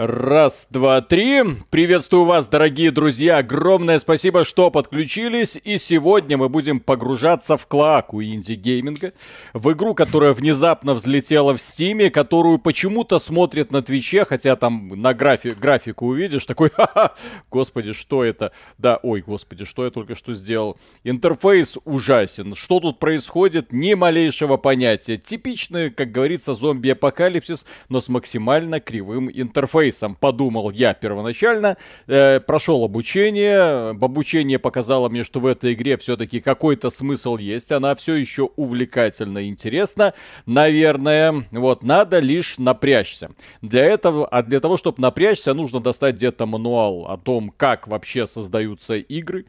Раз, два, три. Приветствую вас, дорогие друзья. Огромное спасибо, что подключились. И сегодня мы будем погружаться в клоаку инди-гейминга. В игру, которая внезапно взлетела в стиме, которую почему-то смотрят на Твиче, хотя там на графи графику увидишь, такой, ха-ха, господи, что это? Да, ой, господи, что я только что сделал? Интерфейс ужасен. Что тут происходит? Ни малейшего понятия. Типичный, как говорится, зомби-апокалипсис, но с максимально кривым интерфейсом интерфейсом, подумал я первоначально. Э, прошел обучение. Обучение показало мне, что в этой игре все-таки какой-то смысл есть. Она все еще увлекательна и интересна. Наверное, вот, надо лишь напрячься. Для этого, а для того, чтобы напрячься, нужно достать где-то мануал о том, как вообще создаются игры.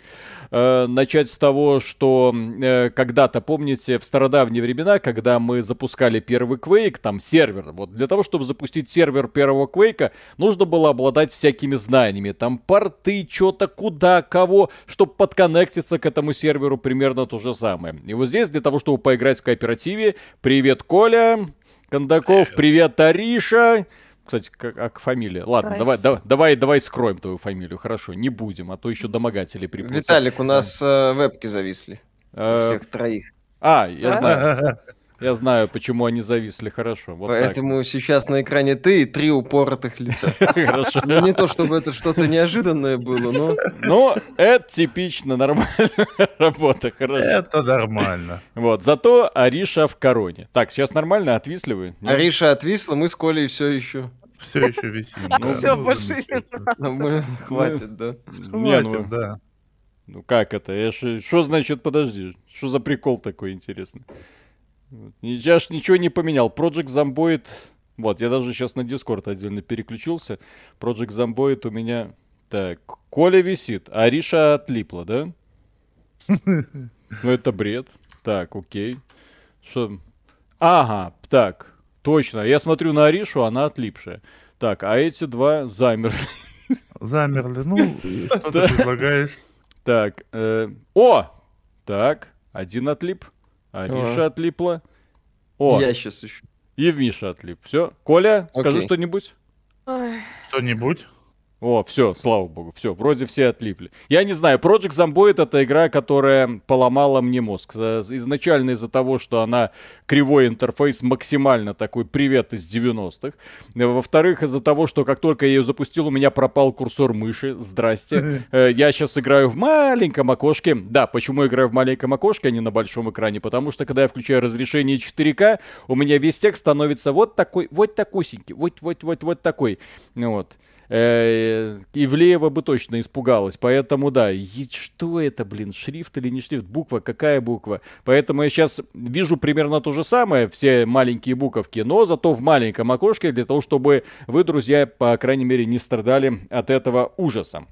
Э, начать с того, что э, когда-то, помните, в стародавние времена, когда мы запускали первый Quake, там сервер, вот для того, чтобы запустить сервер первого Quake, нужно было обладать всякими знаниями. Там порты, что-то, куда, кого, чтобы подконнектиться к этому серверу, примерно то же самое. И вот здесь для того, чтобы поиграть в кооперативе, привет, Коля, Кондаков, привет, Ариша. Кстати, как, как фамилия? Ладно, давай, давай, давай, давай скроем твою фамилию. Хорошо, не будем, а то еще домогатели припутят. Виталик, у нас э, вебки зависли. Э, у всех троих. А, я знаю. Я знаю, почему они зависли хорошо. Вот Поэтому так. сейчас на экране ты и три упоротых лица. Хорошо. Ну, не то, чтобы это что-то неожиданное было, но... Ну, это типично нормальная работа, хорошо. Это нормально. Вот, зато Ариша в короне. Так, сейчас нормально? Отвисли вы? Ариша отвисла, мы с Колей все еще... Все еще висим. Ну, все, больше не Хватит, да. Хватит, ну, да. Ну как это? Я Что значит, подожди? Что за прикол такой интересный? Я ж ничего не поменял. Project Zomboid... Вот, я даже сейчас на Discord отдельно переключился. Project Zomboid у меня... Так, Коля висит, а Ариша отлипла, да? Ну, это бред. Так, окей. Что? Ага, так, точно. Я смотрю на Аришу, она отлипшая. Так, а эти два замерли. Замерли. Ну, что ты предлагаешь? Так, э, о! Так, один отлип. А Миша отлипла. О, я сейчас еще. И в Миша отлип. Все. Коля, скажи что-нибудь. Что-нибудь? О, все, слава богу, все, вроде все отлипли. Я не знаю, Project Zomboid это игра, которая поломала мне мозг. Изначально из-за того, что она кривой интерфейс, максимально такой привет из 90-х. Во-вторых, из-за того, что как только я ее запустил, у меня пропал курсор мыши. Здрасте. Э, я сейчас играю в маленьком окошке. Да, почему играю в маленьком окошке, а не на большом экране? Потому что, когда я включаю разрешение 4К, у меня весь текст становится вот такой, вот такусенький, вот, вот, вот, вот такой. Вот э, Ивлеева бы точно испугалась. Поэтому, да, что это, блин, шрифт или не шрифт, буква, какая буква? Поэтому я сейчас вижу примерно то же самое, все маленькие буковки, но зато в маленьком окошке, для того, чтобы вы, друзья, по крайней мере, не страдали от этого ужаса.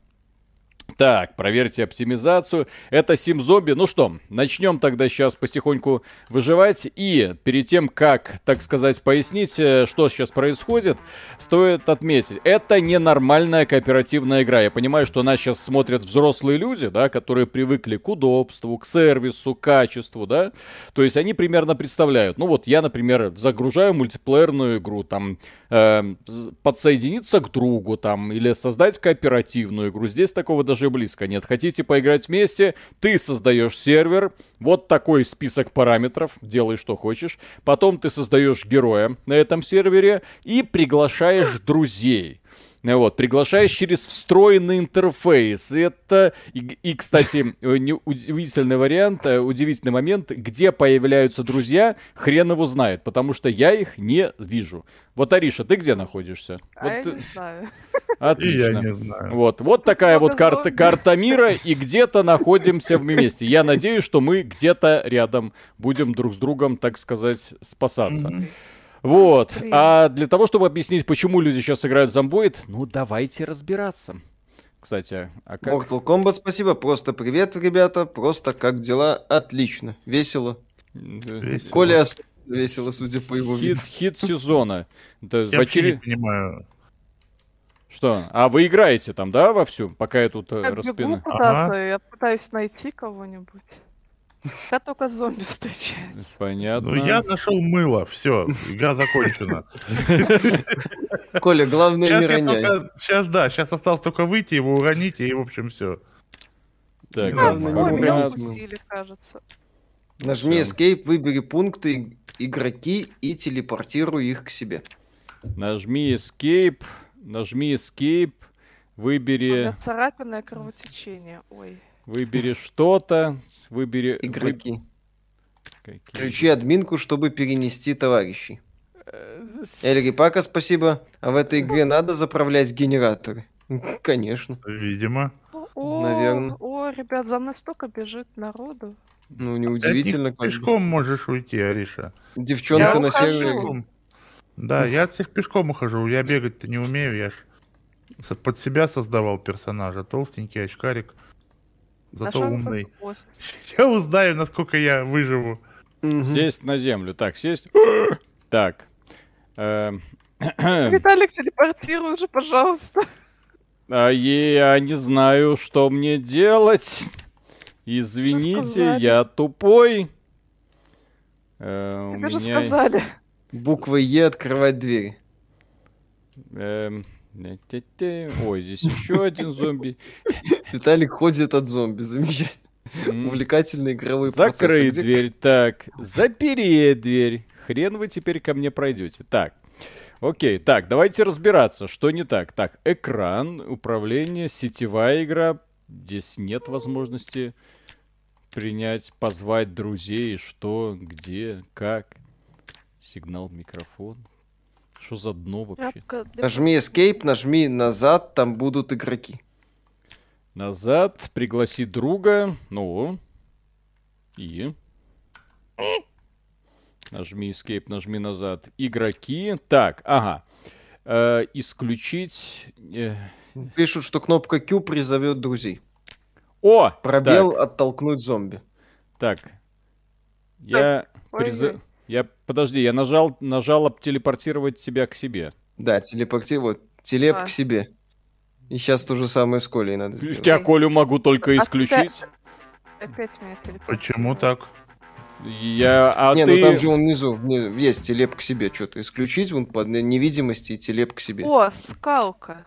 Так, проверьте оптимизацию. Это Zombie. Ну что, начнем тогда сейчас потихоньку выживать. И перед тем, как, так сказать, пояснить, э, что сейчас происходит, стоит отметить, это ненормальная кооперативная игра. Я понимаю, что нас сейчас смотрят взрослые люди, да, которые привыкли к удобству, к сервису, к качеству, да. То есть они примерно представляют. Ну вот я, например, загружаю мультиплеерную игру, там, э, подсоединиться к другу, там, или создать кооперативную игру. Здесь такого даже даже близко нет. Хотите поиграть вместе? Ты создаешь сервер, вот такой список параметров, делай что хочешь. Потом ты создаешь героя на этом сервере и приглашаешь друзей. Вот, приглашаешь через встроенный интерфейс. Это, и, и кстати, удивительный вариант, э, удивительный момент, где появляются друзья, хрен его знает, потому что я их не вижу. Вот, Ариша, ты где находишься? А вот, я не знаю. Отлично. И я не знаю. Вот, вот такая вот карта, карта мира, и где-то находимся вместе. Я надеюсь, что мы где-то рядом будем друг с другом, так сказать, спасаться. Mm-hmm. Вот. Привет. А для того, чтобы объяснить, почему люди сейчас играют в зомбоид, ну давайте разбираться. Кстати, а как... Mortal Kombat, спасибо. Просто привет, ребята. Просто как дела? Отлично. Весело. Весело. Коля весело, судя по его виду. Хит сезона. Это я очеред... не понимаю. Что? А вы играете там, да, вовсю, пока я тут э, я распину? Ага. Я пытаюсь найти кого-нибудь. Когда только зомби встречается. Понятно. Ну, я нашел мыло, все, игра закончена. Коля, главное не Сейчас, я роняй. только- сейчас, да, сейчас осталось только выйти, его уронить, и, в общем, все. Так, Главное, не упустили, кажется. Нажми. Escape, выбери пункты игроки и телепортируй их к себе. Нажми Escape, нажми Escape, У выбери, и кровотечение. Ой. выбери что-то, выбери... вы- Игроки. Какие? Включи админку, чтобы перенести товарищей. Э, Эльри Пака, спасибо. А в этой игре надо заправлять генераторы? Конечно. Видимо. О, Наверно. О, ребят, за мной столько бежит народу. Ну, неудивительно. бы. пешком можешь уйти, Ариша. Девчонка Я на ухожу. сервере. Да, я от всех пешком ухожу. Я бегать-то не умею, я ж под себя создавал персонажа. Толстенький очкарик. Зато Нашел умный. Я узнаю, насколько я выживу. Сесть на землю. Так, сесть. Так. Эм, Виталик, телепортируй уже, пожалуйста. А я не знаю, что мне делать. Извините, я тупой. Э, у Тебе же меня... сказали. Буквой Е открывать двери. эм. Ой, здесь еще один зомби. Виталик ходит от зомби. Замечательно. Увлекательный игровой процесс. Дверь. Так, запереть дверь. Хрен вы теперь ко мне пройдете. Так. Окей, так, давайте разбираться, что не так. Так, экран, управление, сетевая игра. Здесь нет возможности принять, позвать друзей, что, где, как. Сигнал, микрофон. Что за дно вообще? Нажми Escape, нажми назад, там будут игроки. Назад, пригласи друга. Ну. И. Нажми Escape, нажми назад. Игроки. Так, ага. Э, исключить. э, Пишут, что кнопка Q призовет друзей. О! Пробел оттолкнуть зомби. Так. так. Я приз- Ой-ой. Я подожди, я нажал, нажал телепортировать тебя к себе. Да, телепорти, вот, телеп А. к себе. И сейчас то же самое с Колей надо сделать. Я Колю могу только Опять- исключить. Опять меня. Почему так? Я, а не, ты... ну там же он внизу, вни- есть телеп к себе, что-то исключить, вон под невидимости и телеп к себе. О, скалка.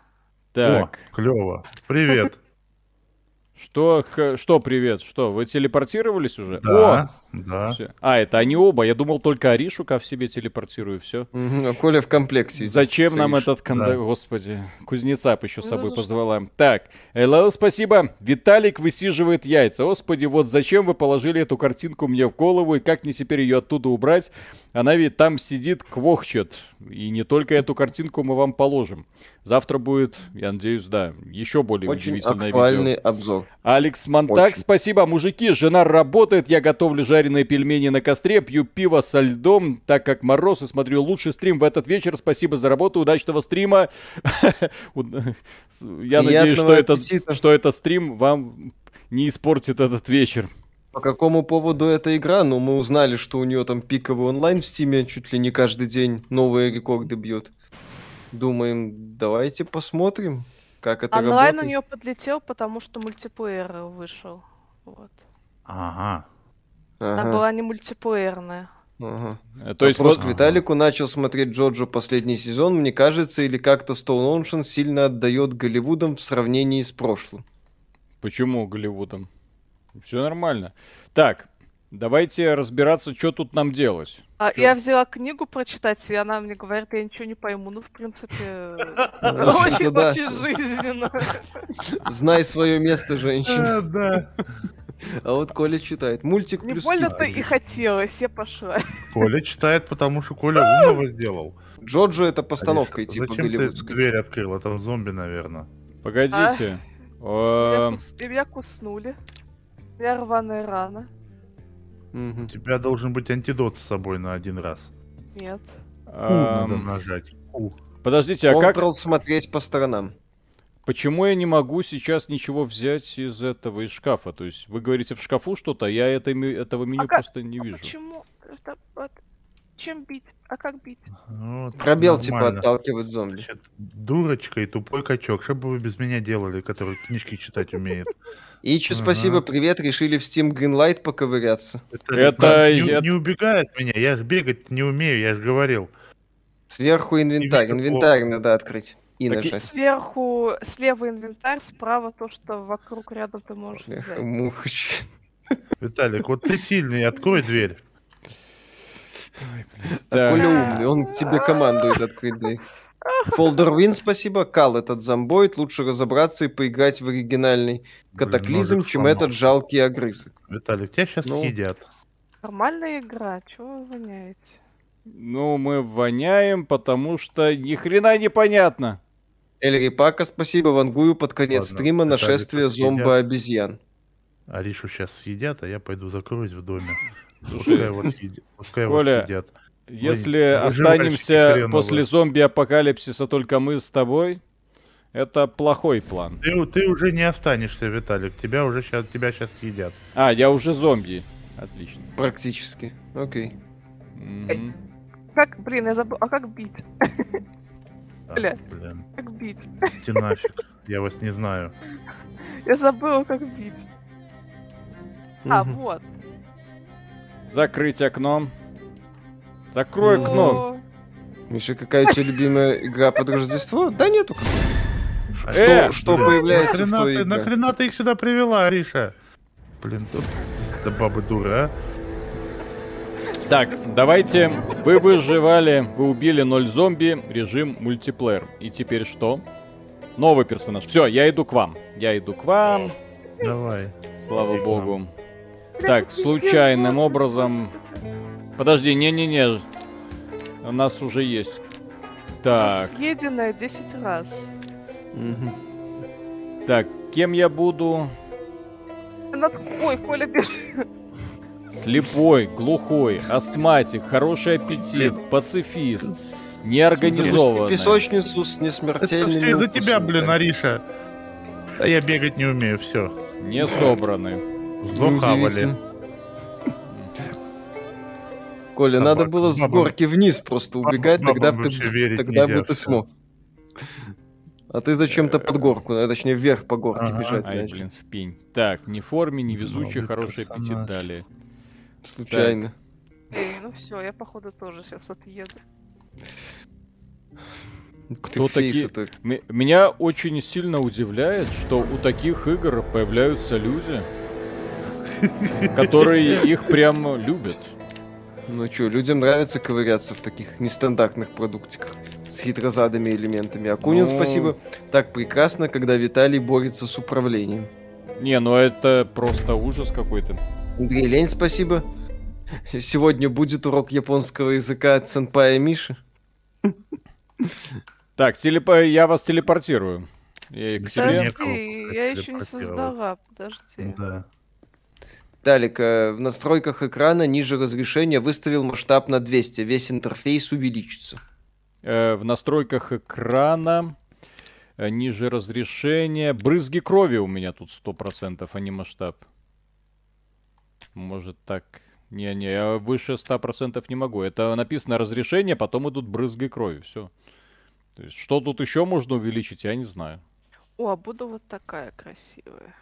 Так. О, клево. Привет. Что, что, привет? Что, вы телепортировались уже? Да, О! Да. Всё. А, это они оба. Я думал, только Аришу ко в себе телепортирую, все. Мгм, а Коля в комплекте. Зачем нам Савиш. этот конда... Да. Господи, Кузнецап еще с собой ну, позвала. Так, Элло, спасибо. Виталик высиживает яйца. Господи, вот зачем вы положили эту картинку мне в голову и как мне теперь ее оттуда убрать? Она ведь там сидит, квохчет. И не только эту картинку мы вам положим. Завтра будет, я надеюсь, да, еще более Очень удивительное актуальный видео. обзор. Алекс Монтак, Очень. спасибо. Мужики, жена работает, я готовлю жареные пельмени на костре, пью пиво со льдом, так как мороз, и смотрю лучший стрим в этот вечер. Спасибо за работу, удачного стрима. Я надеюсь, что этот, аппетита. что этот стрим вам не испортит этот вечер. По какому поводу эта игра? Ну, мы узнали, что у нее там пиковый онлайн в стиме чуть ли не каждый день новые рекорды бьет. Думаем, давайте посмотрим, как это Онлайн у работает. нее подлетел, потому что мультиплеер вышел. Вот. Ага. Она Ага, была не мультиплеерная. ага. Э, То есть Вопрос вот к Виталику начал смотреть Джоджо последний сезон, мне кажется, или как-то Stone Ocean сильно отдает Голливудом в сравнении с прошлым. почему Голливудом? Все нормально. Так, давайте разбираться, что тут нам делать. А, Чё? я взяла книгу прочитать, и она мне говорит, я ничего не пойму. Ну, в принципе, Ну, очень да. очень жизненно. Знай свое место, женщина. Да. А вот Коля читает. Мультик Не плюс больно-то и хотелось, я пошла. Коля читает, потому что Коля умного сделал. Джоджо это постановка Ариша, типа Зачем ты голливудской. дверь открыл? Это зомби, наверное. Погодите. Меня Эм, Меня куснули. Меня рваная рана. У тебя должен быть антидот с собой на один раз. Нет. Надо эм, нажать. Q. Подождите, а как, смотреть по сторонам. Почему я не могу сейчас ничего взять из этого, из шкафа? То есть вы говорите в шкафу что-то, а я это, этого меню А как- просто не А вижу. почему? Это вот- Чем бить? А как бить? Вот, Пробел типа отталкивать зомби. Значит, дурочка и тупой качок. Что бы вы без меня делали, который книжки читать умеет? Ичу, Ага. спасибо, привет, решили в Steam Greenlight поковыряться. Это не, я- не убегает меня, я ж бегать не умею, я же говорил. Сверху инвентарь, инвентарь надо открыть и Так нажать. Сверху, слева инвентарь, справа то, что вокруг рядом ты можешь Бляха, взять. муха, чё. Виталик, вот ты сильный, открой дверь. А Так. Коля умный, он тебе командует открыть дверь. Folder Win, спасибо. Кал этот зомбоид, лучше разобраться и поиграть в оригинальный катаклизм, чем этот жалкий огрызок. Виталик, тебя сейчас Ну. съедят. Нормальная игра, чего вы воняете? Ну, мы воняем, потому что ни хрена непонятно. Эльри Пака, спасибо. Вангую под конец Ладно, стрима нашествие зомбо-обезьян. Аришу сейчас съедят, а я пойду закроюсь в доме. Пускай его съедят. Пускай. Если останемся после зомби-апокалипсиса только мы с тобой, это плохой план. Ты, ты уже не останешься, Виталик. Тебя уже сейчас, тебя сейчас съедят. А, я уже зомби. Отлично. Практически. Окей. Мгм. Как, блин, я забыл, а как бить? Бля. Блин, Как бить? идите нафиг. Я вас не знаю. Я забыла, как бить. А, вот. Закрыть окно. Закрой окно. Миша, какая у тебя любимая игра под Рождество? Да нету. А Что, Э, что блин, появляется в нахрена той ты, игре? нахрена ты их сюда привела, Ариша? Блин, тут да бабы дура, а? Так, давайте. Вы выживали, вы убили 0 зомби, режим мультиплеер. И теперь что? Новый персонаж. Все, я иду к вам. Я иду к вам. Давай. Слава Иди богу. Так, случайным образом. Подожди, не-не-не. У нас уже есть. Так, Съеденное 10 раз. Так, кем я буду? Ой, Коля бежит. Слепой, глухой, астматик, хороший аппетит, пацифист, неорганизованный. Песочницу с Это несмертельными все из-за тебя, блин. Ариша. Да я бегать не умею, все. Не собранный. Захавали. Коля, Собака. надо было с горки вниз просто убегать, бабам тогда бы вообще ты, тогда нельзя, бы ты смог. А ты зачем-то под горку, а точнее вверх по горке Ага. бежать Ай, блин, в пень. Так, не форме, не везучий, хороший аппетит далее. Случайно. Эй, ну все, я походу тоже сейчас отъеду. Кто Ты фейс такие? Меня очень сильно удивляет, что у таких игр появляются люди, которые их прям любят. Ну что, людям нравится ковыряться в таких нестандартных продуктиках с хитрозадыми элементами. Акунин, Ну. спасибо. Так прекрасно, когда Виталий борется с управлением. Не, ну это просто ужас какой-то. Андрей Лень, спасибо. Сегодня будет урок японского языка от сенпая Миши. Так, телепо- я вас телепортирую. И к Да себе. Подожди, я еще не создала, подожди. Да. Далек, э, в настройках экрана ниже разрешения выставил масштаб на 200. Весь интерфейс увеличится. Э, в настройках экрана э, ниже разрешения. Брызги крови у меня тут 100%, а не масштаб. Может так. Не-не, я выше 100% не могу. Это написано разрешение, потом идут брызги крови. Все. То есть, что тут еще можно увеличить, я не знаю. О, а буду вот такая красивая.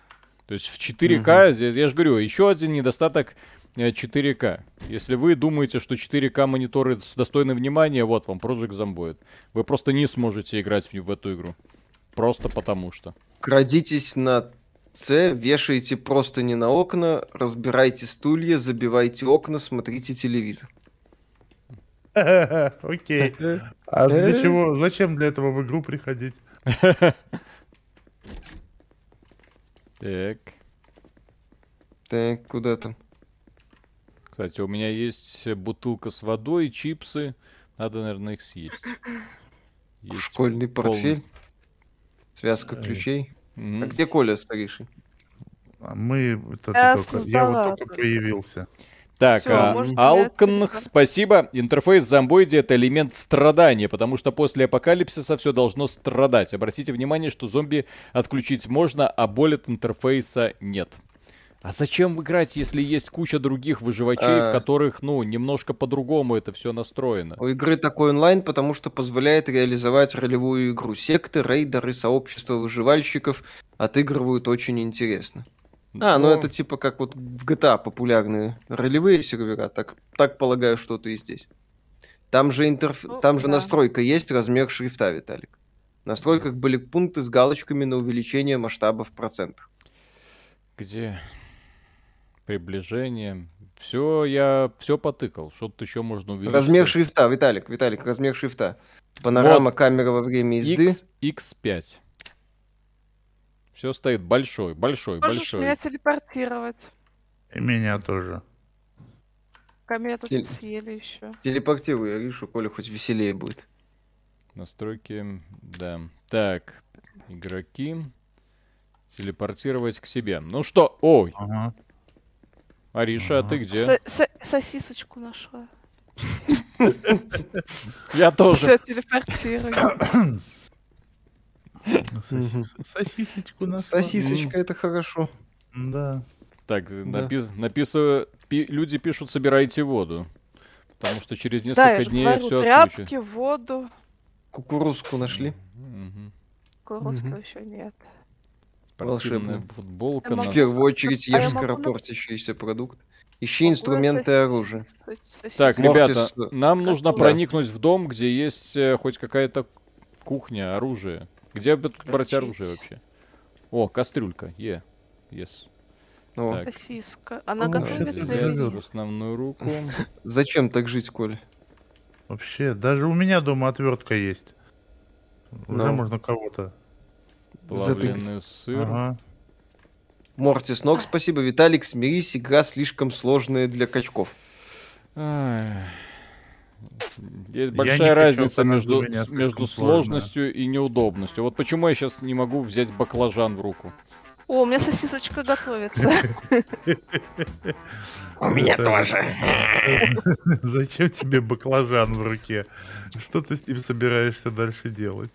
То есть в 4К, я- я же говорю, еще один недостаток э, 4К. Если вы думаете, что 4К мониторы с- достойны внимания, вот вам Project Zomboid. Вы просто не сможете играть в, в эту игру. Просто потому что. Крадитесь на С, вешаете просто не на окна, разбирайте стулья, забивайте окна, смотрите телевизор. Окей. А для Э? чего? Зачем для этого в игру приходить? Так. Так, куда там? Кстати, у меня есть бутылка с водой, чипсы. Надо, наверное, их съесть. Есть Школьный полный. портфель, связка Эй. ключей. А где Коля старейший? А Мы... это Я только- Я вот только появился. Так, Всё, а, менять спасибо. Интерфейс зомбоиди это элемент страдания, потому что после апокалипсиса все должно страдать. Обратите внимание, что зомби отключить можно, а боль от интерфейса нет. А зачем играть, если есть куча других выживачей, в А. которых, ну, немножко по-другому это все настроено? У игры такой онлайн, потому что позволяет реализовать ролевую игру. Секты, рейдеры, сообщества выживальщиков отыгрывают очень интересно. А, ну Но- это типа как вот в GTA популярные ролевые сервера, так, так полагаю, что-то и здесь. Там же, интерф... Ну, Там же да. настройка есть, размер шрифта, Виталик. В настройках были пункты с галочками на увеличение масштаба в процентах. Где приближение? Все, я все потыкал. Что-то еще можно увеличить. Размер шрифта, Виталик, Виталик, размер шрифта. Панорама камеры во время езды. X, X5. Все стоит большой, большой, Можешь большой. меня телепортировать. И меня тоже. Пока меня тут Теле- не съели еще. Телепортируй, Аришу, Коля хоть веселее будет. Настройки, да. Так, игроки. Телепортировать к себе. Ну что, ой, Ага. Ариша, а ты где? Со- со- сосисочку нашла. Я тоже. Все, телепортирую. Сосис- Сосисочку нашла. Сосисочка, это хорошо. Да. Так, написываю, пи- люди пишут, собирайте воду. Потому что через несколько дней все тряпки, воду. Кукурузку нашли. Кукурузку еще нет. Волшебно. футболка. В первую очередь А я ешь могу скоропортящийся продукт. Ищи Могу инструменты и оружие. Так, ребята, нам нужно проникнуть в дом, где есть э, хоть какая-то кухня, оружие. Где брать оружие вообще? О, кастрюлька, е. Yes. О, Так. Сосиска. Она Ну, готовит в основную руку. Зачем так жить, Коля? Вообще, даже у меня дома отвертка есть. Уже можно кого-то. Плавленый сыр. Ага. Мортис Ног, спасибо. Виталик, смирись, игра слишком сложная для качков. Есть большая разница между, между сложно. сложностью и неудобностью. Вот почему я сейчас не могу взять баклажан в руку. О, у меня сосисочка готовится. У меня тоже. Зачем тебе баклажан в руке? Что ты с ним собираешься дальше делать?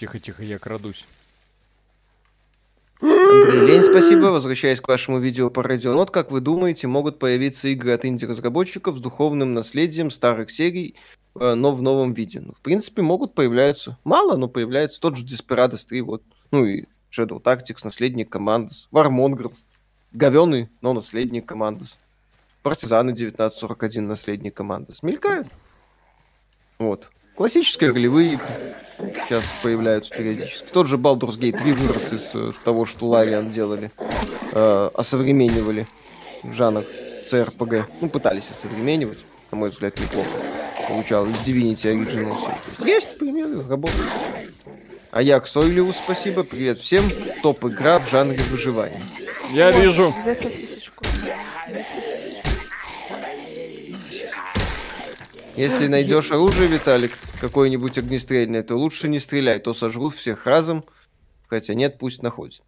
Тихо-тихо, я крадусь. Андрей Лень, спасибо. Возвращаясь к вашему видео по Радионот, как вы думаете, могут появиться игры от инди-разработчиков с духовным наследием старых серий, э, но в новом виде? Ну, в принципе, могут появляются. Мало, но появляются. Тот же Desperados 3, вот. Ну и Shadow Tactics, наследник Командос. War Mongrels. Говёный, но наследник Командос. Партизаны 1941, наследник Командос. Мелькают. Вот. Классические ролевые игры сейчас появляются периодически. Тот же Baldur's Gate 3 вырос из э, того, что Лариан делали. Э, осовременивали жанр CRPG. Ну, пытались осовременивать. На мой взгляд, неплохо. Получалось Divinity Original Sin. Есть, есть примеры, работают. Аяк Сойлиус, спасибо. Привет всем. Топ-игра в жанре выживания. Я Вот, вижу. Если найдешь оружие, Виталик, какое-нибудь огнестрельное, то лучше не стреляй, то сожрут всех разом. Хотя нет, пусть находят.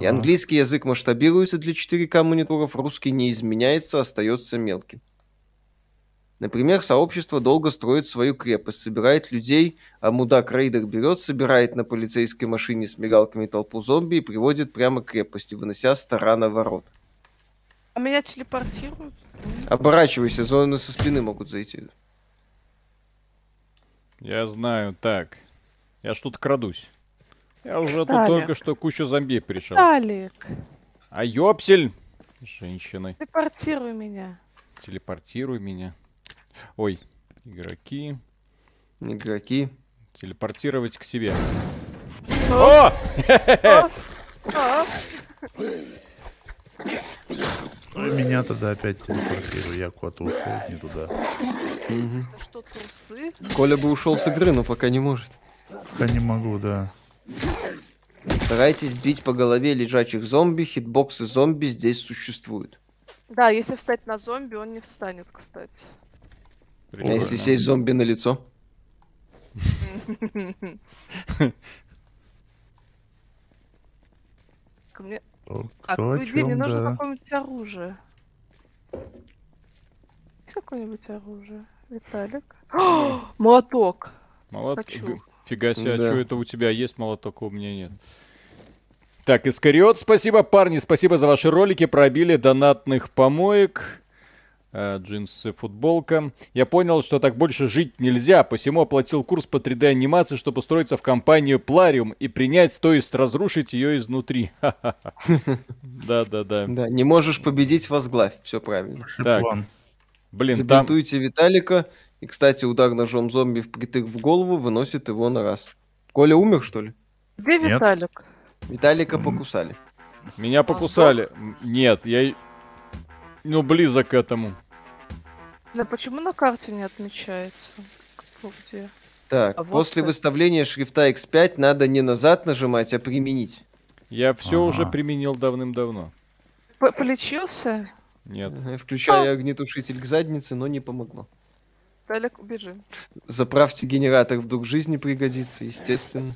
И английский язык масштабируется для 4К мониторов, русский не изменяется, остается мелким. Например, сообщество долго строит свою крепость, собирает людей, а мудак-рейдер берет, собирает на полицейской машине с мигалками толпу зомби и приводит прямо к крепости, вынося с тарана ворот. А меня телепортируют? Оборачивайся, зоны со спины могут зайти. Я знаю. Так. Я что-то крадусь. Я уже тут только что кучу зомби пришел. Алик, А ёпсель! Женщины. телепортируй меня. Телепортируй меня. Ой, игроки. Игроки. Телепортировать к себе. О! И меня тогда опять телепортируй. Я куда-то ушел не туда. Мгм. что, трусы? Коля бы ушел с игры, но пока не может. Я не могу, да. Старайтесь бить по голове лежачих зомби, хитбоксы зомби здесь существуют. Да, если встать на зомби, он не встанет, кстати. А если Прикольно. сесть зомби на лицо? Ко мне... Кто, А, кто по идее, мне чем, нужно да. какое-нибудь оружие. Какое-нибудь оружие. Виталик. О, Молоток. Молот... Хочу. Фига себе, а Да. что это у тебя есть молоток, а у меня нет. Так, Искариот, спасибо, парни, спасибо за ваши ролики, пробили донатных помоек. Э, джинсы, футболка. Я понял, что так больше жить нельзя, посему оплатил курс по 3D анимации, чтобы устроиться в компанию Плариум и принять, то есть разрушить ее изнутри. Да-да-да. Да, не можешь победить, возглавь. Все правильно. Так. Блин, там... Забинтуйте Виталика. И, кстати, удар ножом зомби впритык в голову выносит его на раз. Коля умер, что ли? Где Нет. Виталик? Виталика покусали. Меня покусали. М, Нет, я... Ну, близок к этому. Да почему на карте не отмечается? Кто где? Так, А вот после как. выставления шрифта X5 надо не назад нажимать, а применить. Я все Ага. уже применил давным-давно. П- Полечился? Нет. Ага, Включая огнетушитель к заднице, но не помогло. Виталик, убежи. Заправьте генератор, вдруг жизни пригодится, естественно.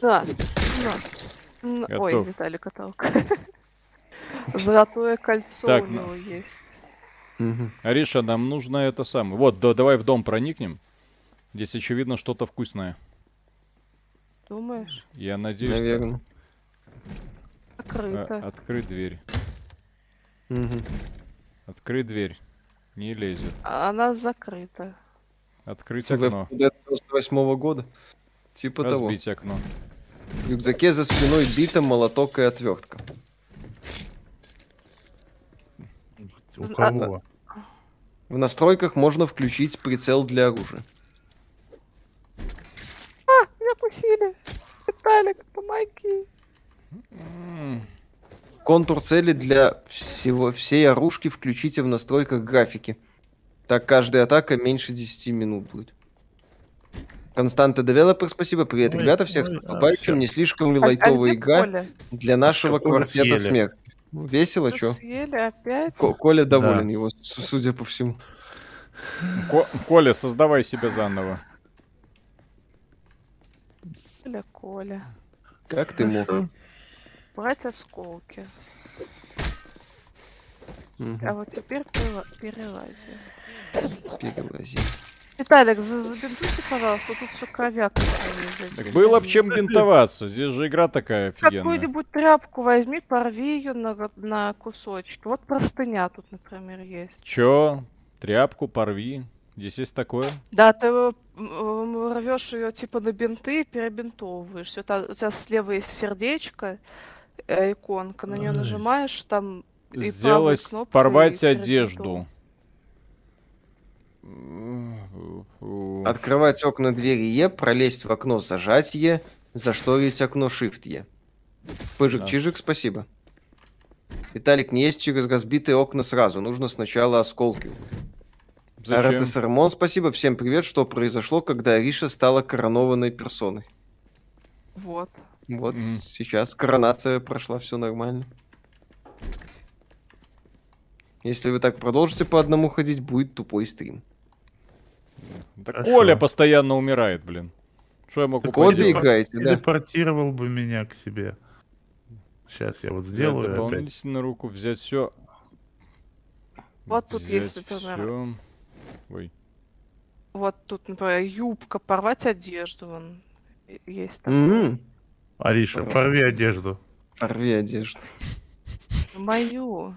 Да. Н- Ой. Виталик оттолк. Золотое кольцо Так, у ну. него есть. Ариша, нам нужно это самое. Вот, да- давай в дом проникнем. Здесь очевидно что-то вкусное. Думаешь? Я надеюсь. Наверное. А, Закрыто. открой дверь. Открой дверь. Не лезет. А Она закрыта. Открыть окно. 4 Dead 98 года. Типа того. Разбить окно. В рюкзаке за спиной бита, молоток и отвертка. У А- кого? В настройках можно включить прицел для оружия. Меня укусили. Виталик, помоги. Контур цели для всего, всей оружки включите в настройках графики. Так каждая атака меньше 10 минут будет. Константа Девелопер, спасибо. Привет, Ой, ребята. Всех с ой, а, наступающим. Не слишком ли А- а лайтовая где игра для нашего квартета съели. смерти? Ну, Весело, чё? Съели опять? Ко- Коля доволен Да. его, судя по всему. Ко- Коля, создавай себя заново. Коля, Коля. Как ты мог? Брать осколки. Мгм, А вот теперь перела- перелази. Виталик, за- забинтуйте, пожалуйста, тут все кровяк. Так было б чем бинтоваться. Здесь же игра такая офигенная. Какую-нибудь тряпку возьми, порви ее на, на кусочки. Вот простыня тут, например, есть. Чё? Тряпку порви. Здесь есть такое? Да, ты рвешь ее типа на бинты и перебинтовываешь. Та- у тебя слева есть сердечко, э, иконка, на нее нажимаешь, там и Сделать, порвать и одежду. Открывать окна двери Е, пролезть в окно, зажать Е, зашторить окно Shift Е. Пыжик, Да. чижик, спасибо. Виталик, не есть через разбитые окна сразу, нужно сначала осколки. РТСРМОН, спасибо. Всем привет. Что произошло, когда Ариша стала коронованной персоной? Вот. Вот Мгм. сейчас коронация прошла, все нормально. Если вы так продолжите по одному ходить, будет тупой стрим. Да Хорошо. Коля постоянно умирает, блин. Что я могу Так обе поделать? играете, да? Телепортировал бы меня к себе. Сейчас я вот Взять сделаю опять. дополнительную руку, взять все. Вот тут есть, например. Всё. Ой. Вот тут, например, юбка, порвать одежду. Вон. Есть такое. Мгм. Ариша, порви одежду. Порви одежду. Мою.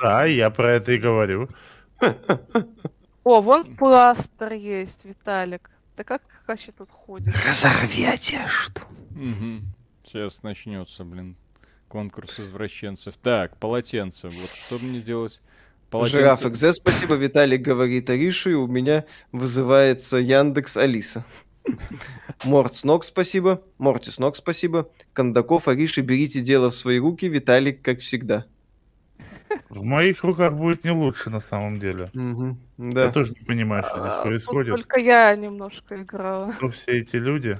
Да, я про это и говорю. О, вон пластырь есть, Виталик. Да как вообще тут ходит? Разорви одежду. Мгм. Сейчас начнется, блин, конкурс извращенцев. Так, полотенце. Вот что мне делать? Жираф XZ, спасибо. Виталик говорит Арише, и у меня вызывается Яндекс Алиса. Морт с ног, спасибо. Морти с ног, спасибо. Кондаков, Ариша, берите дело в свои руки. Виталик, как всегда. В моих руках будет не лучше на самом деле. Я Да. тоже не понимаю, что здесь А, тут происходит. Только я немножко играла. Кто все эти люди?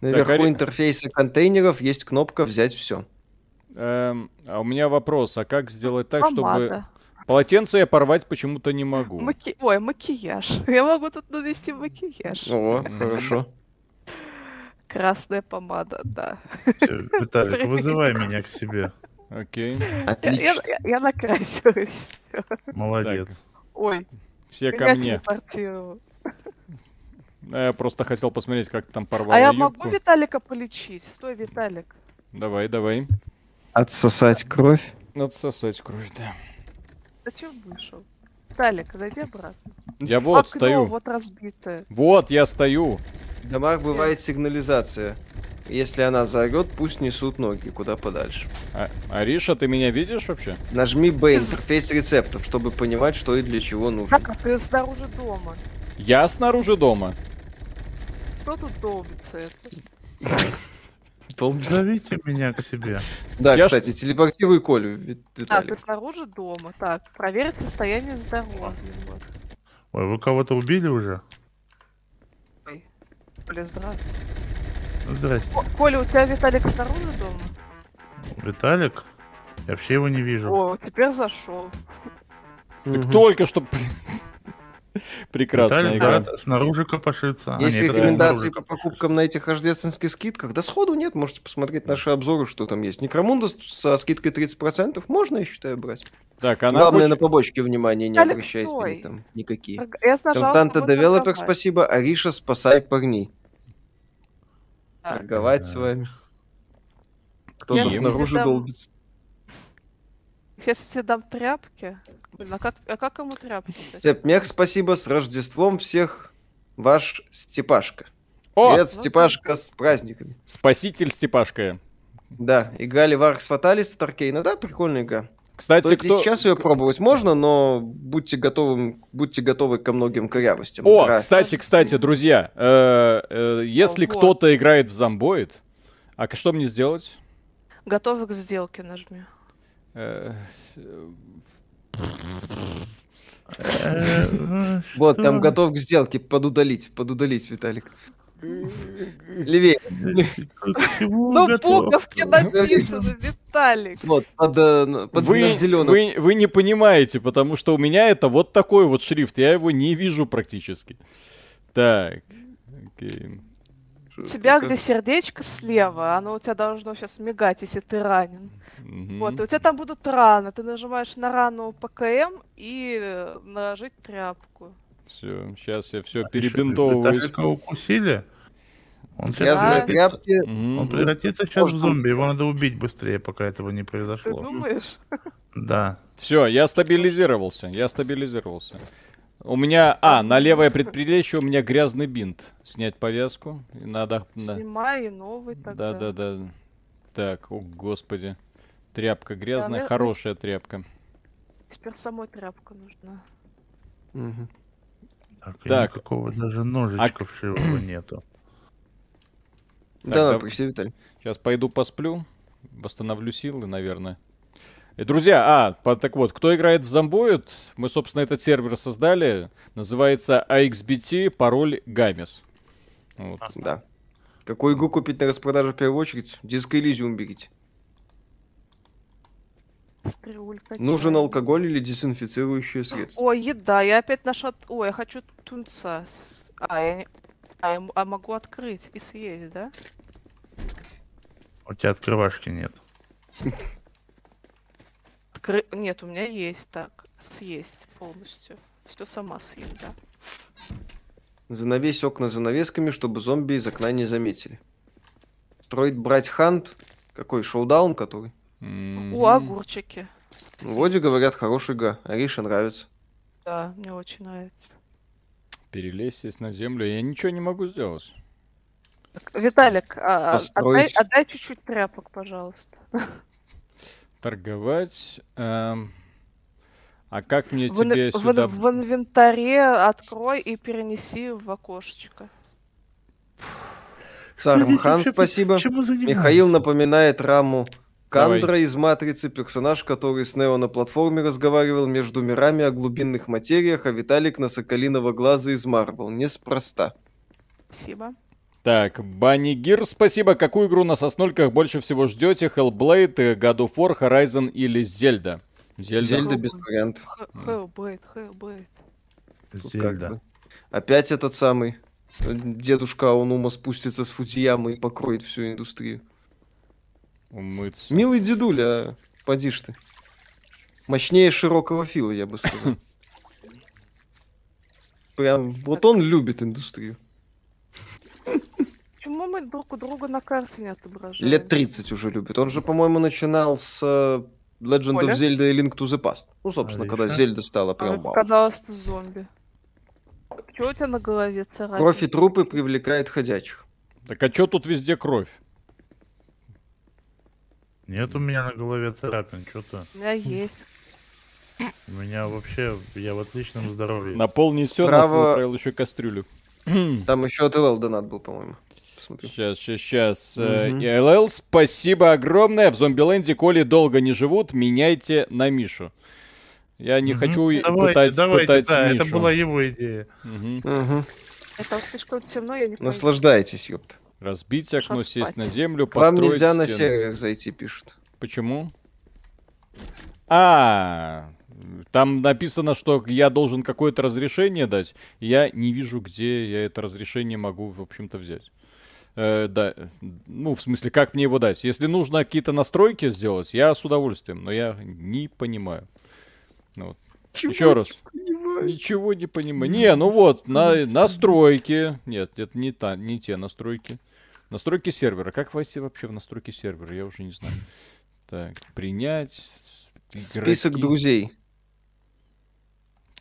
Наверху Ари- интерфейса контейнеров есть кнопка «Взять все». Эм, а у меня вопрос, а как сделать так, чтобы... Помада. Полотенце я порвать почему-то не могу. Маки- Ой, макияж. Я могу тут нанести макияж. О, хорошо. Красная помада, да. Всё, Виталик, вызывай меня к себе. Окей. Я, я- Отлично. я- я накрасилась. Молодец. Ой, Все ко мне. телепортировало. Я просто хотел посмотреть, как там порвало А я юбку. могу Виталика полечить? Стой, Виталик. Давай, давай. Отсосать кровь. Отсосать кровь, да. Зачем вышел? Виталик, зайди обратно. Я вот Окно стою. вот разбитое. Вот, я стою. В домах бывает сигнализация. Если она заорет, пусть несут ноги куда подальше. А, Ариша, ты меня видишь вообще? Нажми Б интерфейс рецептов, чтобы понимать, что и для чего нужно. Как а ты снаружи дома? Я снаружи дома. Кто тут долбится это? Долбится. Зовите меня к себе. Да, Я ж- кстати, телепортируй Колю, Ви- А, ты Виталик. снаружи дома. Так, проверить состояние здоровья. Ой, вы кого-то убили уже? Коля, здравствуй. Здрасте. О, Коля, у тебя Виталик снаружи дома? Виталик? Я вообще его не вижу. О, теперь зашел. Так только что... Виталик, игра. да, снаружи копошится. А, Есть нет, рекомендации по покупкам на этих рождественских скидках? Да сходу нет, можете посмотреть наши обзоры, что там есть. Necromunda со скидкой 30%, можно, я считаю, брать. Так, она Главное, на хочет- побочки внимания не Виталик, обращайте, стой. там никакие. Я Константа Девелопер, спасибо. Ариша, спасай парней. Торговать Да. с вами. Кто-то снаружи дам- долбится. Я тебе дам тряпки. Блин, а как, а как ему тряпки? дать? Степмех, спасибо. С Рождеством всех. Ваш Степашка. О, Привет, Степашка, с праздниками. спаситель Степашка. Да, играли в Arx Fatalis от Аркейна. Да, прикольная игра. Кстати, ли кто... сейчас ее пробовать можно, но будьте готовы, будьте готовы ко многим корявостям. О, Игра- кстати, кстати, друзья, э, э, если Вот. кто-то играет в зомбоид, а что мне сделать? Готовы к сделке нажми. Э, э, Э, Вот, там готов к сделке. Подудалить, подудалить, Виталик. Левее. Ну, готов? буковки написано, Виталик. Вот, под, э, под Вы, зеленым. вы, вы не понимаете, потому что у меня это вот такой вот шрифт, я его не вижу практически. Так, окей. У тебя где сердечко слева, оно у тебя должно сейчас мигать, если ты ранен. Мгм. Вот, и у тебя там будут раны. Ты нажимаешь на рану ПКМ и э, наложить тряпку. Все, сейчас я все А ещё перебинтовываюсь. Виталика укусили? Он Да. превратится- тряпки. Мгм. Он превратится сейчас в зомби, его надо убить быстрее, пока этого не Ты произошло. думаешь? Да. Все, я стабилизировался, я стабилизировался. У меня, а, на левое предплечье у меня грязный бинт. Снять повязку. И Надо, да, Снимай и новый тогда. да, да, да. Так, о господи. Тряпка грязная, ну- хорошая тряпка. Теперь самой тряпка нужна. Мгм. Так, Так. никакого даже ножичка вшивого нету. Да, да. да, пришли, Виталий. Сейчас пойду посплю, восстановлю силы, наверное. И, друзья, а, по- так вот, кто играет в Зомбоид, мы, собственно, этот сервер создали, называется AXBT, пароль Гамес. Вот. Да. Какую игру купить на распродаже в первую очередь? Диско Elysium берите. Стрелька. Нужен алкоголь или дезинфицирующее средство? Ой, еда, я опять нашла... Ой, я хочу тунца. А, я не... А, я а могу открыть и съесть, да? У тебя открывашки нет. Откры- Нет, у меня есть так. Съесть полностью. Все сама съем, да. Занавесь окна занавесками, чтобы зомби из окна не заметили. Строить брать хант. Какой шоудаун, который? Мгм. О, огурчики. Ну, Вроде говорят, хорошая игра. Ариша нравится. Да, мне очень нравится. Перелезть сесть на землю, я ничего не могу сделать. Виталик, а, а, отдай, Построить. отдай чуть-чуть тряпок, пожалуйста. Торговать. эм, А как мне В, тебе в сюда... в инвентаре открой и перенеси в окошечко. Сармхан, спасибо. Михаил напоминает раму Давай. Кандра из Матрицы, персонаж, который с Нео на платформе разговаривал между мирами о глубинных материях, а Виталик на Соколиного глаза из Марвел. Неспроста. Спасибо. Так, Банни Гир, спасибо. Какую игру на соснольках больше всего ждете? Hellblade, God of War, Horizon или Зельда? Зельда. Зельда без вариантов. Hellblade, Hellblade. Зельда. Опять этот самый дедушка Аонума спустится с Фудзиямы и покроет всю индустрию. Умыться. Милый дедуля, а, поди ж ты. Мощнее широкого фила, я бы сказал. Прям, вот он любит индустрию. мы друг у друга на карте не отображаем? Лет 30 уже любит. Он же, по-моему, начинал с э, Legend of Zelda и Link to the Past. Ну, собственно, когда Отлично. Зельда стала А прям мне вау. показалось, ты зомби. Чего у тебя на голове царапина? Кровь и трупы привлекают ходячих. Так а чё тут везде кровь? Нет у меня на голове царапин, что-то. У меня есть. У меня вообще, я в отличном здоровье. На пол несет, Справа- отправил еще кастрюлю. Там еще от ЛЛ донат был, по-моему. Посмотри. Сейчас, сейчас, сейчас. Мгм. ЛЛ, спасибо огромное. В Зомбиленде, коли долго не живут, меняйте на Мишу. Я не Мгм. хочу давайте, пытать, давайте, пытать да, это Мишу. была его идея. Мгм. Мгм. Это слишком темно, я не. Наслаждайтесь, ёпта. Разбить окно, Пошел сесть спать. на землю, К вам построить нельзя на стену. сервер зайти, пишут. Почему? А, там написано, что я должен какое-то разрешение дать. Я не вижу, где я это разрешение могу, в общем-то, взять. Э, да, ну, в смысле, как мне его дать? Если нужно какие-то настройки сделать, я с удовольствием, но я не понимаю. Ну вот. Еще раз. Ничего не понимаю. Не, ну вот, на, настройки. Нет, это не, та, не те настройки. Настройки сервера. Как войти вообще в настройки сервера? Я уже не знаю. Так, принять. Список игроки. друзей.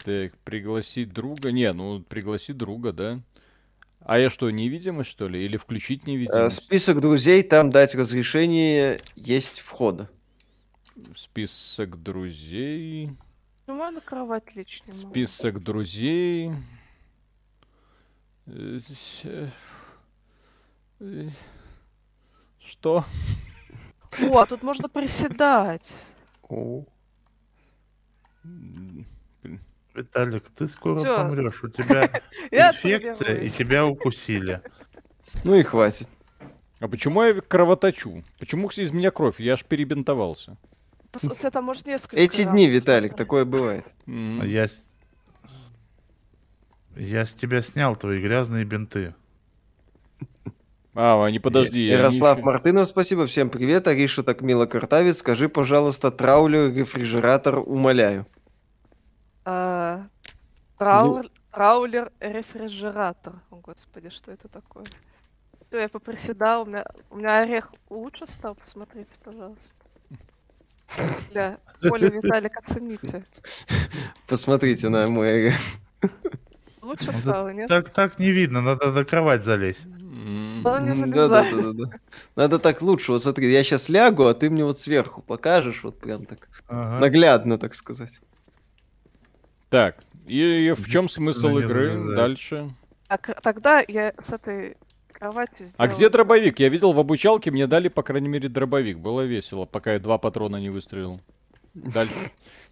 Так, пригласить друга. Не, ну пригласить друга, да. А я что, невидимость, что ли? Или включить Э, невидимость? Список друзей, там дать разрешение есть входа. Список друзей. Я на кровать могу? Список друзей. Что? О, а тут можно приседать. О. Виталик, ты скоро Всё. помрешь. У тебя инфекция, и тебя укусили. Ну и хватит. А почему я кровоточу? Почему из меня кровь? Я аж перебинтовался. У тебя там может несколько Эти дни, Виталик, такое бывает. А Я. Я с тебя снял твои грязные бинты. А, не подожди. я Ярослав не- Мартынов, спасибо. Всем привет. Ариша так мило картавит. Скажи, пожалуйста, траулер, рефрижератор, умоляю. А, Ну. Траулер, рефрижератор. О, господи, что это такое? Всё, я поприседал, у меня, у меня орех лучше стал, посмотрите, пожалуйста. Бля, Оля, Виталик, оцените. Посмотрите на мой... Лучше Ну, стало, нет? Так, так не видно, надо за кровать залезть. Да, Да-да-да-да-да. залезай. Надо так лучше. Вот смотри, я сейчас лягу, а ты мне вот сверху покажешь, вот прям так Ага. наглядно, так сказать. Так, и, и в чем смысл игры? Дальше. Так, тогда я с этой кровати сделаю... А где дробовик? Я видел в обучалке, мне дали, по крайней мере, дробовик. Было весело, пока я два патрона не выстрелил. Дальше,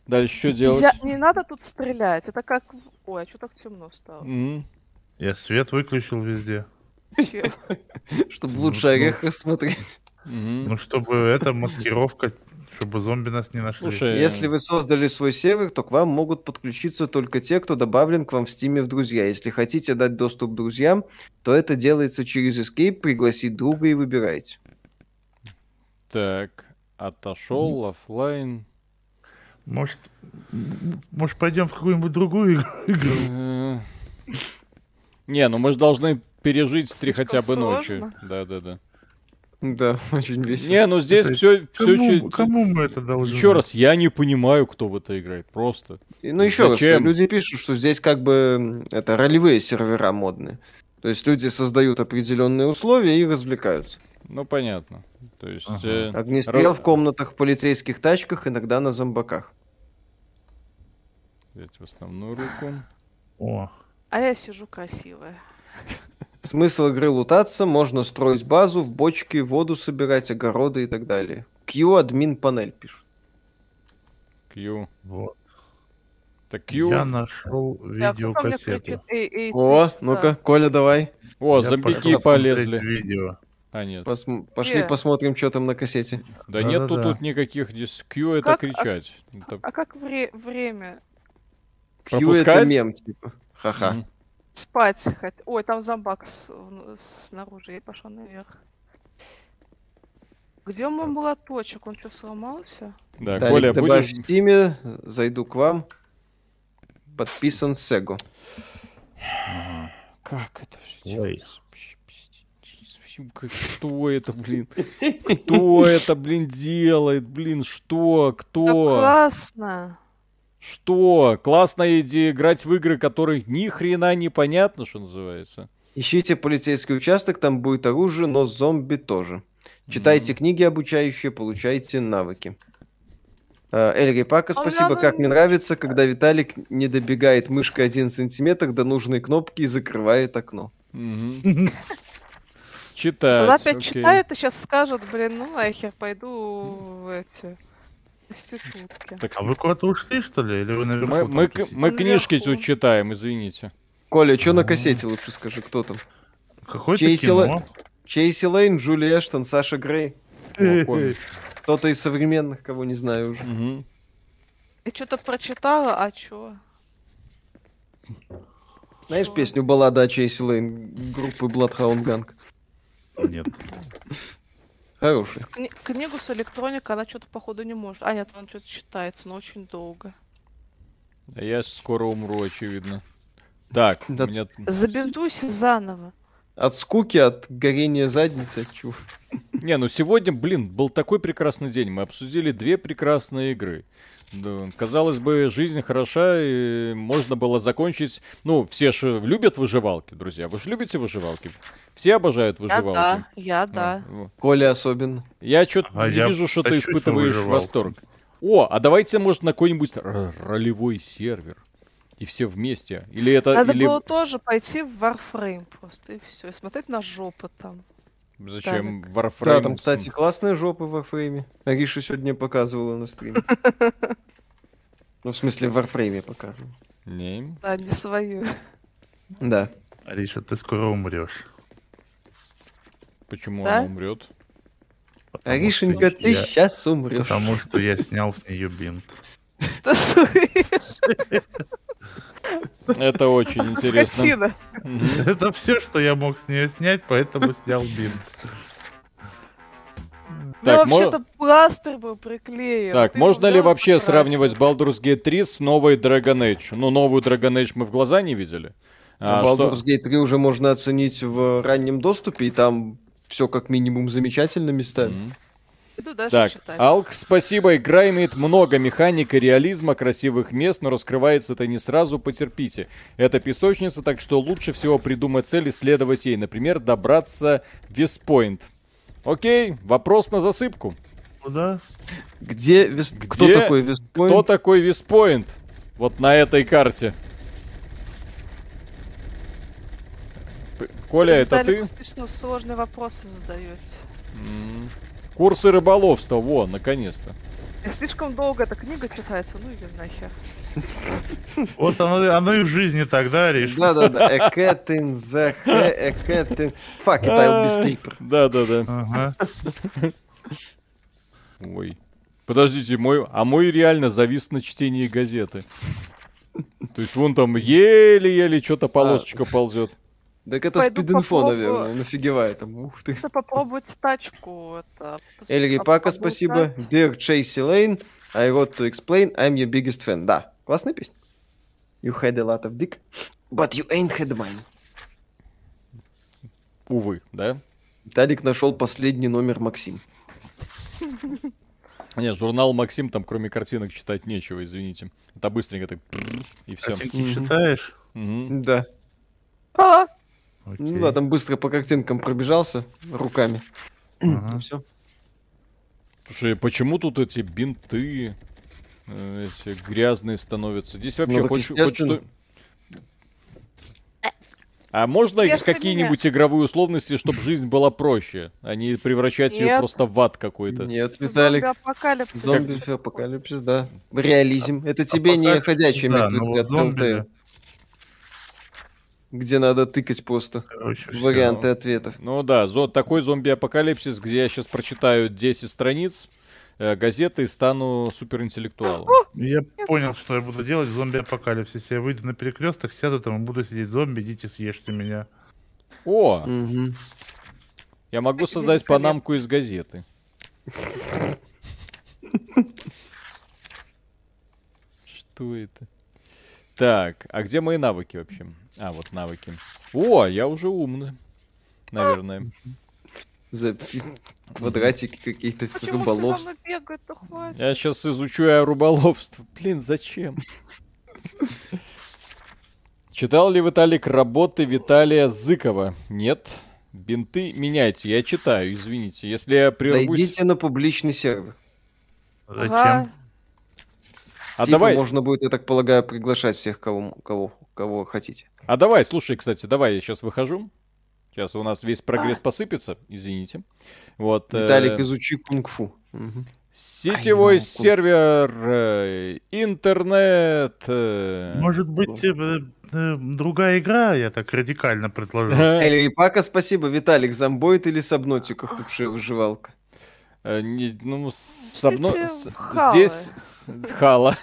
дальше что делать? Нельзя- не надо тут стрелять, это как... Ой, а что так темно стало? М. Я свет выключил везде. Чтобы Ну, лучше ну. орех рассмотреть. Мгм. Ну, чтобы это маскировка, чтобы зомби нас не нашли. Слушай, Если вы создали свой сервер, то к вам могут подключиться только те, кто добавлен к вам в Стиме в друзья. Если хотите дать доступ друзьям, то это делается через Escape, пригласить друга и выбирайте. Так, отошел, оффлайн. Может, м, может пойдем в какую-нибудь другую игру? Не, ну мы же должны пережить три хотя бы ночи. Да, да, да. Да, очень весело. Не, ну здесь все, все Кому, кому мы это должны? Еще раз, я не понимаю, кто в это играет. Просто. И, Ну, еще раз, Зачем? люди пишут, что здесь как бы это ролевые сервера модные. То есть люди создают определенные условия и развлекаются. Ну, понятно. То есть... Ага. э, Огнестрел Ро- в комнатах, в полицейских тачках, иногда на зомбаках. взять в основную руку. О, А я сижу красивая. Смысл игры лутаться, можно строить базу, в бочке воду собирать, огороды и так далее. Q админ панель пишет. Q. вот. Так Q. Я нашел Да, мне видеокассету. О, ну-ка. Коля, давай. О, зомбики смотреть полезли. видео. А, нет. Посм- Пошли Э. посмотрим, что там на кассете. Да нету Да-да-да. тут никаких дис... Q это Как- а- кричать. Это- А как вре- время? Q это Пропускать? мем, типа. Ха-ха. Мгм. Спать хот- Ой, там зомбак с- снаружи, я пошла наверх. Где мой молоточек? Он что, сломался? Да, Далее, Коля, добавь будешь... в Стиме, зайду к вам. Подписан Сего. Ага. Как это все Ой. Что это, блин? Кто это, блин, делает? Блин, что? Да Кто? классно. Что? Классная идея играть в игры, которые ни хрена не понятно, что называется. Ищите полицейский участок, там будет оружие, но зомби тоже. Читайте книги обучающие, получайте навыки. А, Эльри Пака, спасибо. Как мне нравится, когда Виталик не добегает мышкой один сантиметр до нужной кнопки и закрывает окно. Читать. опять читает и сейчас скажет, блин, ну нахер, пойду в эти Так А вы куда-то ушли, что ли? Или вы наверху мы, там мы, к- мы книжки Наверху. тут читаем, извините. Коля, что на кассете лучше скажи, кто там? Какое-то Чей кино. сила- Чейси Лейн, Джули Эштон, Саша Грей. О, помню. Кто-то из современных, кого не знаю уже. Мгм. Я что-то прочитала, а чё? Знаешь Чё? песню «Баллада о Чейси Лейн» группы Bloodhound Gang? Нет. Хорошая. Кни- книгу с электроникой она что-то походу не может. А нет, он что-то читается, но очень долго. А я скоро умру, очевидно. Так, Да меня- Забинтуйся заново. От скуки, от горения задницы, от чего? Не, ну сегодня, блин, был такой прекрасный день. Мы обсудили две прекрасные игры. Да, казалось бы, жизнь хороша, и можно было закончить... Ну, все же любят выживалки, друзья. Вы же любите выживалки? Все обожают Я выживалки. да, я А, да. вот. Коля особенно. Я что-то А не я вижу, что ты испытываешь выживалку. восторг. О, а давайте, может, на какой-нибудь ролевой сервер. И все вместе. Или это... Надо или... было тоже пойти в Warframe просто, и все. И смотреть на жопы там. Зачем Да, Warframe? там, кстати, классные жопы в Warframe. Ариша сегодня показывала на стриме. Ну, в смысле, в Warframe показывала. Не. Да, не свою. Да. Ариша, ты скоро умрешь. Почему Да? она умрет? Потому Аришенька, ты я- сейчас умрешь. Потому что я снял с нее бинт. Ты слышишь? Это очень интересно. Это все, что я мог с нее снять, поэтому снял бинт. Ну, вообще-то пластырь был приклеен. Так, Ты можно ли вообще сравнивать Baldur's Gate 3 с новой Dragon Age? Ну, новую Dragon Age мы в глаза не видели. А, что- Baldur's Gate 3 уже можно оценить в раннем доступе, и там все как минимум замечательно местами. Дальше Так. Алк, спасибо. Игра имеет много механик и реализма, красивых мест, но раскрывается это не сразу, потерпите. Это песочница, так что лучше всего придумать цель и следовать ей. Например, добраться в Вестпойнт. Окей, вопрос на засыпку. Куда? Где, Вест- Кто Где- такой Вестпойнт? Кто такой Вестпойнт? Вот на этой карте. Коля, это ты? слишком сложные вопросы задаете. М. Курсы рыболовства, во, наконец-то. Слишком долго эта книга читается, ну ее нахер. Вот оно, оно и в жизни тогда, Ариш. Да-да-да. A cat in the a cat in... Fuck it, I'll be stripper. Да-да-да. Ой. Подождите, мой, а мой реально завис на чтении газеты. То есть вон там еле-еле что-то полосочка ползет. Так это Пойду спид-инфо, попробую. наверное. Нафигевай там. Ух ты. Надо попробовать тачку. Это, Эльри об- Пака, спасибо. Dear Chasey Lane, I wrote to explain, I'm your biggest fan. Да, классная песня. You had a lot of dick, but you ain't had mine. Увы, да? Виталик нашел последний номер Максим. Нет, журнал Максим, там кроме картинок читать нечего, извините. Это быстренько так и все. Картинки читаешь? Да. А, Окей. Ну да, там быстро по картинкам пробежался руками. Ага. Все. Слушай, почему тут эти бинты э, эти грязные становятся? Здесь вообще Ну, хоть, хоть что... А можно какие-нибудь игровые условности, чтобы жизнь была проще, а не превращать ее просто в ад какой-то? Нет, Виталик. Зомби-апокалипсис. Зомби апокалипсис, да. Реализм. Это тебе не Апокалипсис, ходячие да, мертвецы от зомби, где надо тыкать просто короче, варианты ответов. Ну да, зо- такой зомби-апокалипсис, где я сейчас прочитаю 10 страниц э, газеты и стану суперинтеллектуалом. Я понял, что я буду делать в зомби-апокалипсисе. Я выйду на перекресток, сяду там и буду сидеть зомби, идите съешьте меня. О, Мгм. я могу создать панамку из газеты. Что это? Так, а где мои навыки вообще? А, вот навыки. О, я уже умный. Наверное. За квадратики какие-то Почему все за рыболов. мной бегают, хватит. Я сейчас изучу рыболовство. Блин, зачем? Читал ли Виталик работы Виталия Зыкова? Нет. Бинты меняйте. Я читаю, извините. Если я прервусь... Зайдите на публичный сервер. Зачем? А Типа давай, можно будет, я так полагаю, приглашать всех, кого, кого, кого хотите. а давай, слушай, кстати, давай, я сейчас выхожу. Сейчас у нас весь прогресс посыпется, извините. Вот. э, Виталик, изучи кунг-фу. Сетевой Ай, ну, сервер, э, интернет. э, Может быть, э, э, другая игра, я так радикально предложил. Эльри Пака, спасибо. Виталик, зомбоид или сабнотика худшая выживалка? Э, не- ну, с одно- Идите с- в халы. здесь хала.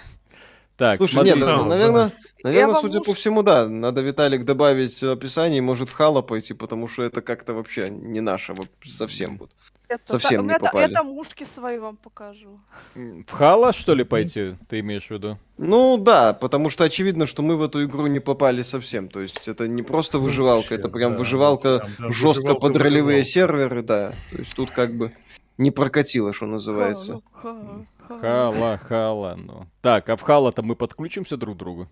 Так, Слушай, смотри. нет, да, ну, да. наверное, наверное, судя по всему, да. Надо Виталик добавить в описание, может в Хала пойти, потому что это как-то вообще не наше совсем вот. Это- Совсем у не попали. Я там ушки свои вам покажу. В хала, что ли, пойти, ты имеешь в виду? Ну да, потому что очевидно, что мы в эту игру не попали совсем. То есть это не просто выживалка, это прям Да, выживалка прям- прям жестко выживалка, под ролевые выживалка. серверы, да. То есть тут как бы не прокатило, что называется. Ха- ха- ха. Хала, хала, ну. Так, а в хала-то мы подключимся друг к другу?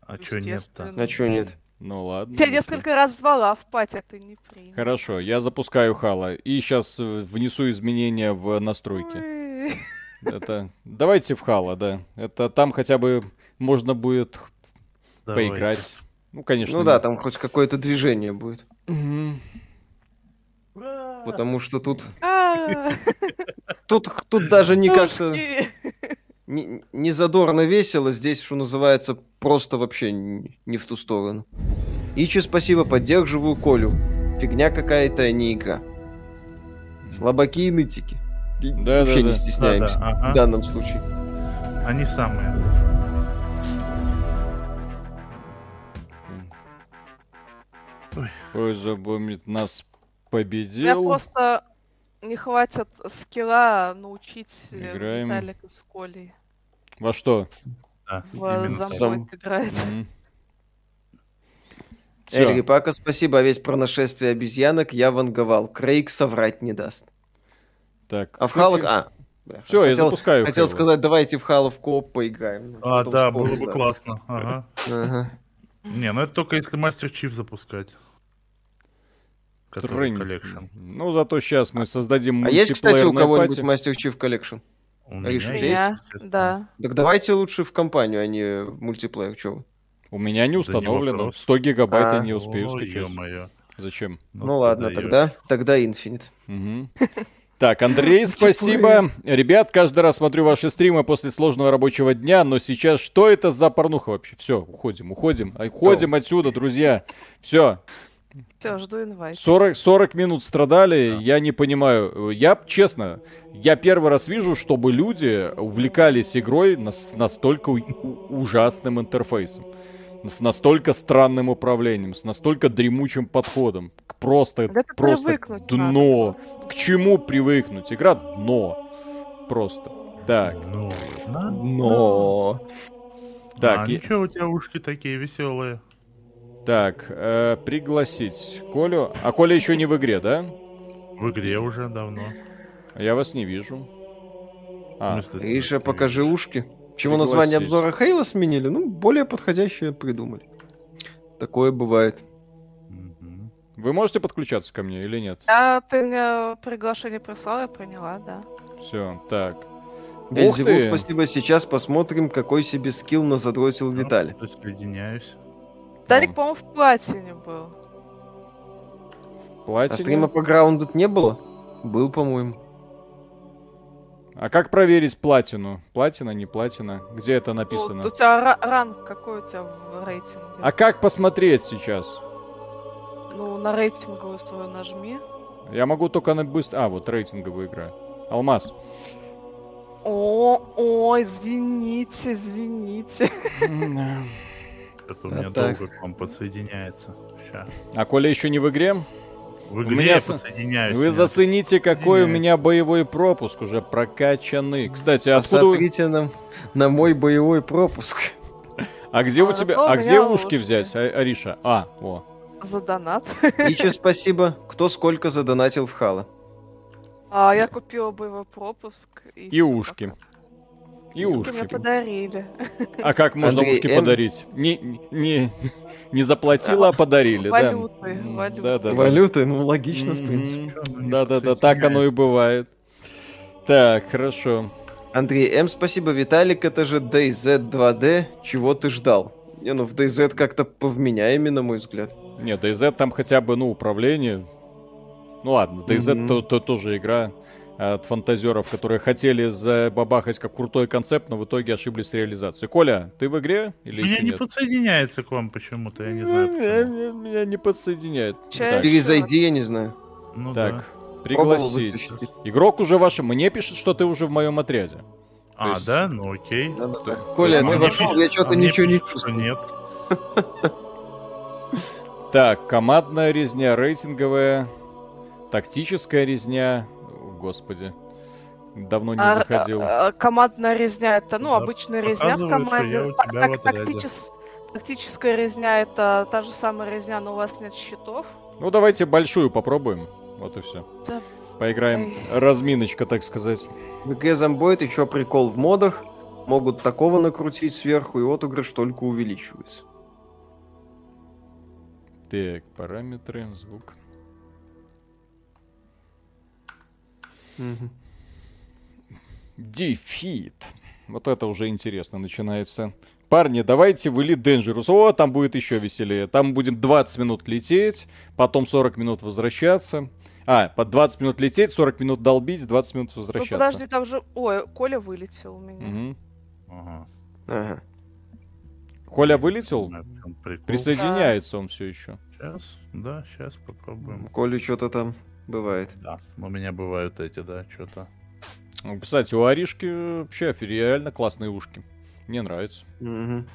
А чё нет-то? А чё нет? Ну ладно. Тебя ну, несколько раз звала в пати, а ты не принял. Хорошо, я запускаю хала и сейчас внесу изменения в настройки. Ой. Это давайте в хала, да. Это там хотя бы можно будет Давай. поиграть. Ну, конечно. Ну да, там хоть какое-то движение будет. Мгм. Потому что тут, А, тут, тут даже не как-то не, не задорно весело, здесь, что называется, просто вообще н- не в ту сторону. Ичи, спасибо, поддерживаю Колю. Фигня какая-то, а не игра. Слабаки и нытики. Да, Вообще да, не да. стесняемся Да-да, ага. в данном случае. Они самые. Ой, запомнит, нас У меня победил. просто не хватит скилла научить Играем. Виталика с Колей Во что? Да, в зомбой играть. Мгм. Эльри. Пака, спасибо, а весь про нашествие обезьянок я ванговал. Крейг соврать не даст. Так. А в Халок... А, Все, я хотел, запускаю. хотел Хало. сказать, давайте в Хало в кооп поиграем. А, да, вспомнил, было бы да. классно. Ага. Ага. Не, ну это только если Master Chief запускать. Который collection. Ну, зато сейчас мы создадим А есть, кстати, у кого-нибудь. Master Chief Collection? У Риш, меня есть, да. Так давайте лучше в компанию, а не в мультиплеер. Вы? У меня не установлено. вопрос. 100 гигабайт я А. не успею Ой, скачать. ё-моё. Зачем? Ну, ладно, ты тогда, тогда Infinite. Мгм. Так, Андрей, спасибо. Ребят, каждый раз смотрю ваши стримы после сложного рабочего дня, но сейчас что это за порнуха вообще? Все, уходим, уходим. А, Уходим отсюда, друзья. Все, Все, жду инвайт. 40, 40 минут страдали, я не понимаю. Я, честно, я первый раз вижу, чтобы люди увлекались игрой с настолько ужасным интерфейсом. С настолько странным управлением, с настолько дремучим подходом. Просто, Да это просто дно. надо К чему привыкнуть? Игра дно. Просто. Так, ладно. Но... так, а, и- ничего, у тебя ушки такие веселые. Так, э, пригласить Колю. А Коля еще не в игре, да? В игре уже давно. Я вас не вижу. А, не покажи ушки. Чего название Пригласить. обзора Хейла сменили? Ну, более подходящее придумали. Такое бывает. Вы можете подключаться ко мне или нет? А ты мне приглашение прислал, я приняла, да. Все, так. Ты! спасибо. Сейчас посмотрим, какой себе скилл назадротил Ну, Виталий. Присоединяюсь. Дарик, по-моему, в платине был. А Платина. стрима по граунду не было? Был, по-моему. А как проверить платину? Платина, не платина? Где это Ну, написано? у тебя ра- ранг какой у тебя в рейтинге? А как посмотреть сейчас? Ну, на рейтинговую свою нажми. Я могу только на быстро... А, вот рейтинговая игра. Алмаз. О, о, извините, извините. Это у А меня так. долго к вам подсоединяется. Ща. А Коля еще не в игре? В У игре меня я с- подсоединяюсь. Вы нет. зацените, какой у меня боевой пропуск уже прокачанный. Кстати, откуда... вы- Посмотрите на, на мой боевой пропуск. А где у А, тебя... у А где меня ушки ушки. взять, А- Ариша? А, о. За донат. Ичи, спасибо. Кто сколько задонатил в Хала? А я купила боевой пропуск. И, И ушки. пока. И Ушки мне подарили. А как можно Андрей, ушки М? подарить? Не, не, не заплатила, а подарили, да? Валюты, валюты. Да-да-да. Валюты, ну логично, в принципе. Ну, не Да-да-да, так оно и бывает. Так, хорошо. Андрей М, спасибо. Виталик, это же DayZ 2D. Чего ты ждал? Не, ну в DayZ как-то повменяемее, на мой взгляд. Нет, DayZ там хотя бы, ну, управление. Ну ладно, DayZ Мгм. то, то- тоже игра от фантазеров, которые хотели забабахать как крутой концепт, но в итоге ошиблись с реализацией. Коля, ты в игре или Меня не нет? подсоединяется к вам почему-то, я не знаю. Меня, меня- не подсоединяет. Так, Перезайди, я не знаю. Ну так, да. Пригласить. Игрок уже ваш. Мне пишет, что ты уже в моем отряде. А, есть- да? Ну окей. Да-да-да. То Коля, есть ты вошел, я что-то а ничего не чувствую. Нет. Так, командная резня, рейтинговая, тактическая резня. Господи. Давно не А, заходил. а, а, командная резня это, ну, Да, обычная резня в команде. так- отряде. тактичес- Тактическая резня это та же самая резня, но у вас нет щитов. Ну, давайте большую попробуем. Вот и все. Да. Поиграем. Разминочка, так сказать. В игре Зомбоид еще прикол в модах. Могут такого накрутить сверху, и отыгрыш только увеличивается. Так, параметры, звук. Мгм. Дефит. Вот это уже интересно начинается. Парни, давайте в Elite Dangerous. О, там будет еще веселее. Там будем 20 минут лететь, потом 40 минут возвращаться. А, по 20 минут лететь, 40 минут долбить, 20 минут Ну, возвращаться. подожди, там же... Ой, Коля вылетел у меня. Мгм. Ага. Ага. Коля вылетел? Присоединяется он все еще. Сейчас, да, сейчас попробуем. Коля что-то там бывает. Да, у меня бывают эти, да, что-то. Ну, Кстати, у Аришки вообще реально классные ушки. Мне нравится. Мгм.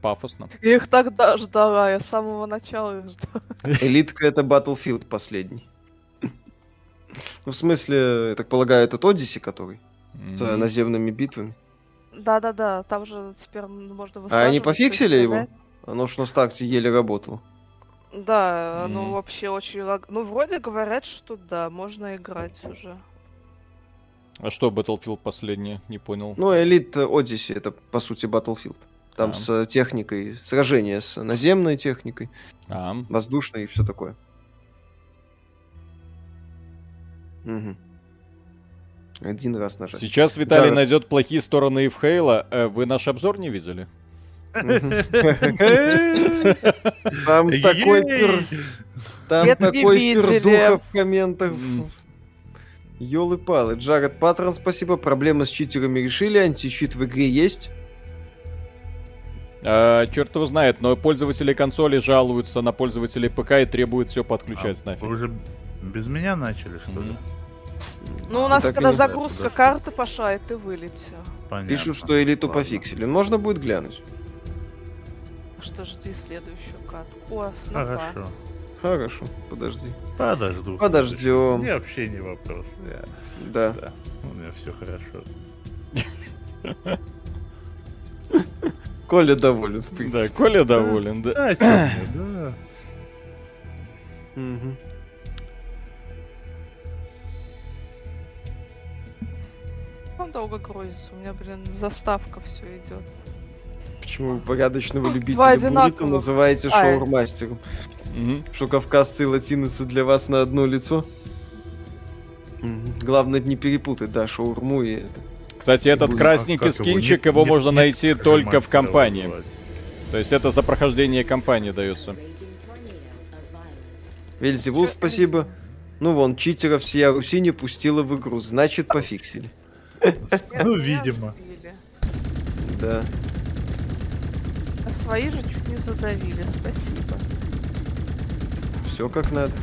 Пафосно. Я их тогда ждала, я с самого начала их ждала. Элитка это Battlefield последний. Ну, в смысле, я так полагаю, этот Одиссе, который с М. наземными битвами. Да-да-да, там же теперь можно А они пофиксили его? Оно ж на старте еле работало. Да, ну Мгм. вообще очень лаг... Ну, вроде говорят, что да, можно играть уже. А что Battlefield последнее? Не понял. Ну, Элит Одиссе это, по сути, Battlefield. Там А. с техникой, сражение с наземной техникой, А, воздушной и все такое. Мгм. Один раз нажать. Сейчас Виталий Джаред. найдет плохие стороны Ивхейла. Э, Вы наш обзор не видели? Там такой пир, там такой пир видели. духа в комментах. Ёлы-палы. Джаред Паттерн, спасибо. Проблемы с читерами решили. Античит в игре есть. А, черт его знает, но пользователи консоли жалуются на пользователей ПК и требуют все подключать А, нафиг. Вы уже без меня начали, что ли? Мгм. Ну, у нас Так когда знаю, загрузка ж карты пошла, и ты вылетел. Понятно. Пишут, что элиту Ладно. пофиксили. Можно будет глянуть. Что жди следующую карту. О, снова. Хорошо. Хорошо, подожди. Подожду. Подождем. Мне вообще не вопрос. Я- Да. Да, у меня все хорошо. Коля доволен, в Да, принципе. Коля доволен, да. Да, чё мне, да. Мгм. Он долго грузится. У меня, блин, заставка все идет. Почему вы порядочного любителя буррито называете Ай. шоурмастером? Мгм. Что кавказцы и латиносы для вас на одно лицо? Главное не перепутать, да, шаурму и это. Кстати, этот Будет. красненький его? скинчик, его нет- можно нет найти только в компании. То есть это за прохождение кампании дается. Вельзевул, спасибо. Ну вон, читеров всея Руси не пустила в игру, значит пофиксили. Ну, видимо. Да. Свои же чуть не задавили, спасибо. Все как надо.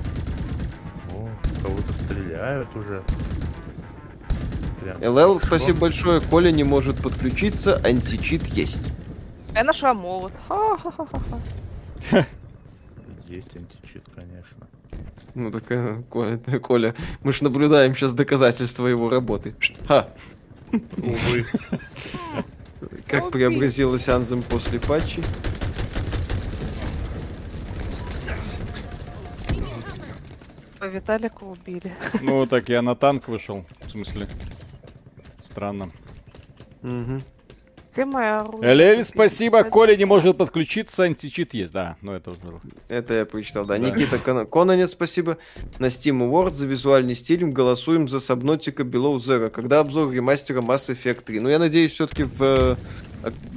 О, кого-то стреляют уже. Прям ЛЛ, хорошо. спасибо большое. Коля не может подключиться, античит есть. Я нашла молот. Есть античит, конечно. Ну так, э, Коля, Коля, мы же наблюдаем сейчас доказательства его работы. Ха! Увы. Как преобразилась Анзем после патчи? Типа Виталика убили. Ну, так я на танк вышел. В смысле. Странно. Мгм. Где моя оружие? Элели, спасибо. Коля не может подключиться, античит есть. Да, ну это уже было. Это я прочитал, да. Да. Никита Кон- Кононец, спасибо. На Steam Awards за визуальный стиль голосуем за Subnautica Below Zero. Когда обзор ремастера Mass Effect 3? Ну, я надеюсь, все-таки в э,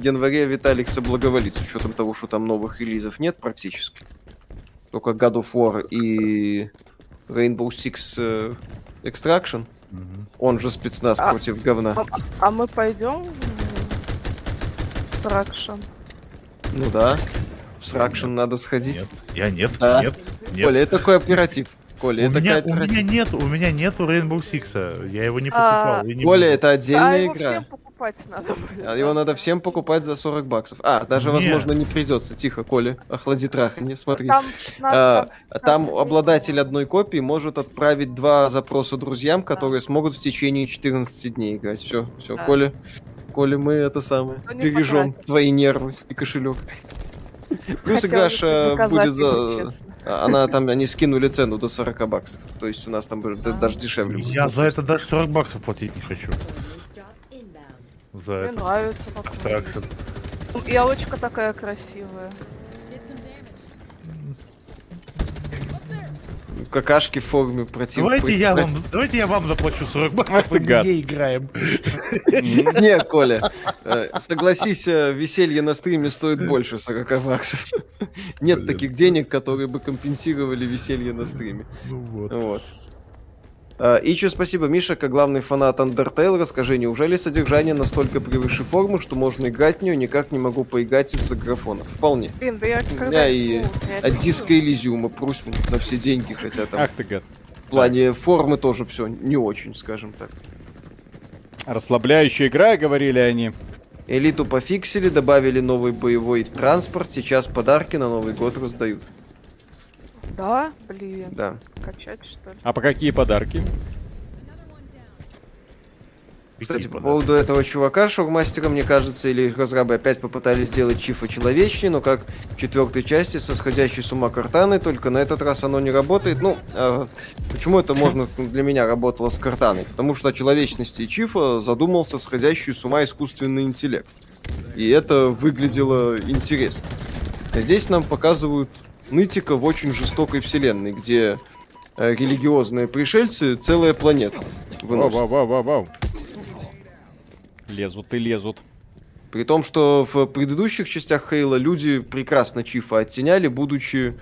январе Виталик соблаговолит, с учетом того, что там новых релизов нет практически. Только God of War и Rainbow Six э, Extraction. Мгм. Он же спецназ А. против говна. А, а мы пойдем в Extraction? Ну да. В Extraction надо сходить. Нет, я нет, Да. нет, нет. Коля, это такой оператив. Коля, у, это меня, у меня нет, у меня нету Rainbow Six. Я его не А, покупал. и не Коля, буду. это А отдельная его игра. всем покупать надо будет. А Его надо всем покупать за 40 баксов. А, даже, Не. возможно, не придется. Тихо, Коля, охлади траханье, смотри. Там, А, Там там- обладатель одной копии может отправить два запроса друзьям, которые смогут в течение 14 дней играть. Все, все, Да. Коля. Коля, мы это самое. Ну, не Бережем твои нервы и кошелек. Плюс ж, э, будет за... а, Она там, они скинули цену до 40 баксов. То есть у нас там будет А. даже дешевле. будет. Я за это даже 40 баксов платить не хочу. За Мне это. нравится. как Extraction. И елочка такая красивая. Какашки в форме против... Давайте я против- вам, давайте я вам заплачу 40 баксов, и мы не играем. Не, Коля, э, согласись, э, веселье на стриме стоит больше 40 баксов. Нет таких денег, которые бы компенсировали веселье на стриме. Ну вот. Вот. А, И еще спасибо, Миша, как главный фанат Undertale, расскажи, неужели содержание настолько превыше формы, что можно играть в нее, никак не могу поиграть из-за графонов? Вполне. Блин, да я У меня и от диска Элизиума прусь на все деньги, хотя там Ах ты гад. в плане формы тоже все не очень, скажем так. Расслабляющая игра, говорили они. Элиту пофиксили, добавили новый боевой транспорт, сейчас подарки на Новый год раздают. Да? Блин. Да. Качать, что ли? А по какие подарки? Кстати, по поводу этого чувака, шоурмастера, мне кажется, или разрабы опять попытались сделать Чифа человечнее, но как в четвертой части со сходящей с ума картаной, только на этот раз оно не работает. Ну, а, почему это можно для меня работало с картаной? Потому что о человечности Чифа задумался сходящий с ума искусственный интеллект. И это выглядело интересно. А здесь нам показывают нытика в очень жестокой вселенной, где э, религиозные пришельцы целая планета. Вау, выносят. вау, вау, вау, вау. Лезут и лезут. При том, что в предыдущих частях Хейла люди прекрасно Чифа оттеняли, будучи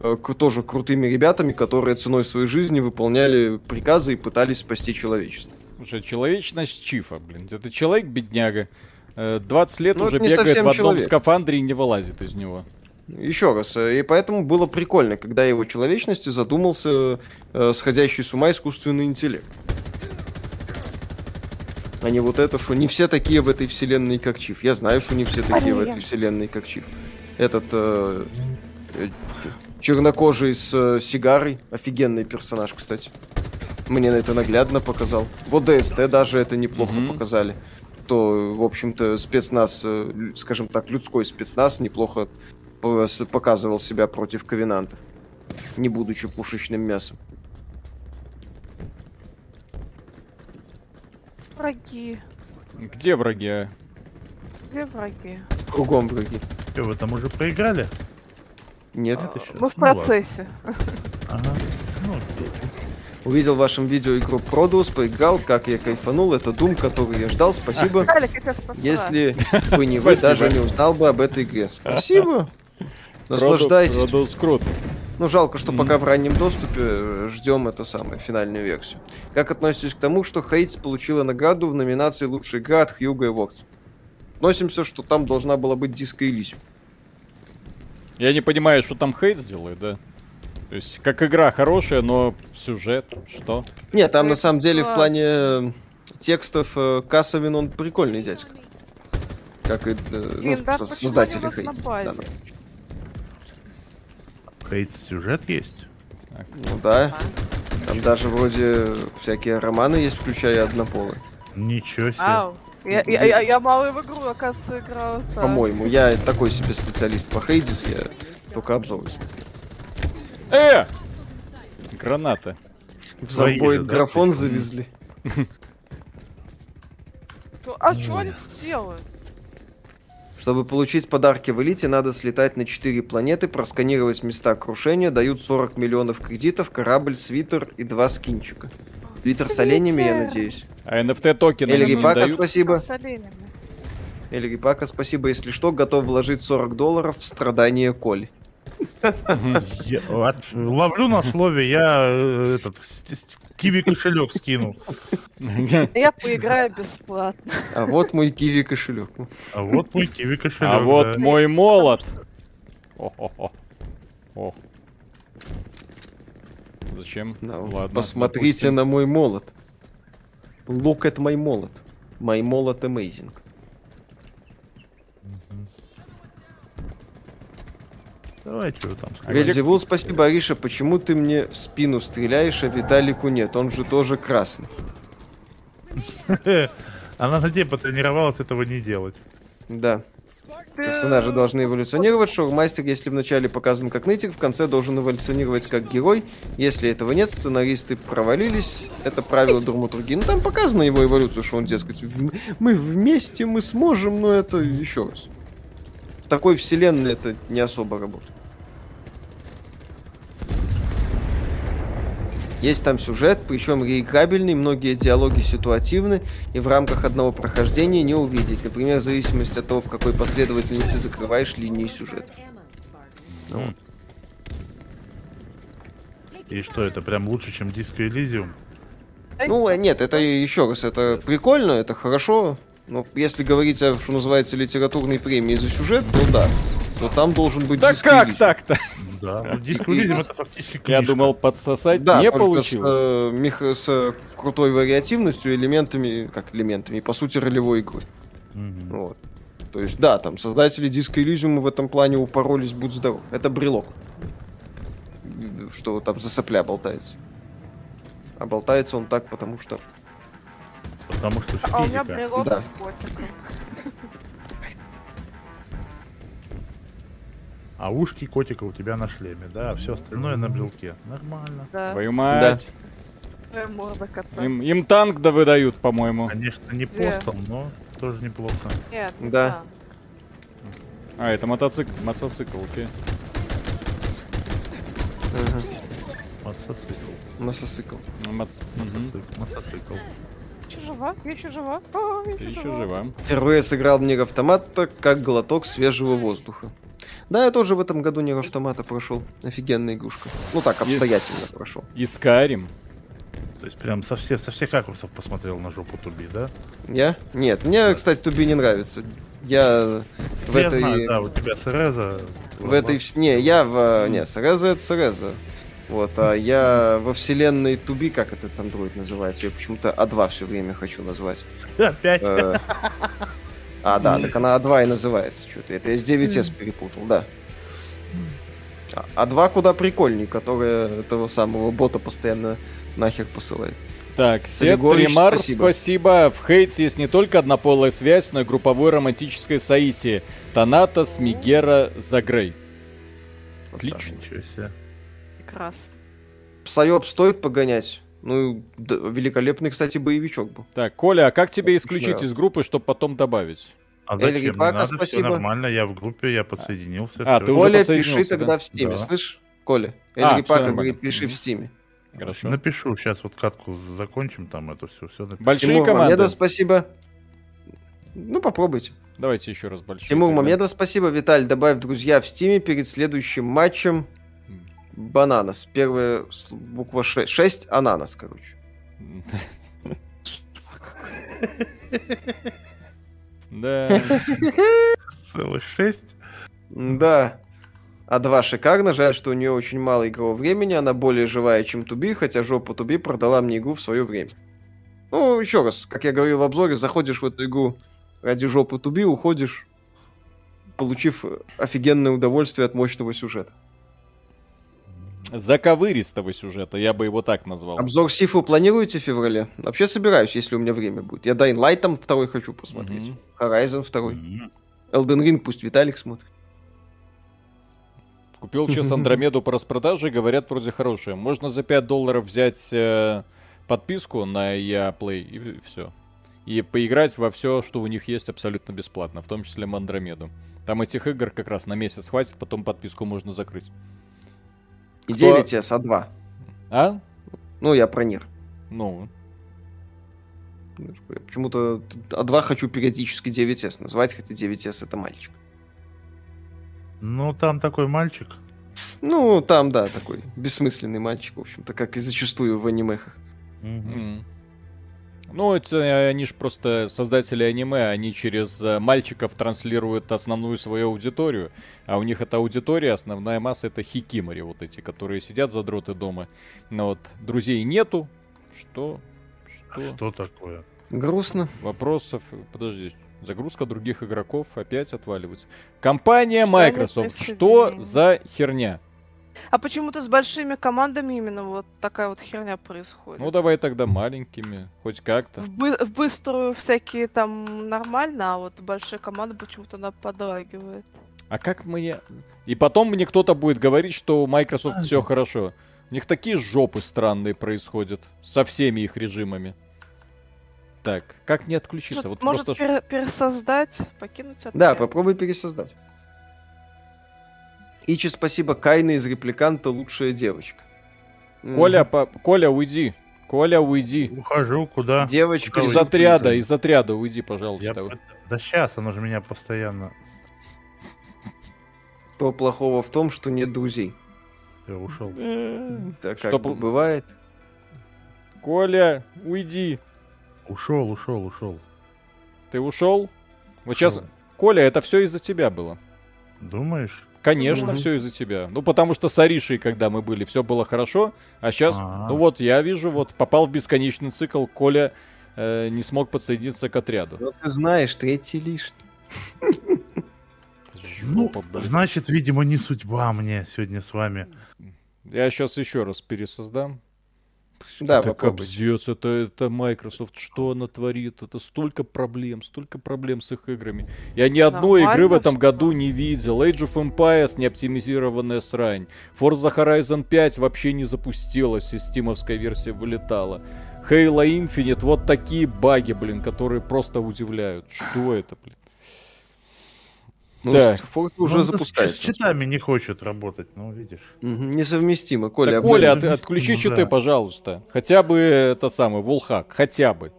э, тоже крутыми ребятами, которые ценой своей жизни выполняли приказы и пытались спасти человечество. Слушай, человечность Чифа, блин. Это человек-бедняга. Э, 20 лет Ну, уже бегает в одном человек. скафандре и не вылазит из него. Еще раз, э, и поэтому было прикольно, когда его человечности задумался э, сходящий с ума искусственный интеллект. А не вот это, что не все такие в этой вселенной, как Чиф. Я знаю, что не все такие в этой вселенной, как Чиф. Этот э, э, чернокожий с э, сигарой, офигенный персонаж, кстати. Мне на это наглядно показал. Вот ДСТ даже это неплохо Мгм. показали. То, в общем-то, спецназ, э, скажем так, людской спецназ неплохо показывал себя против ковенантов, не будучи пушечным мясом. Враги. Где враги? а? Где враги? Кругом враги. Что, вы там уже проиграли? Нет. Щас. Мы в Ну процессе. Ага. Ну. Увидел в вашем видео игру Продус, поиграл, как я кайфанул. Это Дум, который я ждал. Спасибо. Если бы не вы, даже не узнал бы об этой игре. Спасибо. Наслаждайтесь. Продус круто. Ну, жалко, что Мгм. пока в раннем доступе э, ждем это самое, финальную версию. Как относитесь к тому, что Хейтс получила награду в номинации «Лучшая игра» от Хьюга и Воркс? Относимся, что там должна была быть Диско Элизиум. Я не понимаю, что там хейт сделает, да? То есть, как игра хорошая, но сюжет, что? Нет, там на самом деле в плане э, текстов э, Касовин, он прикольный дядька. Как и ну, Блин, да создатели они у нас на Хейт. базе? Да, Хейт сюжет есть? Ну да, там даже вроде всякие романы есть, включая однополые. Ничего себе. Ау. Я, я, я, я мало в игру, оказывается, играла. так. По-моему, я такой себе специалист по Хейдис, я только обзоры смотрю. Э! Граната. В да, графон завезли. А что они делают? Чтобы получить подарки в элите, надо слетать на 4 планеты, просканировать места крушения, дают 40 миллионов кредитов, корабль, свитер и два скинчика. Свитер с оленями, я надеюсь. А NFT токены Эль Рипака, дают? спасибо. Эль Рипака, спасибо. Если что, готов вложить 40 долларов в страдания Коль. Ловлю на слове, я э, этот киви кошелек скинул. Я поиграю бесплатно. А вот мой киви кошелек. А вот мой киви кошелек. А вот мой молот. О. Зачем? Ладно, Посмотрите на мой молот. Look at my молот. My молот amazing. Давайте вы там. Редзивул, спасибо, Ариша. Почему ты мне в спину стреляешь, а Виталику нет? Он же тоже красный. Она на тебе потренировалась этого не делать. Да. Персонажи должны эволюционировать. Шоурмастер, если вначале показан как нытик, в конце должен эволюционировать как герой. Если этого нет, сценаристы провалились. Это правило драматургии. Ну там показана его эволюцию, что он, дескать, «В- мы вместе, мы сможем, но это еще раз. В такой вселенной это не особо работает. Есть там сюжет, причем реиграбельный, многие диалоги ситуативны, и в рамках одного прохождения не увидеть. Например, в зависимости от того, в какой последовательности закрываешь линии сюжета. Ну, И что, это прям лучше, чем Disco Elysium? Ну, э, нет, это еще раз, это прикольно, это хорошо. Но если говорить о, что называется, литературной премии за сюжет, то да. Но там должен быть Да диско как так-то? Да, ну, Disco Elysium это фактически Я думал подсосать, Да, не только получилось. С, э, мех- с э, крутой вариативностью, элементами, как элементами, по сути, ролевой игры. Мгм. Вот. То есть, да, там создатели диска Elysium в этом плане упоролись, будь здоров. Это брелок. Что там за сопля болтается. А болтается он так, потому что... Потому что А у меня физика. брелок Да. с котиком. А ушки котика у тебя на шлеме, да, а все остальное на брелке. Нормально. Да. Твою мать. Кота. Им, им танк да выдают, по-моему. Конечно, не постом, но тоже неплохо. Нет, не Да. А, это мотоцикл, мотоцикл, окей. Ага, Мотоцикл. Мотоцикл. Ну. Мотоцикл. Мотоцикл. Еще жива? Я еще жива? А, я Ты еще еще жива. Впервые сыграл в Автомата как глоток свежего воздуха. Да, я тоже в этом году Нир Автомата прошел. Офигенная игрушка. Ну так, обстоятельно прошел. Искарим. То есть прям со, все, со всех ракурсов посмотрел на жопу Туби, да? Я? Нет, мне, кстати, Туби не нравится. Я в Я этой... знаю, да, у тебя Среза. В этой... Не, я в... Не, Среза это Среза. Вот, а я во вселенной Туби, как этот андроид называется, я почему-то А2 все время хочу назвать. Опять. А, да, так она А2 и называется. Что-то это я с 9S перепутал, да. А А2 куда прикольней, которая этого самого бота постоянно нахер посылает. Так, Сет Римар, спасибо. спасибо. В хейте есть не только однополая связь, но и групповое романтическое соитие. Танатос, Мигера, Загрей. Вот Отлично. себе. Прекрасно. Psi-Ops стоит погонять. Ну, да, великолепный, кстати, боевичок был. Так, Коля, а как тебе исключить из группы, чтобы потом добавить? А зачем? Рипака, надо, все спасибо. нормально, я в группе, я подсоединился. А, всё. ты Коля, пиши да? тогда в стиме, Да. слышь? Коля, А, Эль всё Рипака нормально. говорит, пиши в стиме. Хорошо. Напишу, сейчас вот катку закончим, там это все, все напишу. Большие Тимур команды. Мамедов, спасибо. Ну, попробуйте. Давайте еще раз большие. Тимур тогда. Мамедов, спасибо. Виталь, добавь в друзья в стиме перед следующим матчем. Бананас. Первая буква 6. 6 ананас, короче. Да. Целых шесть. Да. А 2 шикарно. Жаль, что у нее очень мало игрового времени. Она более живая, чем Туби, хотя жопа Туби продала мне игру в свое время. Ну, еще раз, как я говорил в обзоре, заходишь в эту игру ради жопы Туби, уходишь, получив офигенное удовольствие от мощного сюжета. Заковыристого сюжета, я бы его так назвал. Обзор Сифу планируете в феврале? Вообще собираюсь, если у меня время будет. Я Dying Light там второй хочу посмотреть. Мгм. Horizon второй. М. Elden Ring пусть Виталик смотрит. Купил сейчас Андромеду по распродаже, говорят, вроде хорошая. Можно за 5 долларов взять э, подписку на EA Play и все. И поиграть во все, что у них есть абсолютно бесплатно, в том числе в Андромеду. Там этих игр как раз на месяц хватит, потом подписку можно закрыть. И Кто- 9S, А2. А? Ну, я про Нир. Ну, Я Почему-то А2 хочу периодически 9S назвать, хотя 9S это мальчик. Ну, там такой мальчик. Ну, там, да, такой бессмысленный мальчик, в общем-то, как и зачастую в анимехах. М. Ну, это э, они же просто создатели аниме, они через э, мальчиков транслируют основную свою аудиторию, а у них эта аудитория, основная масса это хикимори вот эти, которые сидят задроты дома. Но вот друзей нету, что... А Что? Что такое? Грустно. Вопросов... Подожди, загрузка других игроков опять отваливается. Компания Что Microsoft, что за херня? А почему-то с большими командами именно вот такая вот херня происходит. Ну давай тогда маленькими, хоть как-то. В, бы- в быструю всякие там нормально, а вот большие команды почему-то она подрагивает. А как мне... И потом мне кто-то будет говорить, что у Microsoft все хорошо. У них такие жопы странные происходят со всеми их режимами. Так, как не отключиться? Может, Вот может просто... пере- пересоздать, покинуть отряд? Да, попробуй пересоздать. Ичи, спасибо, Кайна из репликанта лучшая девочка. Коля, по- Коля, уйди. Коля, уйди. Ухожу, куда? Девочка Из отряда, из отряда уйди, Я... пожалуйста. Да сейчас, оно же меня постоянно... Что плохого в том, что нет друзей? Я ушел. Так Что как пл- бывает. Коля, уйди. Ушел, ушел, ушел. Ты ушел? Вот сейчас... Ушел. Коля, это все из-за тебя было. Думаешь? Конечно, Мгм. все из-за тебя. Ну, потому что с Аришей, когда мы были, все было хорошо, а сейчас, А. ну вот, я вижу, вот, попал в бесконечный цикл, Коля э, не смог подсоединиться к отряду. Ну, ты знаешь, третий лишний. Ну, значит, видимо, не судьба мне сегодня с вами. Я сейчас еще раз пересоздам. Да, это кобздец, это, это Microsoft, что она творит? Это столько проблем, столько проблем с их играми. Я ни одной Нормально игры в этом году не видел. Age of Empires не оптимизированная срань. Forza Horizon 5 вообще не запустилась, и стимовская версия вылетала. Halo Infinite, вот такие баги, блин, которые просто удивляют. Что это, блин? Ну, Так. Ну, уже да с- запускается. С читами не хочет работать, ну, видишь. Мгм, Несовместимо. Коля, Так, Коля, от- отключи Ну, читы, да. пожалуйста. Хотя бы этот самый, Волхак, хотя бы.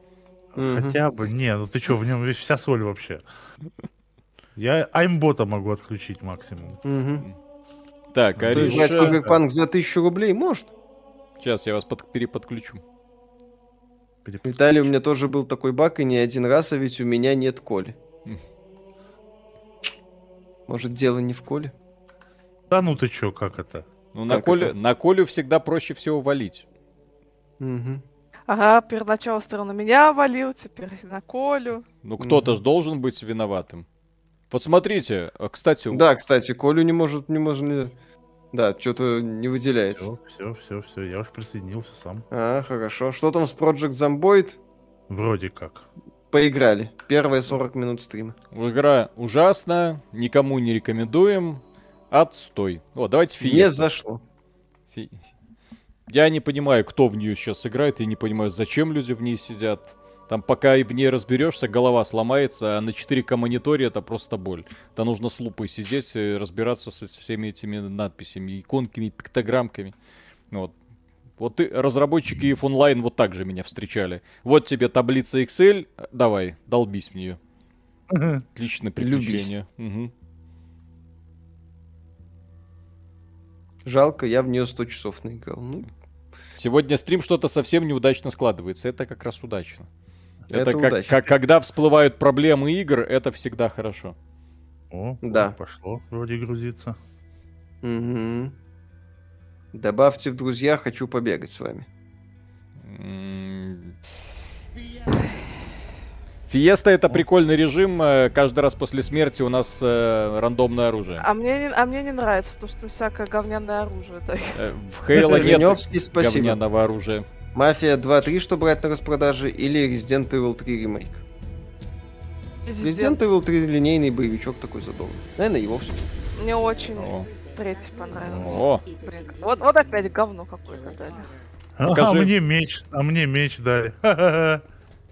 Хотя бы, не, ну ты что, в нем весь вся соль вообще. Я аймбота могу отключить максимум. Мгм. Так, Ну, То есть Ариша... брать Cyberpunk за тысячу рублей может? Сейчас я вас под- переподключу. Переп- Виталий, у меня тоже был такой баг, и не один раз, а ведь у меня нет Коли. Может, дело не в Коле? Да ну ты чё, как это? Ну, на, Колю, это? на Колю всегда проще всего валить. Мгм. Ага, перед началом стрела на меня валил, теперь на Колю. Ну, кто-то Мгм. же должен быть виноватым. Вот смотрите, а, кстати, у- Да, кстати, Колю не может, не может, не- Да, что-то не выделяется. Все, все, все, все, я уж присоединился сам. А, хорошо. Что там с Project Zomboid? Вроде как. Поиграли. Первые 40 минут стрима. игра ужасная, никому не рекомендуем. Отстой. О, давайте Не Фиеста. зашло. Фи- Я не понимаю, кто в нее сейчас играет, и не понимаю, зачем люди в ней сидят. Там пока и в ней разберешься, голова сломается, а на 4К мониторе это просто боль. Да нужно с лупой сидеть и разбираться со всеми этими надписями, иконками, пиктограммками. Вот. Вот и разработчики EVE Online вот так же меня встречали. Вот тебе таблица Excel, давай, долбись в нее. Отличное приключение. Мгм. Жалко, я в нее 100 часов наиграл. Ну, Сегодня стрим что-то совсем неудачно складывается. Это как раз удачно. Это, Это как, удачно. как- когда всплывают проблемы игр, это всегда хорошо. О, Да. пошло вроде грузиться. мгм. Добавьте в друзья, хочу побегать с вами. Фиеста это прикольный режим. э, Каждый раз после смерти у нас э, рандомное оружие. А мне, не, а мне не нравится, потому что всякое говняное оружие. да. Э, В Хейла нет спасибо. говняного оружия. Мафия 2.3, что брать на распродаже, или Resident Evil 3 ремейк? Resident Президент. Evil 3 линейный боевичок такой забавный. Наверное, его все. Мне очень О. третий понравился. О, Блин, вот, вот опять говно какое-то дали. А Покажи. мне меч, а мне меч дали.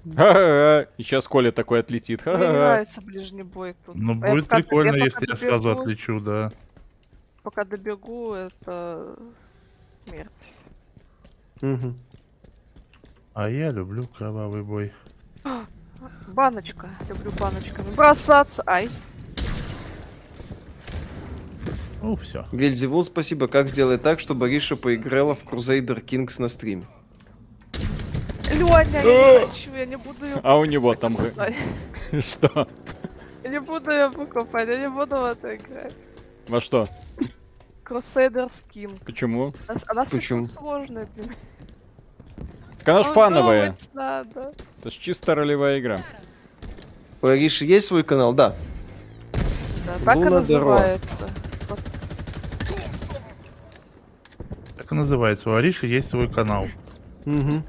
И сейчас Коля такой отлетит. Мне нравится ближний бой тут. Ну, А я будет пока- прикольно, пока если я сразу отлечу, да. Пока добегу, это смерть. Мгм. А я люблю кровавый бой. Баночка. Люблю баночками бросаться. Ай. Ну, все. Вельзевул, спасибо. Как сделать так, чтобы Риша поиграла в Crusader Kings на стриме? Леня, я не хочу, я не буду ее А у него там... Что? Я не буду ее покупать, я не буду в это играть. Во что? Crusader Skin. Почему? Она, Почему? слишком сложная для меня. Так Она ж Ну, фановая. надо. Это ж чисто ролевая игра. У Риши есть свой канал? Да. Да, так и называется. Так и называется. У Ариши есть свой канал. Мгм.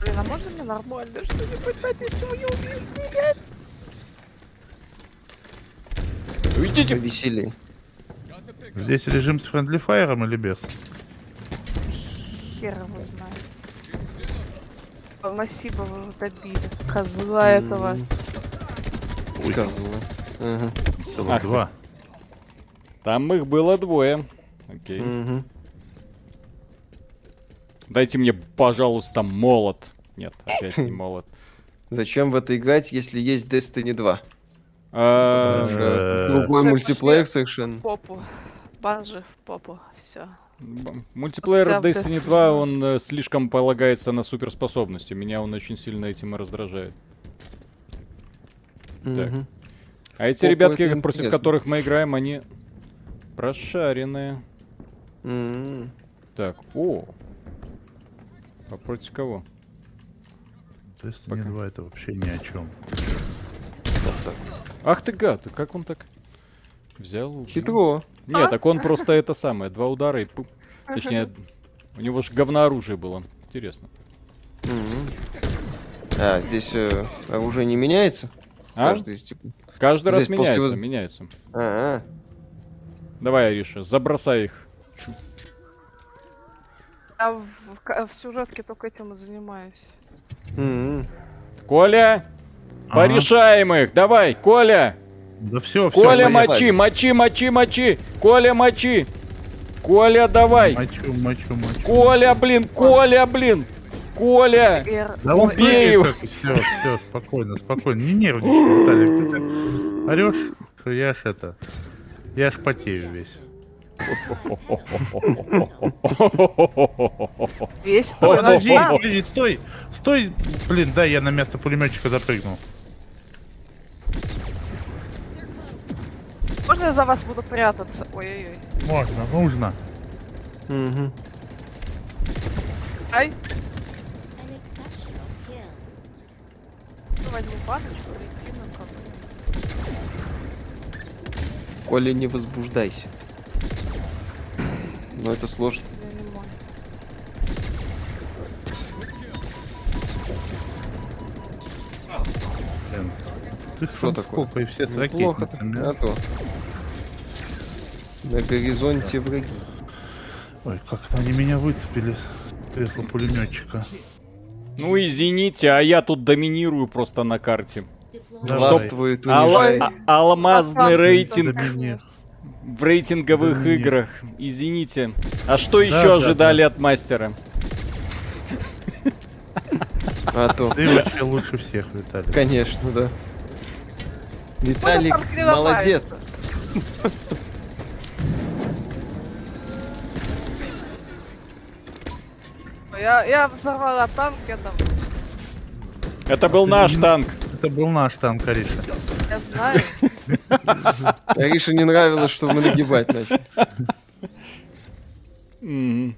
Блин, а можно мне нормально что-нибудь дать, если я не умею стрелять? Уйдите! Повеселее. Здесь режим с friendly fire ом или без? Хер его знает. Спасибо, вы его добили. Козла этого. М, Козла. Ага. Целых Ах два. Там их было двое. Окей. Мгм. Дайте мне, пожалуйста, молот. Нет, опять не молот. Зачем в это играть, если есть Destiny 2? А, другой мультиплеер совершенно. В попу. Банжи в попу. Все. Мультиплеер Destiny вот 2, эта- он э, слишком полагается на суперспособности. Меня он очень сильно этим и раздражает. А эти Попу ребятки, это против интересно. которых мы играем, они прошаренные. Так, о. А против кого? Destiny Пока. 2 это вообще ни о чем. Ах ты гад, как он так взял? убил? Хитро. Нет, так он просто это самое, два удара и пуп. Точнее, у него же говнооружие было. Интересно. А, здесь э, оружие не меняется? А? Типа. Каждый раз Здесь после меняется, воз- меняется. А, Давай, Ариша, забросай их. Чу- Я в, в в сюжетке только этим и занимаюсь. М. Коля, Ага. порешаем их. Давай, Коля. Да все, все. Коля, мочи, мочи, мочи, мочи. Коля, мочи. Коля, давай. Мочу, мочу, мочу. Коля, блин, Коля, блин. Коля. Да Убей его. Все, все, спокойно, спокойно. Не нервничай, Виталик. Ты так орешь, что я ж это... Я ж потею весь. Весь Подожди, подожди, стой! Стой! Блин, дай я на место пулеметчика запрыгнул. Можно я за вас буду прятаться? Ой-ой-ой. Можно, нужно. Мгм. Ай, возьму баночку и кину кого-нибудь. Коля, не возбуждайся. Но это сложно. Что такое? Сколько и все с ракетницами. А то. На горизонте враги. Ой, как-то они меня выцепили с кресла пулеметчика. Ну извините, а я тут доминирую просто на карте. Властвует, Ал- а- алмазный А рейтинг в рейтинговых Домини- играх. Извините. А что еще да, ожидали да. от мастера? А то. Ты вообще лучше всех, Виталий. Конечно, да. Виталик, молодец. Я, я взорвала танк, я там, Это был наш танк. Это был наш танк, Ариша. я знаю. Арише не нравилось, что мы нагибать начали. Мгм.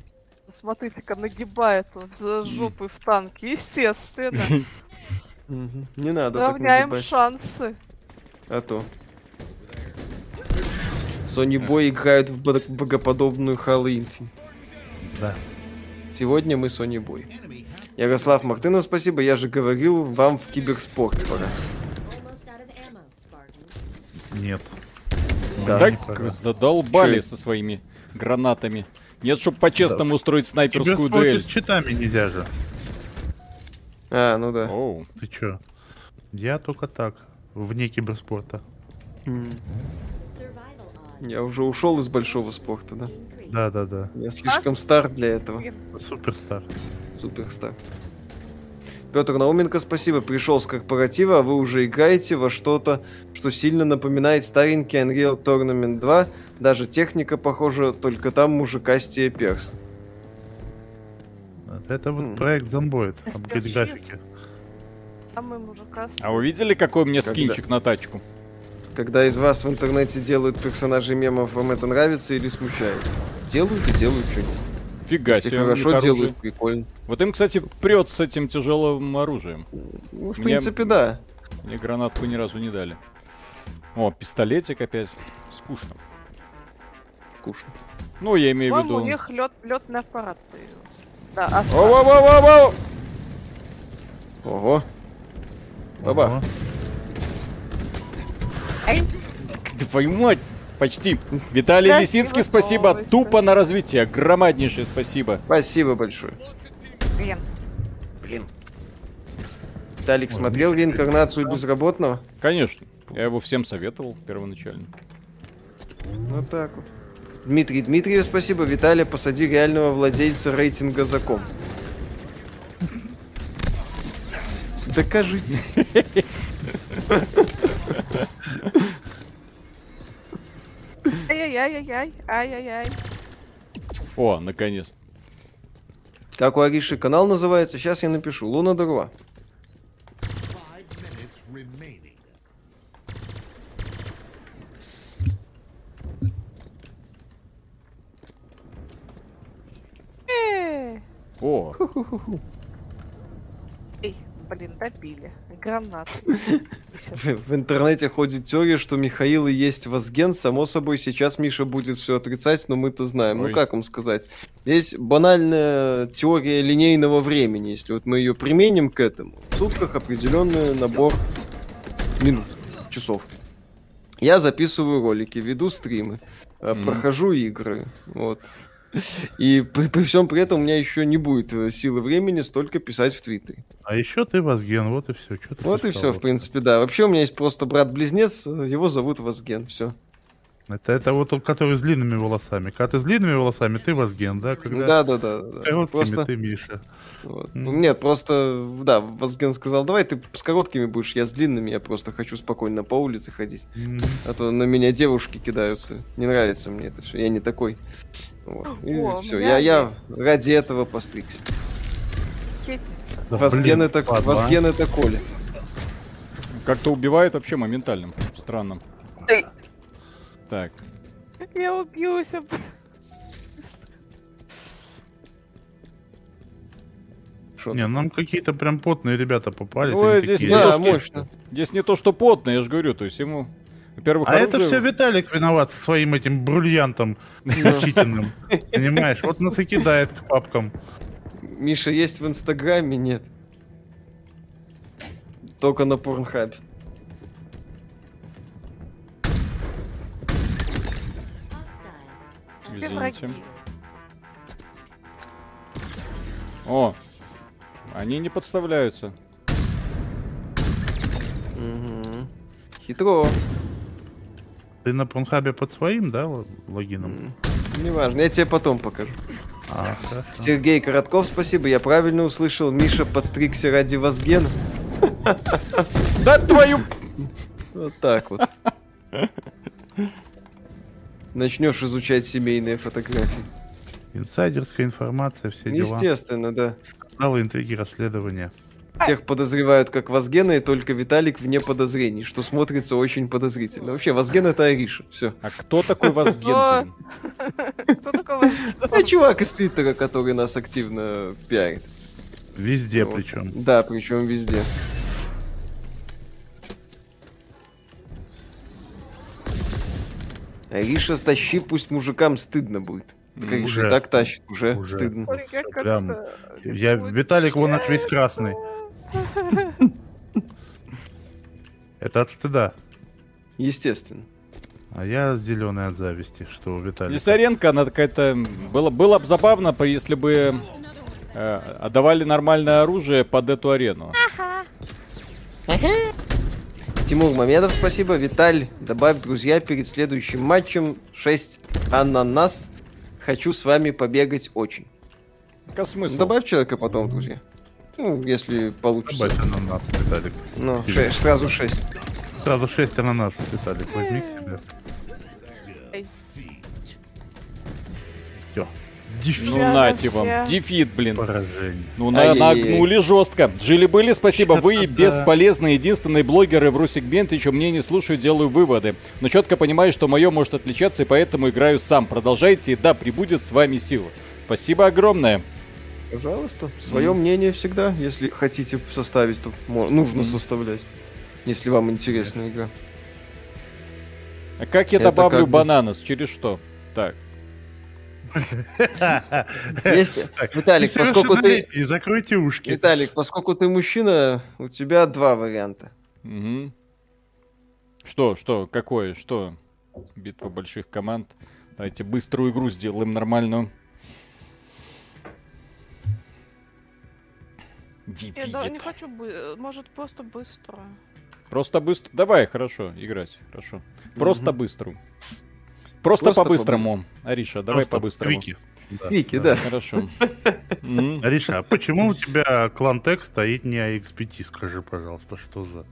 Смотрите-ка, нагибает вот за жопой в танке, естественно. Не надо Равняем шансы. А то. Sony Boy играют в бог- богоподобную Infinite. Да. Сегодня мы Sony Boy. Ярослав Мартынов, спасибо. Я же говорил, вам в киберспорт пора. Нет. Да. Так задолбали Чё со своими гранатами. Нет, чтобы по-честному устроить В снайперскую киберспорте дуэль. с читами нельзя же. А, ну да. Оу. Ты чё? Я только так. Вне киберспорта. Odds Я уже ушел из большого спорта, да? Да, да, да. Я слишком стар для этого. Суперстар. Суперстар. Петр Науменко, спасибо. Пришел с корпоратива, а вы уже играете во что-то, что сильно напоминает старенький Unreal Tournament 2. Даже техника похожа, только там мужикастие перс. Это вот проект Апгрейд щит. графики. Самый мужика. А вы видели, какой у меня Когда? скинчик на тачку? Когда из вас в интернете делают персонажей мемов, вам это нравится или смущает? Делают и делают что-нибудь. Фига Если себе, хорошо оружие. делают, прикольно. Вот им, кстати, прет с этим тяжелым оружием. Ну, в Мне- принципе, да. Мне гранатку ни разу не дали. О, пистолетик опять. Скучно. Скучно. Ну, я имею в По-моему, у виду... них лед, летный аппарат появился. Да, а Воу-воу-воу-воу! Ого. Баба. Ого. Твою мать! Почти. Виталий Красиво Лисицкий, спасибо. высовывается. Тупо на развитие. Громаднейшее спасибо. Спасибо большое. Блин. Блин. Талик смотрел реинкарнацию безработного? Конечно. Я его всем советовал первоначально. Вот так вот. Дмитрий Дмитриев, спасибо. Виталий, посади реального владельца рейтинга за ком. Докажите. Ай-яй-яй-яй-яй. Ай-яй-яй. О, наконец. Как у Ариши канал называется? Сейчас я напишу. Луна Дурва. Five minutes remaining. Э, О, Эй, блин, добили. Гранат. В, интернете ходит теория, что Михаил и есть Возген. Само собой, сейчас Миша будет все отрицать, но мы-то знаем. Ой. Ну как вам сказать? Есть банальная теория линейного времени. Если вот мы ее применим к этому, в сутках определенный набор минут, часов. Я записываю ролики, веду стримы, Мгм. прохожу игры. Вот. И при, при всем при этом у меня еще не будет э, силы времени столько писать в Твиттере. А еще ты Возген, вот и все. Ты Вот и все, в принципе, да. Вообще у меня есть просто брат-близнец, э, его зовут Возген, все. Это, это вот тот, который с длинными волосами. Когда ты с длинными волосами, ты Возген, да? Когда Да, да, да. да. короткими, Просто, ты Миша. вот. М. Нет, просто, да, Возген сказал, давай ты с короткими будешь, я с длинными, я просто хочу спокойно по улице ходить. М. А то на меня девушки кидаются. Не нравится мне это все, я не такой. Вот. И О, все, я, я ради этого постригся. Да, Возген блин, это, падла, а. Возген это Коля. как-то убивает вообще моментально. Странно. Эй. Так. Я убьюсь. об- Шо Не, нам какие-то прям потные ребята попались. Ой, они здесь такие, не Да, то, что- мощно. Здесь не то, что потно, я же говорю. То есть ему, во-первых, А это оружие- все Виталик виноват со своим этим бриллиантом читерным. Понимаешь? Вот нас и кидает к папкам. Миша есть в Инстаграме? Нет. Только на Порнхабе. Извините. О, они не подставляются. Мгм. Хитро. Ты на Порнхабе под своим, да, логином? Неважно, я тебе потом покажу. А. Сергей Коротков, спасибо, я правильно услышал. Миша подстригся ради Возгена. Да твою... Вот так вот. Начнешь изучать семейные фотографии. Инсайдерская информация, все дела. Естественно, да. Скандалы, интриги, расследования. Тех подозревают как Возгена, и только Виталик вне подозрений, что смотрится очень подозрительно. Вообще, Возген это Ариша. Все. А кто такой блин? Кто такой Возген? Это чувак из Твиттера, который нас активно пиарит. Везде причем. Да, причем везде. Ариша, стащи, пусть мужикам стыдно будет. Уже. и так тащит, уже, Уже. стыдно. Ой, я Прям Я, Виталик, вон аж весь красный. Это от стыда. Естественно. А я зеленый от зависти, что у Виталика. Лисаренко, она какая-то... Было, было бы забавно, если бы э, отдавали нормальное оружие под эту арену. Тимур Мамедов, спасибо. Виталь, добавь, друзья, перед следующим матчем 6 ананас. Хочу с вами побегать очень. Какой смысл? Добавь человека потом, друзья. Ну, если получится. Добавь ананасов, Виталик. Ну, шесть, сразу 6. Сразу 6 ананасов, Виталик, возьми к себе. Все. Дефи. Ну Я нате вообще- вам, дефит, блин. Поражение. Ну на, нагнули жестко. Жили-были, спасибо. Вы бесполезные, единственные блогеры в Русегменте, еще мне не слушаю, делаю выводы. Но четко понимаю, что мое может отличаться, и поэтому играю сам. Продолжайте, и да, прибудет с вами сила. Спасибо огромное. Пожалуйста. Свое мнение всегда, если хотите составить, то нужно Мгм. составлять. Если вам интересна игра. А как я Это добавлю как бы- бананас? Через что? Так. Есть, Виталик, поскольку ты, закройте ушки. Виталик, поскольку ты мужчина, у тебя два варианта. Что, что, какое, что? Битва больших команд. Давайте быструю игру сделаем нормальную. Я да, не хочу, бы- может, просто быстро. Просто быстро. Давай, хорошо, играть. Хорошо. Просто Мгм. быструю. Просто, Просто по-быстрому. Ариша, давай Просто по-быстрому. Вики. Вики, да. Хорошо. М. Ариша, а почему у тебя клан Тек стоит не AXPT? Скажи, пожалуйста, что за...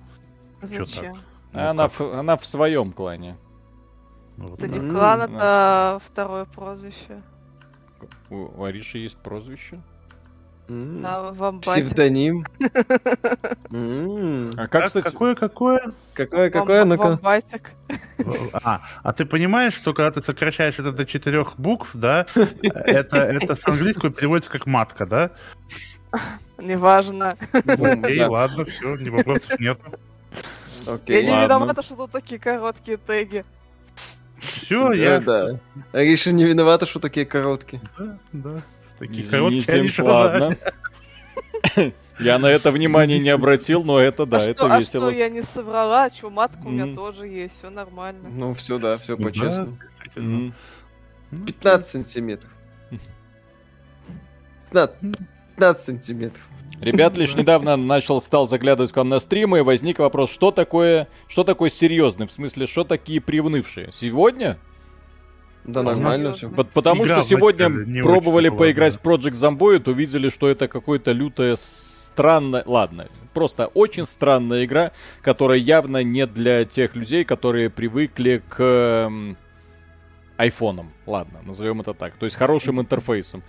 Чё Зачем? так? А Она, в, она в своем клане. Ну, вот Это не так. М, клан, да. это второе прозвище. У, у Ариши есть прозвище. Вамбате. Псевдоним. А как, кстати, Какое, какое? Какое, какое, ну-ка. Вамбатик. А, а ты понимаешь, что когда ты сокращаешь это до четырех букв, да, это, это с английского переводится как матка, да? Неважно. Окей, ладно, все, не вопросов нет. Я Окей. не ладно. виновата, что тут такие короткие теги. Все, я... да. Ариша не виновата, что такие короткие. Да, да. Такие короткие извините, Ариша, ладно. Я на это внимание не обратил, но это да, а, это что, а весело. что, я не соврала? Чё, матка у меня тоже есть, все нормально. Ну, все, да, все да. по-честному. Да, действительно. М. Ну, 15 сантиметров. 15, 15 сантиметров. Ребят, лишь недавно начал, стал заглядывать к вам на стримы, и возник вопрос, что такое, что такое серьезный, в смысле, что такие привнывшие? Сегодня? Да, нормально все. По- Потому Игра что сегодня пробовали поиграть в Project Zomboid, увидели, что это какое-то лютое странное... Ладно, просто очень странная игра, которая явно не для тех людей, которые привыкли к эм, айфонам. Ладно, назовем это так. То есть хорошим интерфейсом.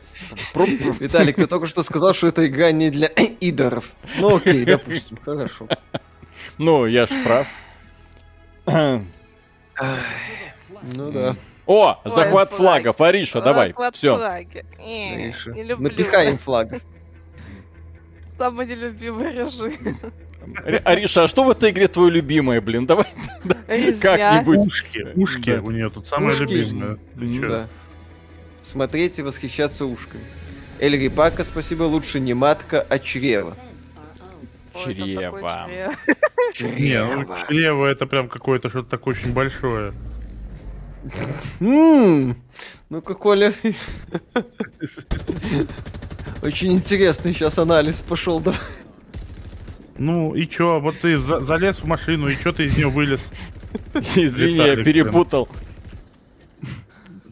Про- Виталик, ты только что сказал, что эта игра не для идоров. Ну окей, допустим, хорошо. Ну, я ж прав. Ну да. О, Ой, захват флаг. флагов. Ариша, давай. Захват Все. флаги. Э, Ариша. Не люблю. Напихаем флагов. Самый нелюбимый режим. Ариша, а что в этой игре твое любимое, блин? Давай как-нибудь. Ушки, ушки Да. у нее тут самое Ушки. любимое. Ты чё? Да. Смотреть и восхищаться ушками. Эль Рипака, спасибо, лучше не матка, а Чрево. чрево. Не, ну чрево это прям какое-то что-то такое очень большое. Ну-ка, Коля. Очень интересный сейчас анализ пошел. Да. Ну и чё, вот ты за- залез в машину, и чё ты из нее вылез? Извини, я перепутал.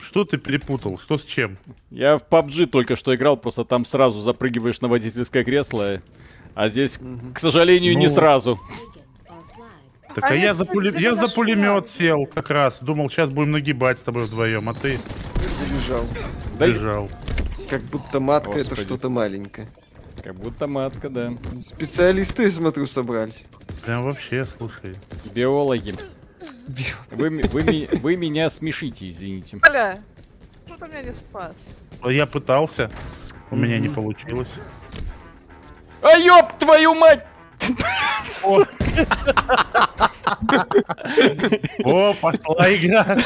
Что ты перепутал? Что с чем? Я в PUBG только что играл, просто там сразу запрыгиваешь на водительское кресло. А здесь, к сожалению, не Ну. сразу. Так А а, я за, тебе я за пулемет сел как раз. Думал, сейчас будем нагибать с тобой вдвоем, а ты Забежал. Да, бежал. Как будто матка это Господи. что-то маленькое. как будто матка, да. Специалисты, я смотрю, собрались. Прям вообще, слушай. Биологи. Вы, вы, вы меня смешите, извините. Коля, что ты меня не спас? А Я пытался, у меня не получилось. А ёб твою мать! О, пошла игра.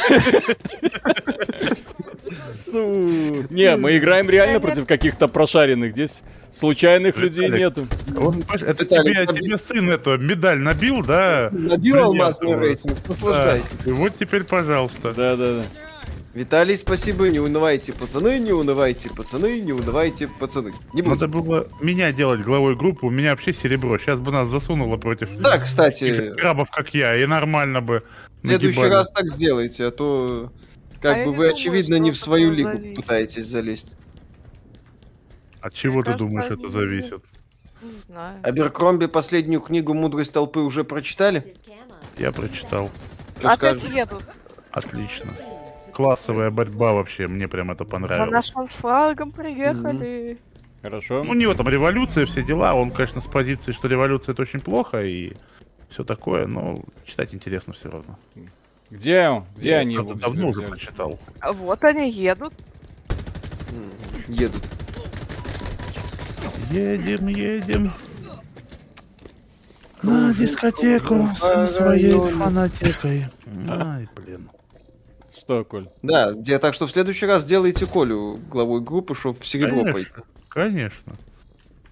Су. Не, мы играем реально против каких-то прошаренных. Здесь случайных людей нету. Он, это тебе, тебе сын эту медаль набил, да? Набил алмазный рейтинг, наслаждайтесь. Да. И вот теперь, пожалуйста. Да, да, да. Виталий, спасибо, не унывайте, пацаны, не унывайте, пацаны, не унывайте, пацаны. Не Надо буду. было меня делать главой группы, у меня вообще серебро. Сейчас бы нас засунуло против Да, кстати, крабов, как я, и нормально бы в следующий нагибали. раз так сделайте, а то как А бы вы, думаю, очевидно, не в свою лигу зависит. пытаетесь залезть. От чего Мне ты кажется, думаешь, это зависит? Не знаю. Аберкромби последнюю книгу «Мудрость толпы» уже прочитали? Я прочитал. Что Опять скажешь? едут. Отлично. Классовая борьба вообще, мне прям это За понравилось. нашим флагом приехали. Хорошо. Ну, у него там революция, все дела. Он, конечно, с позиции, что революция это очень плохо и все такое, но читать интересно все равно. Где он? Где они Я давно уже прочитал. А Вот они едут. Едут. Едем, едем. На дискотеку со своей районе. фанатекой. Ай, блин. Что, Коль? Да, где, так что в следующий раз делайте Колю главой группы, чтобы в серебро пойти. Конечно, конечно.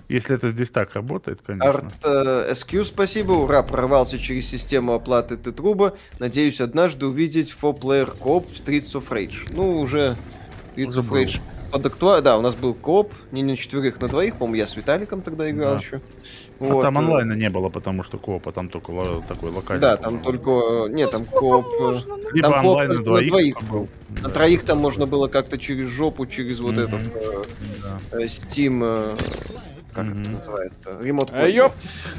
Если это здесь так работает, конечно. Арт э, SQ, спасибо. Ура, прорвался через систему оплаты Т-труба. Надеюсь, однажды увидеть 4-player кооп в Streets of Rage. Ну, уже Streets Уже of был. Rage под актуа- Да, у нас был кооп, не на четверых, на двоих. По-моему, я с Виталиком тогда играл Да. еще. А там онлайна не было, потому что коопа там только такой локальный. Да, там только... э, Нет, там кооп... э, Можно, Либо там онлайн на только на двоих, двоих был. На Да, троих там можно было как-то через жопу, через вот Мгм. этот э, да. э, Steam... э, Как это Мгм. называется? Ремонт. Ёп!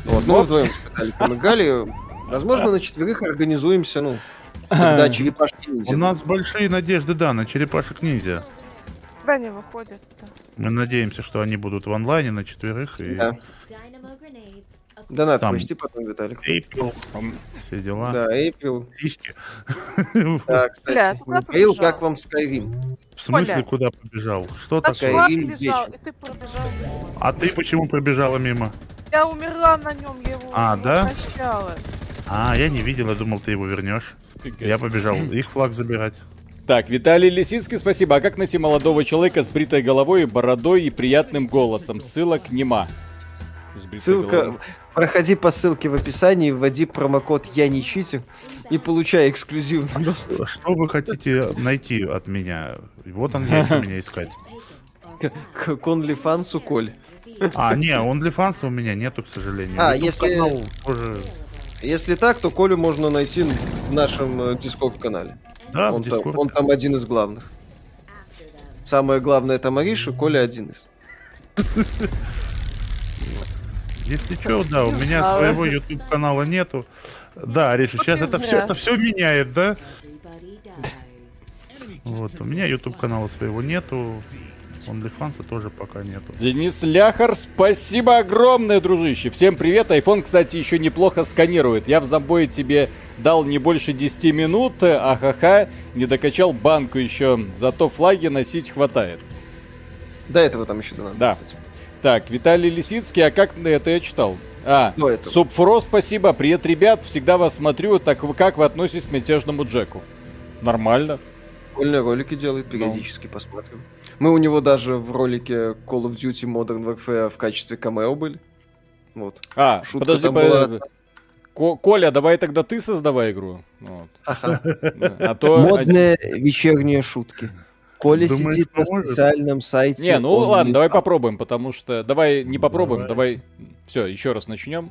Вот, ну, мы вдвоем с Виталиком играли. Возможно, на четверых организуемся, ну, когда черепашки ниндзя. У нас большие надежды, да, на черепашек ниндзя. Да не выходит. Мы надеемся, что они будут в онлайне на четверых. И Да. Донат Там. почти потом, Виталик. Ам, все дела. Да, Эйприл. Сиськи. Да, Бля, кстати, Михаил, побежал? как вам Skyrim? В смысле, Коля. куда побежал? Что Наш такое? вечер. и ты пробежал. А ты почему пробежала мимо? Я умерла на нем, я его А, да? возвращала. А, я не видел, я думал, ты его вернешь. Я побежал их флаг забирать. Так, Виталий Лисицкий, спасибо. А как найти молодого человека с бритой головой, бородой и приятным голосом? Ссылок нема. Ссылка... головой. Проходи по ссылке в описании, вводи промокод «Я не читер» и получай эксклюзивный доступ Что вы хотите найти от меня? Вот он есть у меня искать. к к OnlyFans Коль. А, не, OnlyFans у меня нету, к сожалению. А, YouTube если- канал тоже... Если так, то Колю можно найти в нашем Дискорд-канале. Да, в Он, там, Discord. он там один из главных. Самое главное это Мариша, Коля один из. Если что, да, у меня знала. своего YouTube канала нету. Да, Ариша, сейчас это все, это все меняет, да? Вот, у меня YouTube канала своего нету. OnlyFans тоже пока нету. Денис Ляхар, спасибо огромное, дружище. Всем привет. Айфон, кстати, еще неплохо сканирует. Я в забое тебе дал не больше 10 минут, ахаха, не докачал банку еще. Зато флаги носить хватает. До этого там еще донат. Да. кстати. Так, Виталий Лисицкий, а как это я читал? А, До этого. Субфро, спасибо. Привет, ребят. Всегда вас смотрю. Так вы как вы относитесь к мятежному Джеку? Нормально. Прикольные ролики делает, периодически посмотрим. Мы у него даже в ролике Call of Duty Modern Warfare в качестве камео были. Вот. А, Шутка подожди, там по- была. Ко- Коля, давай тогда ты создавай игру. Вот. Да, А то... Модные вечерние шутки. Коля Думаешь, сидит на поможет? специальном сайте. Не, ну ладно, не- давай попробуем, потому что... Давай не попробуем, Давай. давай... Все, еще раз начнем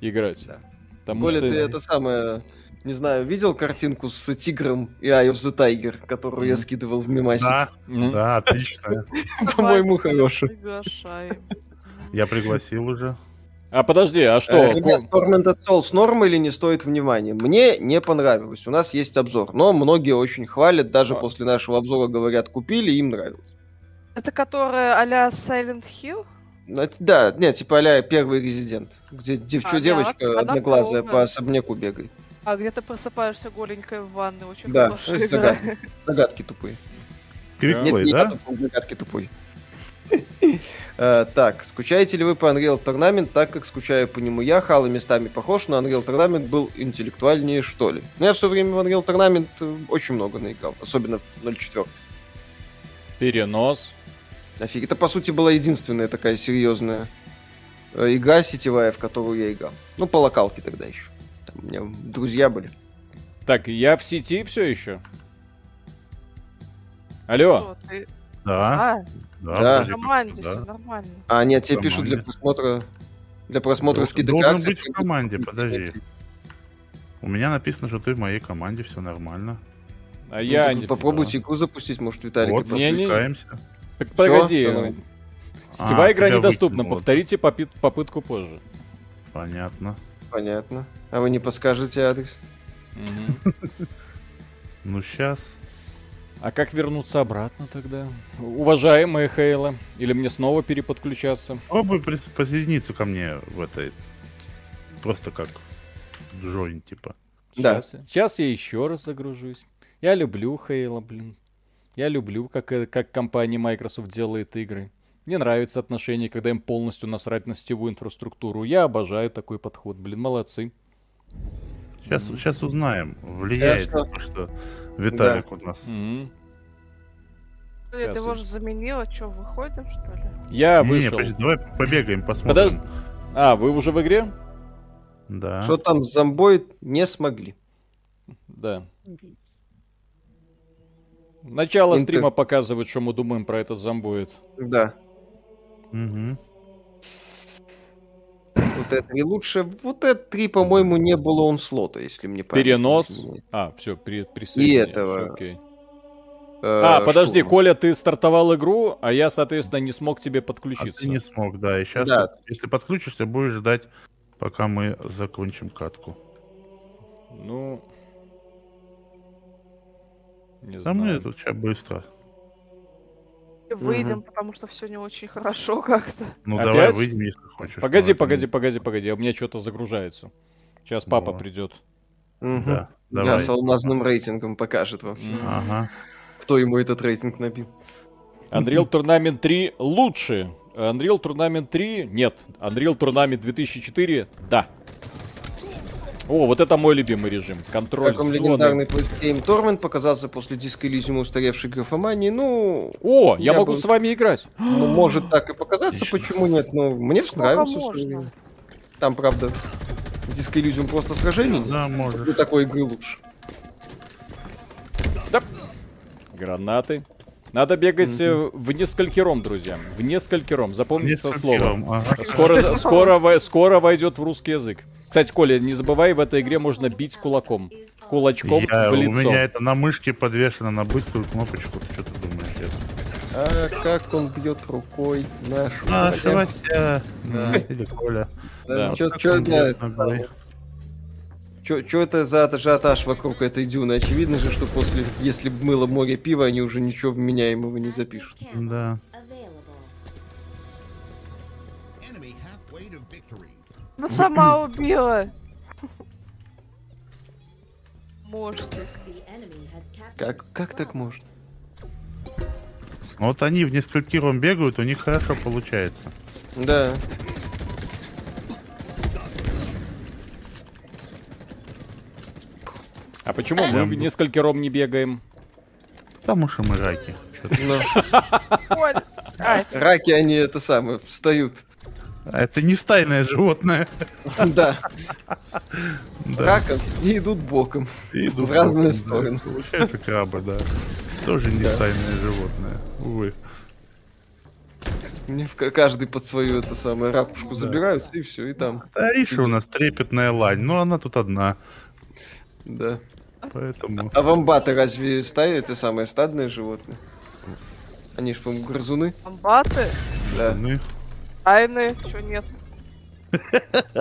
играть. Да. Потому Коля, что... ты это самое... Не знаю, видел картинку с тигром и Eye of the Tiger, которую я Мгм. скидывал в мемасик? Да, М. да, отлично. По-моему, хороший. Я пригласил уже. А подожди, а что? Э, Ребят, Tormented Souls норм или не стоит внимания? Мне не понравилось. У нас есть обзор, но многие очень хвалят, даже А. после нашего обзора говорят, купили, им нравилось. Это которая а-ля Silent Hill? Ну, это- Да, нет, типа а первый резидент, где девчо- А, девочка одноглазая по особняку бегает. А где ты просыпаешься голенькой в ванной? Очень Да, хорошая игра. загадка. Загадки тупые. Нет, Квикплей, не я да? тупой, загадки тупой. Э, Так, скучаете ли вы по Unreal Tournament, так как скучаю по нему я? Хало местами похож, но Unreal Tournament был интеллектуальнее, что ли? Ну, я все время в Unreal Tournament э, очень много наиграл, особенно в 0.4. Перенос. Нафиг. Это, по сути, была единственная такая серьезная э, игра сетевая, в которую я играл. Ну, по локалке тогда еще. У меня друзья были. Так, я в сети все еще. Алло. Что, ты- Да, А, да, команде да. все нормально. А, нет, тебе пишут для просмотра... Для просмотра скидок должен акций. быть в команде, подожди. У меня написано, что ты в моей команде, все нормально. А Ну, я не... попробуйте игру запустить, может, Виталик. вот, не- не-. Так погоди. всё нормально. Сетевая А, игра недоступна. Повторите попит- попытку позже. Понятно. Понятно. А вы не подскажете адрес? Ну, сейчас. А как вернуться обратно тогда? Уважаемые Хейла, или мне снова переподключаться? Прис- присоединиться ко мне в этой... Просто как джойн, типа. Да. Сейчас, сейчас я еще раз загружусь. Я люблю Хейла, блин. Я люблю, как, э, как компания Microsoft делает игры. Мне нравится отношение, когда им полностью насрать на сетевую инфраструктуру. Я обожаю такой подход, блин, молодцы. Сейчас, сейчас узнаем, влияет ли то, что Виталик у нас. Нет, Сейчас его же заменила, что, выходим, что ли? Я Не, вышел. подожди, давай побегаем, посмотрим. Подожди. А, вы уже в игре? Да. Что там с зомбоид не смогли. Да. Начало Интер- стрима показывает, что мы думаем про этот зомбоид. Да. Мгм. Вот это и лучше. Вот это три, по-моему, не было он слота, если мне память Перенос. А, все, при, присоединяюсь, этого. окей. Э, А, подожди, штурма. Коля, ты стартовал игру, а я, соответственно, не смог тебе А подключиться. ты не смог, да. И сейчас, Да. если подключишься, будешь ждать, пока мы закончим катку. Ну... Не Да мы знаю. тут сейчас быстро. Выйдем, потому что все не очень хорошо как-то. Ну Опять? давай выйдем, если хочешь. Погоди, это погоди, погоди, погоди, у меня что-то загружается. Сейчас папа Во. придет. Мгм. Да, Да, давай. с алмазным рейтингом покажет вам. Мгм. Ага. Кто ему этот рейтинг набил. Unreal Tournament 3 лучше. Unreal Tournament 3 нет. Unreal Tournament 2004 да. О, вот это мой любимый режим. Контроль Как вам зоны. легендарный PlayStation Torment показался после диска Elysium устаревшей графомании, ну, О, я, Я могу бы- с вами играть. ну, может так и показаться, Отлично. почему нет, но мне Сколько нравился. можно? всё время. Там, правда, диск Elysium просто сражений нет. Да, Для можешь. такой игры лучше. Гранаты. Надо бегать э, в несколькером, друзья. В несколькером. Запомните это слово. ага. Скоро, скоро, скоро войдет в русский язык. Кстати, Коля, не забывай, в этой игре можно бить кулаком. Кулачком Я- в у лицо. меня это на мышке подвешено на быструю кнопочку. Что ты думаешь? Я- А как он бьет рукой нашу. А, Коля. Вася. Да. Или Коля. Да. Да, ногой? чё- чё это за ажиотаж вокруг этой дюны? Очевидно же, что после, если б мыло море пива, они уже ничего вменяемого не запишут. Да. Ну сама убила. Может. Как, как так можно? Ну Вот они в несколькиром бегают, у них хорошо получается. Да. А почему мы в несколькером не бегаем? Потому что мы раки. Ай, раки, они это самое, встают. А Это не стайное животное. Да, раком и идут боком. В разные стороны. Получается крабы, да. Тоже не стайное животное. Увы. Мне в ка- каждый под свою это самое ракушку забираются и все, и там. Ариша у нас трепетная лань, но она тут одна. Да. Поэтому... А вамбаты разве стаи это самое стадное животное? Они ж, по-моему, грызуны. комбаты, Да. Ну, тайны, чё нет.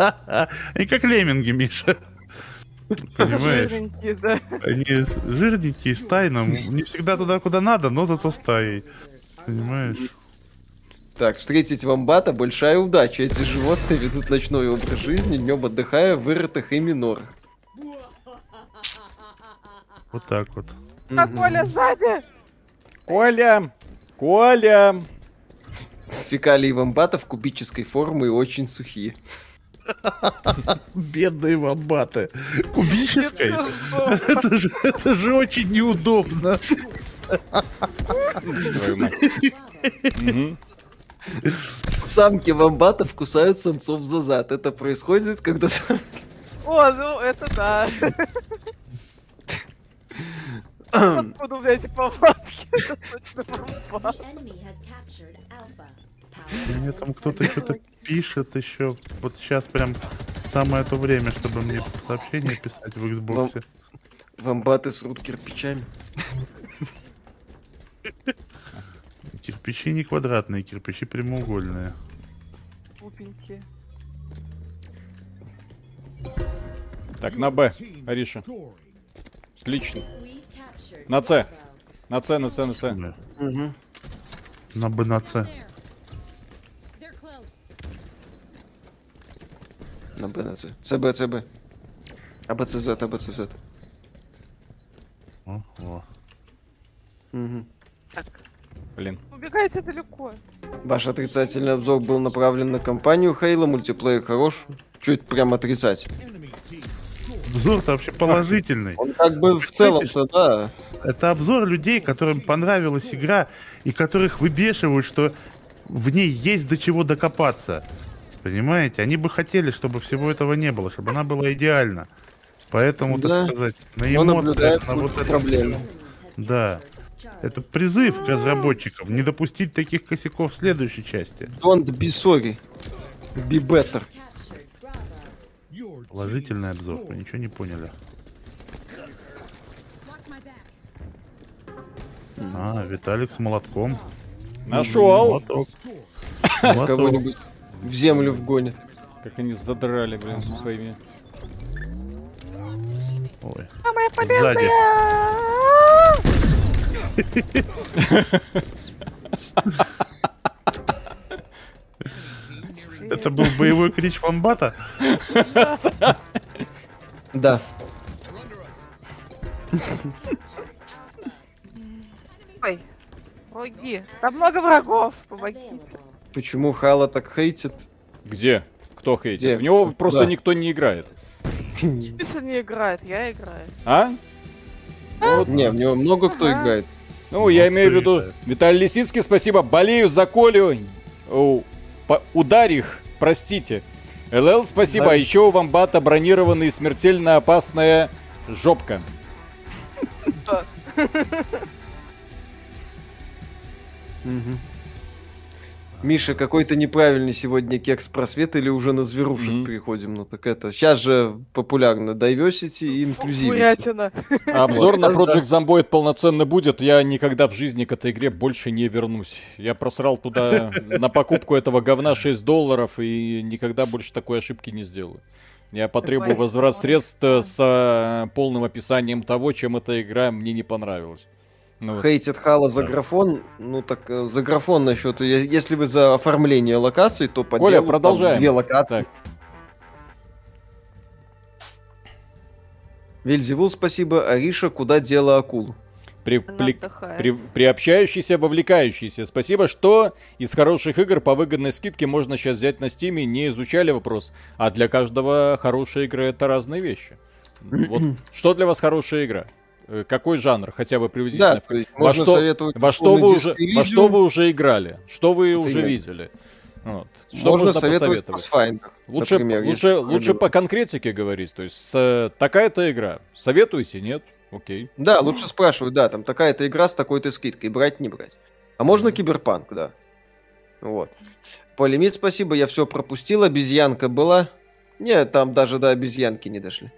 Они как лемминги, Миша. Понимаешь? Жирненькие, да. Они жирненькие, стайно. Не всегда туда, куда надо, но зато стаей. Понимаешь? Так, встретить вамбата большая удача. Эти животные ведут ночной образ жизни, днем отдыхая в вырытых ими норах. Вот так вот. А. Коля сзади! Коля! Коля! Фекалии вамбатов кубической формы и очень сухие. Бедные вамбаты. Кубической? Это же, это же очень неудобно. Самки вамбатов кусают самцов за зад. Это происходит, когда сам- О, ну это да. Откуда у меня эти повадки? Это точно Мне там кто-то что-то пишет еще. Вот сейчас прям самое то время, чтобы мне сообщение писать в Xbox. вамбаты срут кирпичами. Кирпичи не квадратные, кирпичи прямоугольные. Глупенькие. Так, на Б, Ариша. Отлично. На С. На С, на С, на С. Мгм. На Б на С. На Б, на С. ЦБ, ЦБ. АБЦЗ, АБЦЗ. О, о. Мгм. Блин. Убегайте далеко. Ваш отрицательный обзор был направлен на компанию Хейла, мультиплеер хорош. Чуть прям отрицать. Обзор вообще положительный. Он как бы в целом-то, да. Это обзор людей, которым понравилась игра и которых выбешивают, что в ней есть до чего докопаться. Понимаете? Они бы хотели, чтобы всего этого не было, чтобы она была идеальна. Поэтому, Да. так сказать, на эмоциях, наблюдает на вот этом проблемы. всем. Да. Это призыв к разработчикам не допустить таких косяков в следующей части. Don't be sorry. Be better. Положительный обзор, вы ничего не поняли. А, Виталик с молотком. Нашел. Молоток. Молоток. Кого-нибудь в землю вгонит. Как они задрали, блин, со своими. Ой. Самое Сзади. полезное! Это был боевой клич вамбата? Да. Ой, помоги. Там много врагов. Помоги. Почему Хала так хейтит? Где? Кто хейтит? Где? В него просто Да. никто не играет. Пицца не играет, я играю. А? Ну, вот, Не, в него много кто Ага. играет. ну, я Ну, имею в виду, играет? Виталий Лисицкий, спасибо. Болею за Колю. О, по- ударь их, простите. ЛЛ, спасибо. Да. А еще у Вамбата бронированный смертельно опасная жопка. Да. Миша, какой-то неправильный сегодня кекс просвет или уже на зверушек Мгм. переходим? Ну так это, сейчас же популярно diversity и инклюзивность. А обзор на. Project Zomboid полноценно будет. Я никогда в жизни к этой игре больше не вернусь. Я просрал туда на покупку этого говна 6 долларов и никогда больше такой ошибки не сделаю. Я потребую возврат средств э, с э, полным описанием того, чем эта игра мне не понравилась. Ну вот. Хейтит Halo за Да. графон. Ну так, э, за графон насчет... Если вы за оформление локаций, то по Коля, делу там продолжаем. две локации. Так. Вельзевул, спасибо. Ариша, куда дело акул? При, Она пли- отдыхает. при- приобщающийся, вовлекающийся. Спасибо, что из хороших игр по выгодной скидке можно сейчас взять на стиме. Не изучали вопрос. А для каждого хорошая игра это разные вещи. Вот что для вас хорошая игра? Э, Какой жанр? Хотя бы приблизительно. Да, то есть Во можно что-. Во что, вы уже, во что вы уже играли? Что вы уже я. видели? Вот. Что Можно можно советовать? Pathfinder, Лучше, например, лучше, лучше по конкретике говорить. То есть э, такая-то игра. Советуете? Нет? Окей. Да, лучше спрашивать, да, там такая-то игра с такой-то скидкой, брать, не брать. А можно киберпанк, да. Вот. Полимит, спасибо, я все пропустил, обезьянка была. Нет, там даже до обезьянки не дошли.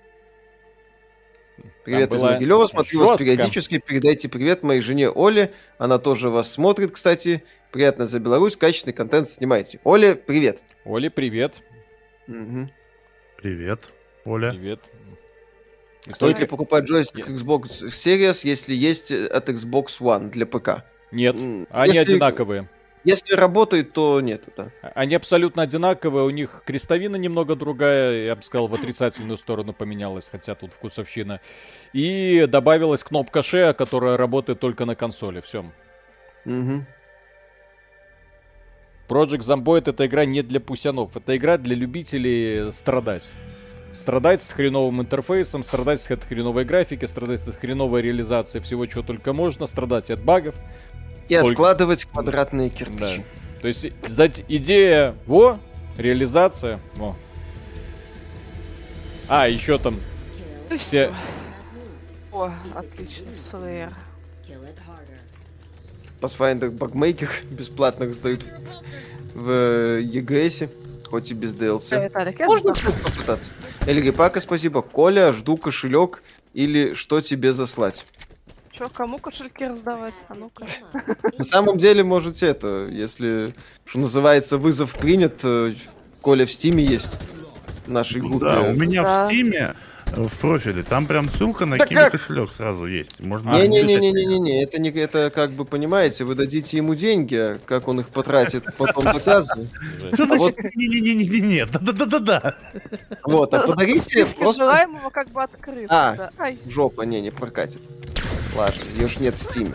Привет из Могилева, смотрю вас жестко. периодически, передайте привет моей жене Оле, она тоже вас смотрит, кстати. Приятно за Беларусь, качественный контент снимаете. Оля, привет. Оля, привет. Мгм. Привет, Оля. Привет. И Стоит только- ли покупать джойстик Xbox Series, если есть э, от Xbox One для ПК? Нет, М, они если- одинаковые. Если работает, то нет, да. Они абсолютно одинаковые, у них крестовина немного другая, я бы сказал, в отрицательную сторону поменялась, хотя тут вкусовщина. И добавилась кнопка Share, которая работает только на консоли, все. Мгм. Project Zomboid это игра не для пусянов, это игра для любителей страдать. страдать с хреновым интерфейсом, страдать с хреновой графики, страдать от хреновой реализации всего, чего только можно, страдать от багов. И Только- откладывать квадратные кирпичи. То есть идея, во, реализация, во. А, еще там И все... всё. О, отлично, harder. Pathfinder Bugmaker бесплатно раздают в э, EGS, хоть и без DLC. Виталик, я Можно что-то попытаться? Эльги Пака, спасибо. Коля, жду кошелек или что тебе заслать? Чё, кому кошельки раздавать? А ну-ка. На самом деле, можете это, если, что называется, вызов принят, э, Коля в Стиме есть. В нашей группе. Да, у меня Да. в стиме э, в профиле, там прям ссылка на Да Киви как? кошелек сразу есть. Можно Не-не-не-не-не-не, это не это как бы понимаете, вы дадите ему деньги, а как он их потратит, потом доказывает. А вот- значит не-не-не-не-не? Да-да-да-да-да. Вот, а подарите просто желаемого как бы открыты. А. да. Жопа, не, не прокатит. Ладно, ее ж нет в Стиме.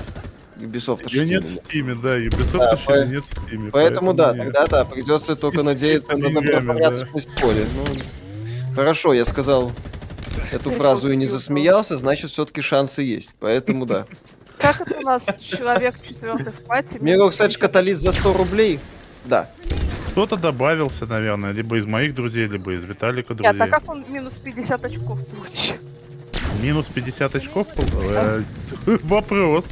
Ubisoft Ее нет в. Стиме, да, Ubisoft Да, еще по- нет в Стиме. Поэтому да, нет. тогда да, придется только надеяться на добропорядочность Коли. Ну, хорошо, я сказал эту фразу и не засмеялся, значит, все-таки шансы есть. Поэтому да. как это у нас человек четвертый в пати? Мирок Сэдж каталист за 100 рублей. Да. Кто-то добавился, наверное, либо из моих друзей, либо из Виталика Нет, а друзей. как он минус 50 очков получил? Минус 50 очков? Э, Вопрос.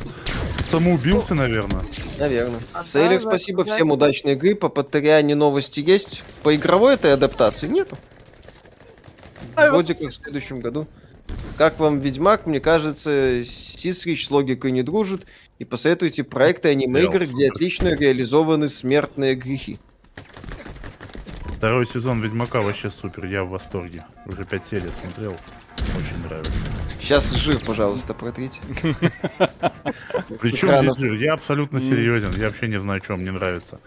Самоубился, наверное. Наверное. А, Сейлер, спасибо. Всем удачной игры. По Патриане новости есть. По игровой этой адаптации нету. Вроде как в следующем году. Как вам Ведьмак? Мне кажется, Сисрич с логикой не дружит. И посоветуйте проекты аниме-игр, где отлично реализованы смертные грехи. Второй сезон Ведьмака вообще супер, я в восторге. Уже 5 серий смотрел. Очень нравится. Сейчас жир, пожалуйста, протрите. Причем здесь жир? Я абсолютно серьезен. Я вообще не знаю, что мне нравится.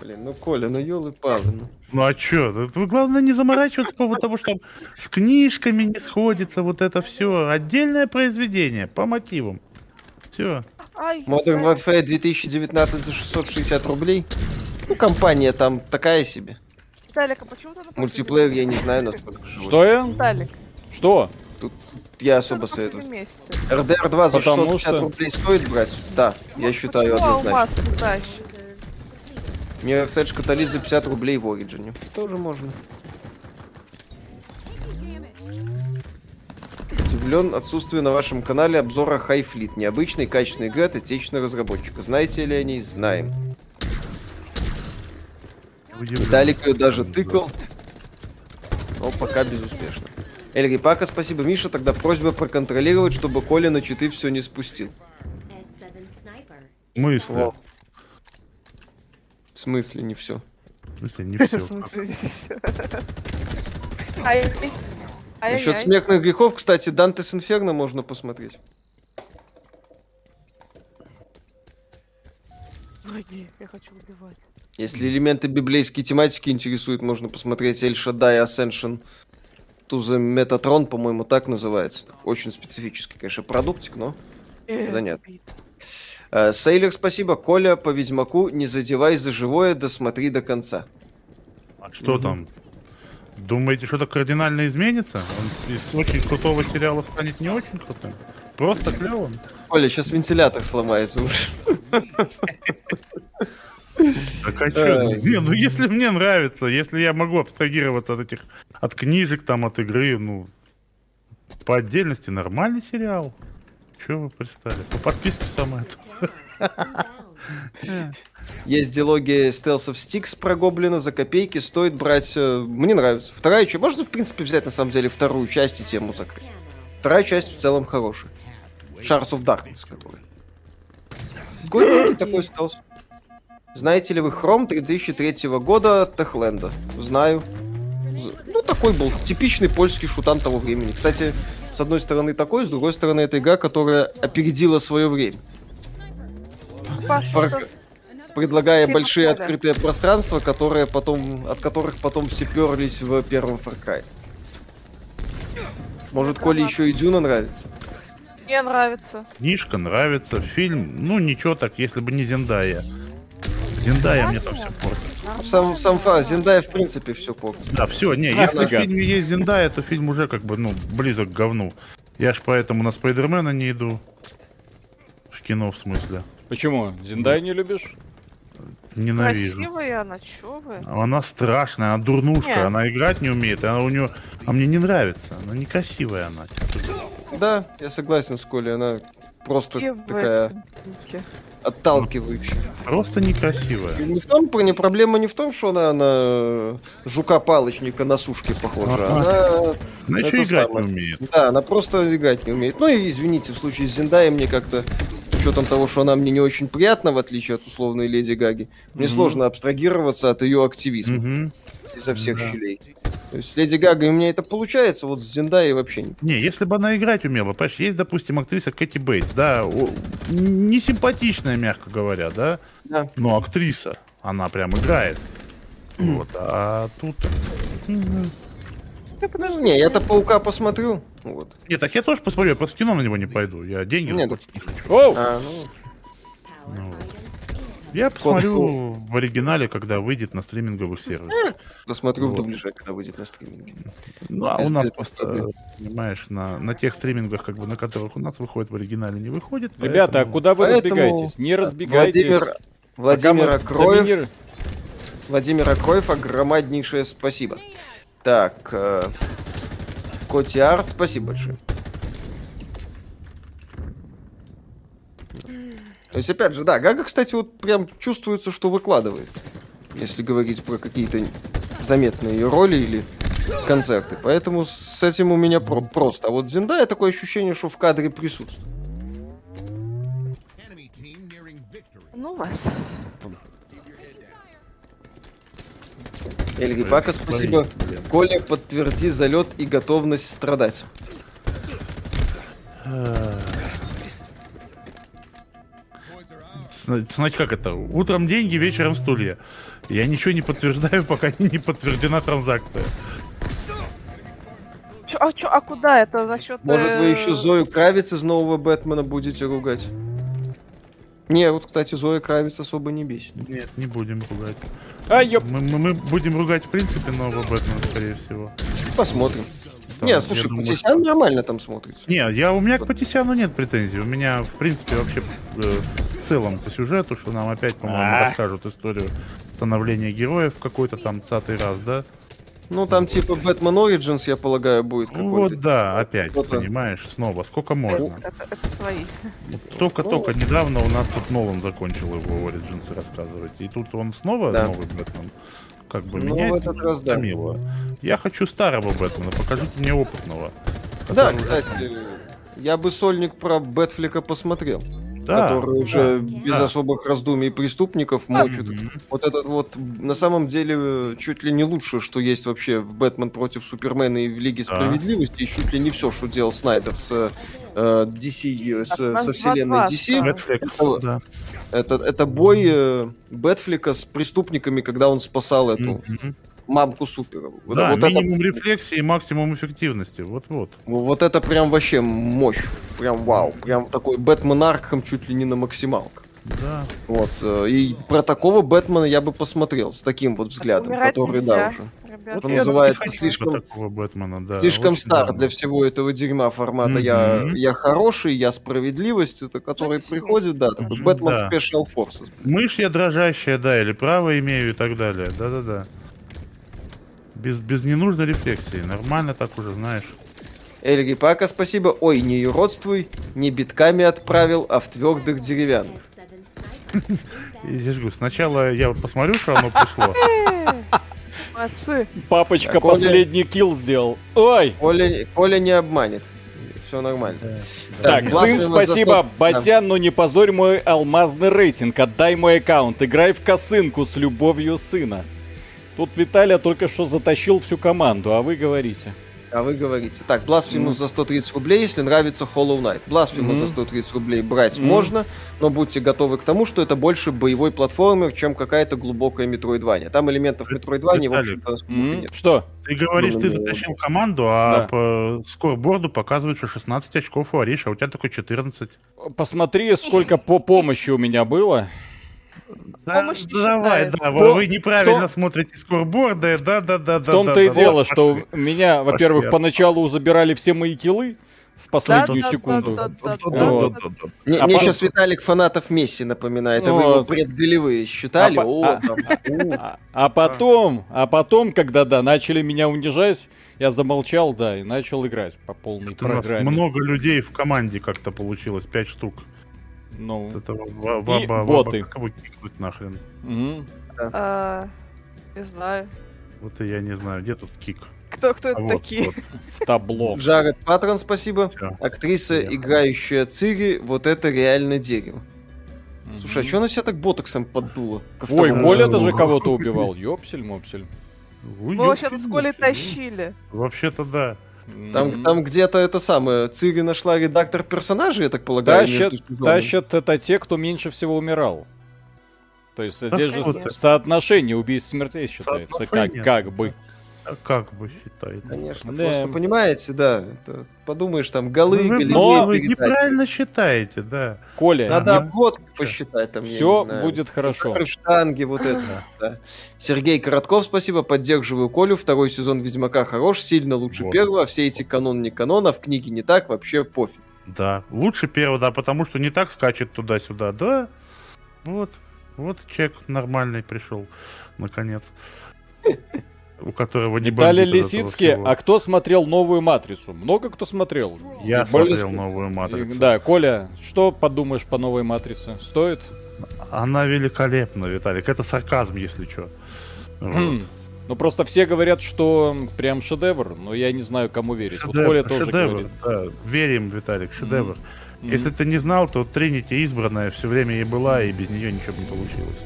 Блин, ну Коля, ну елы палы ну. Ну а чё? Вы главное не заморачиваться по поводу того, что с книжками не сходится, вот это все. Отдельное произведение по мотивам. Все. Modern Warfare 2019 за 660 рублей. Ну, компания там такая себе. Виталик, а почему ты на Мультиплеер я не знаю насколько живой. Что я? Виталик, Что? Я что особо советую. месте? RDR 2 за Потому 650 что- рублей стоит брать? Да, я считаю однозначно. алмаз не тащит? Mirror Edge каталист за 50 рублей в Ориджине. Тоже можно. Удивлен отсутствию на вашем канале обзора High Fleet. Необычный, качественный игры от отечественного разработчика. Знаете ли они? Знаем. Далик ее даже тыкал. Но пока безуспешно. Эльри Пака, спасибо. Миша, тогда просьба проконтролировать, чтобы Коля на читы все не спустил. S7 sniper. Мысли. Во. В смысле не все? В смысле, не В все. смысле, не ай, Насчет смертных грехов, кстати, Дантес Инферно можно посмотреть. Враги, я хочу убивать. Если элементы библейской тематики интересуют, можно посмотреть Эль Шаддай Ascension to the Metatron, по-моему, так называется. Очень специфический, конечно, продуктик, но... Занятно. Э, Сейлер, спасибо. Коля, по Ведьмаку, не задевай за живое, досмотри до конца. А что там? Думаете, что-то кардинально изменится? Он из очень крутого сериала станет не очень крутым? Просто клевым? Коля, сейчас вентилятор сломается уже. Так а? Ай. Не, ну если мне нравится, если я могу абстрагироваться от этих, от книжек, там, от игры, ну, по отдельности нормальный сериал. Чё вы пристали? По подписке самое то. Inbound. Есть диалоги Stealth of Sticks про Гоблина за копейки, стоит брать... э, Мне нравится. Вторая часть... Можно, в принципе, взять, на самом деле, вторую часть и тему закрыть. Вторая часть в целом хорошая. Shards of Darkness какой. Годненький такой стелс. Знаете ли вы Хром 2003 года Техленда? Знаю. Ну, такой был типичный польский шутан того времени. Кстати, с одной стороны такой, с другой стороны это игра, которая опередила свое время. Фар- Предлагая Типа большие открытые пространства, которые потом, от которых потом все перлись в первом Far Cry. Может, Коле Гранат. еще и Дюна нравится? Мне нравится. Книжка нравится, фильм, ну ничего так, если бы не Зендая. Зендая мне там все портит. Сам, сам фа, Зиндая в принципе все портит. Да, все, не, Ах, если в нафига. фильме есть Зиндая, то фильм уже как бы, ну, близок к говну. Я ж поэтому на Спайдермена не иду. В кино, в смысле. Почему? Зиндай не любишь? Ненавижу. Красивая она, чё вы? Она страшная, она дурнушка, Не. она играть не умеет, она у нее... А мне не нравится, она некрасивая она. Да, я согласен с Колей, она просто Где вы такая Дуки. Отталкивающая. Просто некрасивая. И не в том, проблема не в том, что она на жука-палочника на сушке похожа. Ага. Она, Она еще играть самое. не умеет. да, она просто играть не умеет. Ну и извините, в случае с Зиндай мне как-то с учетом того, что она мне не очень приятна, в отличие от условной Леди Гаги, мне Мгм. сложно абстрагироваться от ее активизма Мгм. Изо всех Да. щелей. То есть с Леди Гагой у меня это получается, вот с Зиндай вообще не. Не, если бы она играть умела, понимаешь, есть, допустим, актриса Кэти Бейтс, да, о, не симпатичная, мягко говоря, да, Да. но актриса, она прям играет. Вот, а тут... Мгм. Не, я-то паука посмотрю. Вот. Нет, так я тоже посмотрю, я просто в кино на него не пойду, я деньги Нет, заплатить не хочу. Оу! А, ну, Ну, incoming. Я посмотрю в оригинале, когда выйдет на стриминговых сервисах. посмотрю в Вот. дубляже, когда выйдет на стриминге. Ну, а без- у нас просто, понимаешь, на, на тех стримингах, как бы, на которых у нас выходит в оригинале, не выходит. Ребята, а куда вы Поэтому разбегаетесь? Не разбегайтесь. Владимир, Владимир Акроев, доминир- Владимир Акроев, огромнейшее спасибо. Так, э, Коти Арт, спасибо большое. То есть, опять же, да, Гага, кстати, вот прям чувствуется, что выкладывается. Если говорить про какие-то заметные ее роли или концерты. Поэтому с этим у меня про- просто. А вот Зиндая такое ощущение, что в кадре присутствует. Ну вас. Эльги Пака, спасибо. Блин. Коля, подтверди залет и готовность страдать. Знаете, как это? Утром деньги, вечером стулья. Я ничего не подтверждаю, пока не подтверждена транзакция. Чё, а, чё, а куда это за счет? Может, вы э, еще Зою Кравиц из нового Бэтмена будете ругать? Не, вот, кстати, Зоя Кравиц особо не бесит. Нет, не будем ругать. А, ёп. Мы, мы- мы будем ругать, в принципе, нового Бэтмена, скорее всего. Посмотрим. Там, не, слушай, думаю, Патисян нормально там смотрится. Не, я, у меня к Патисяну нет претензий. У меня, в принципе, вообще э, в целом по сюжету, что нам опять, по-моему, А. расскажут историю становления героев в какой-то там цатый раз, да? Ну, там типа Бэтмен Origins, я полагаю, будет Ну какой-то. вот да, опять, понимаешь, снова. Сколько можно? это- это свои. Только-только недавно у нас тут Нолан закончил его Origins рассказывать. И тут он снова Да. новый Бэтмен. Как бы Ну, меня в это этот раз да. томило. Я хочу старого Бэтмена, покажите мне опытного. Да, кстати, я бы сольник про Бэтфлика посмотрел. Да, который уже да. без Да. особых раздумий преступников мочит. Мгм. Вот этот вот, на самом деле, э, чуть ли не лучше, что есть вообще в Бэтмен против Супермена и в Лиге Да. Справедливости, и чуть ли не все, что делал Снайдер с э, DC, э, с- со вселенной 2-2 DC. Бэтфлик, Это- да. Это, это бой э, Бэтфлика с преступниками, когда он спасал эту Мгм. Мамку Супера. Вот, Да, вот это, минимум рефлексии и максимум эффективности. Вот-вот. вот это прям вообще мощь. Прям вау. Прям такой Бэтмен Аркхам чуть ли не на максималках. Да. Вот. э, И про такого Бэтмена я бы посмотрел с таким вот взглядом, Умирать который, нельзя, да, уже. ребят. Вот я называется слишком- такого Бэтмена, да. Слишком стар давно. для всего этого дерьма формата. Я, Мгм. я хороший, я справедливость, это который Очень приходит, да, такой Бэтмен да. Special Forces. Мышь я дрожащая, да, или право имею и так далее. Да-да-да. Без, без ненужной рефлексии. Нормально так уже, знаешь. Эльги Пака, спасибо. Ой, не юродствуй, не битками отправил, а в твердых деревянных. S7 sniper. И я же говорю, сначала я посмотрю, что оно пришло. Молодцы. Папочка Так, последний килл сделал. Ой! Коля, Коля не обманет. Все нормально. Так, Глаз сын, спасибо. заступ- Батян, но не позорь мой алмазный рейтинг. Отдай мой аккаунт. Играй в косынку с любовью сына. Тут Виталия только что затащил всю команду, а вы говорите. А вы говорите. Так, Blasphemous за 130 рублей, если нравится Hollow Knight. Blasphemous Мгм. за 130 рублей брать Мгм. можно, но будьте готовы к тому, что это больше боевой платформер, чем какая-то глубокая метроидвания. Там элементов метроидвания, в общем-то, М, нет. Что? Ты говоришь, ты Ну, затащил команду, а Да. по скорборду показывает, что 16 очков у Ариша, а у тебя только 14. Посмотри, сколько по помощи у меня было. Да, помощь не давай, считает. да, вы, вы неправильно кто- смотрите скорборды, да, да, да, В да. том-то да, и да, дело, вот что пошли. меня, во-первых, Пошли. поначалу забирали все мои килы в последнюю Да, секунду. да, да, Вот. Мне, А мне по- сейчас Виталик фанатов Месси напоминает, а вы Ну его предголевые считали? А О, а-. А, а потом, а потом, когда, да, начали меня унижать, я замолчал, да, и начал играть по полной У нас программе. много людей в команде как-то получилось, пять штук. Ну, Вот этого ва- ваба, боты. ваба, как его кикнуть нахрен? мгм. А, Не знаю. Вот и я не знаю, где тут кик? Кто, кто А это вот, такие? вот, в табло. Джаред Патрон, спасибо. всё. Актриса, Приехал. играющая Цири, вот это реально дерево. Мгм. Слушай, а что она себя так ботоксом поддуло? ко Ой, Коля даже кого-то убивал. Ёпсель-мопсель. Мы вообще-то с Колей тащили. Вообще-то да. Там, Мгм. там где-то это самое, Цири нашла редактор персонажей, я так полагаю, Тащат, тащат это те, кто меньше всего умирал. То есть здесь же это. с- соотношение убийств смертей считается, как, как бы. А как бы считаете? Конечно, Да. просто понимаете, да. это подумаешь, там голы, Ну, Но- вы передать. неправильно считаете, да. Коля, Надо Ага. обводки посчитать там, все будет хорошо. Штанге, вот это. да. Сергей Коротков, спасибо, поддерживаю Колю. Второй сезон Ведьмака хорош, сильно лучше Вот. первого. Все эти канон не канон, а в книге не так, вообще пофиг. Да. Лучше первого, да, потому что не так скачет туда-сюда, да. Вот. Вот человек нормальный пришел, наконец. У которого не Виталий Лисицкий, а кто смотрел новую матрицу? Много кто смотрел? Я И более- смотрел новую матрицу. Да, Коля, что подумаешь по новой матрице? Стоит? Она великолепна, Виталик. Это сарказм, если что. Хм. Ну просто все говорят, что прям шедевр, но я не знаю, кому верить. Вот Коля тоже говорит. да. Верим, Виталик, шедевр. Мгм. Если ты не знал, то Тринити избранная все время и была, и без нее ничего бы не получилось.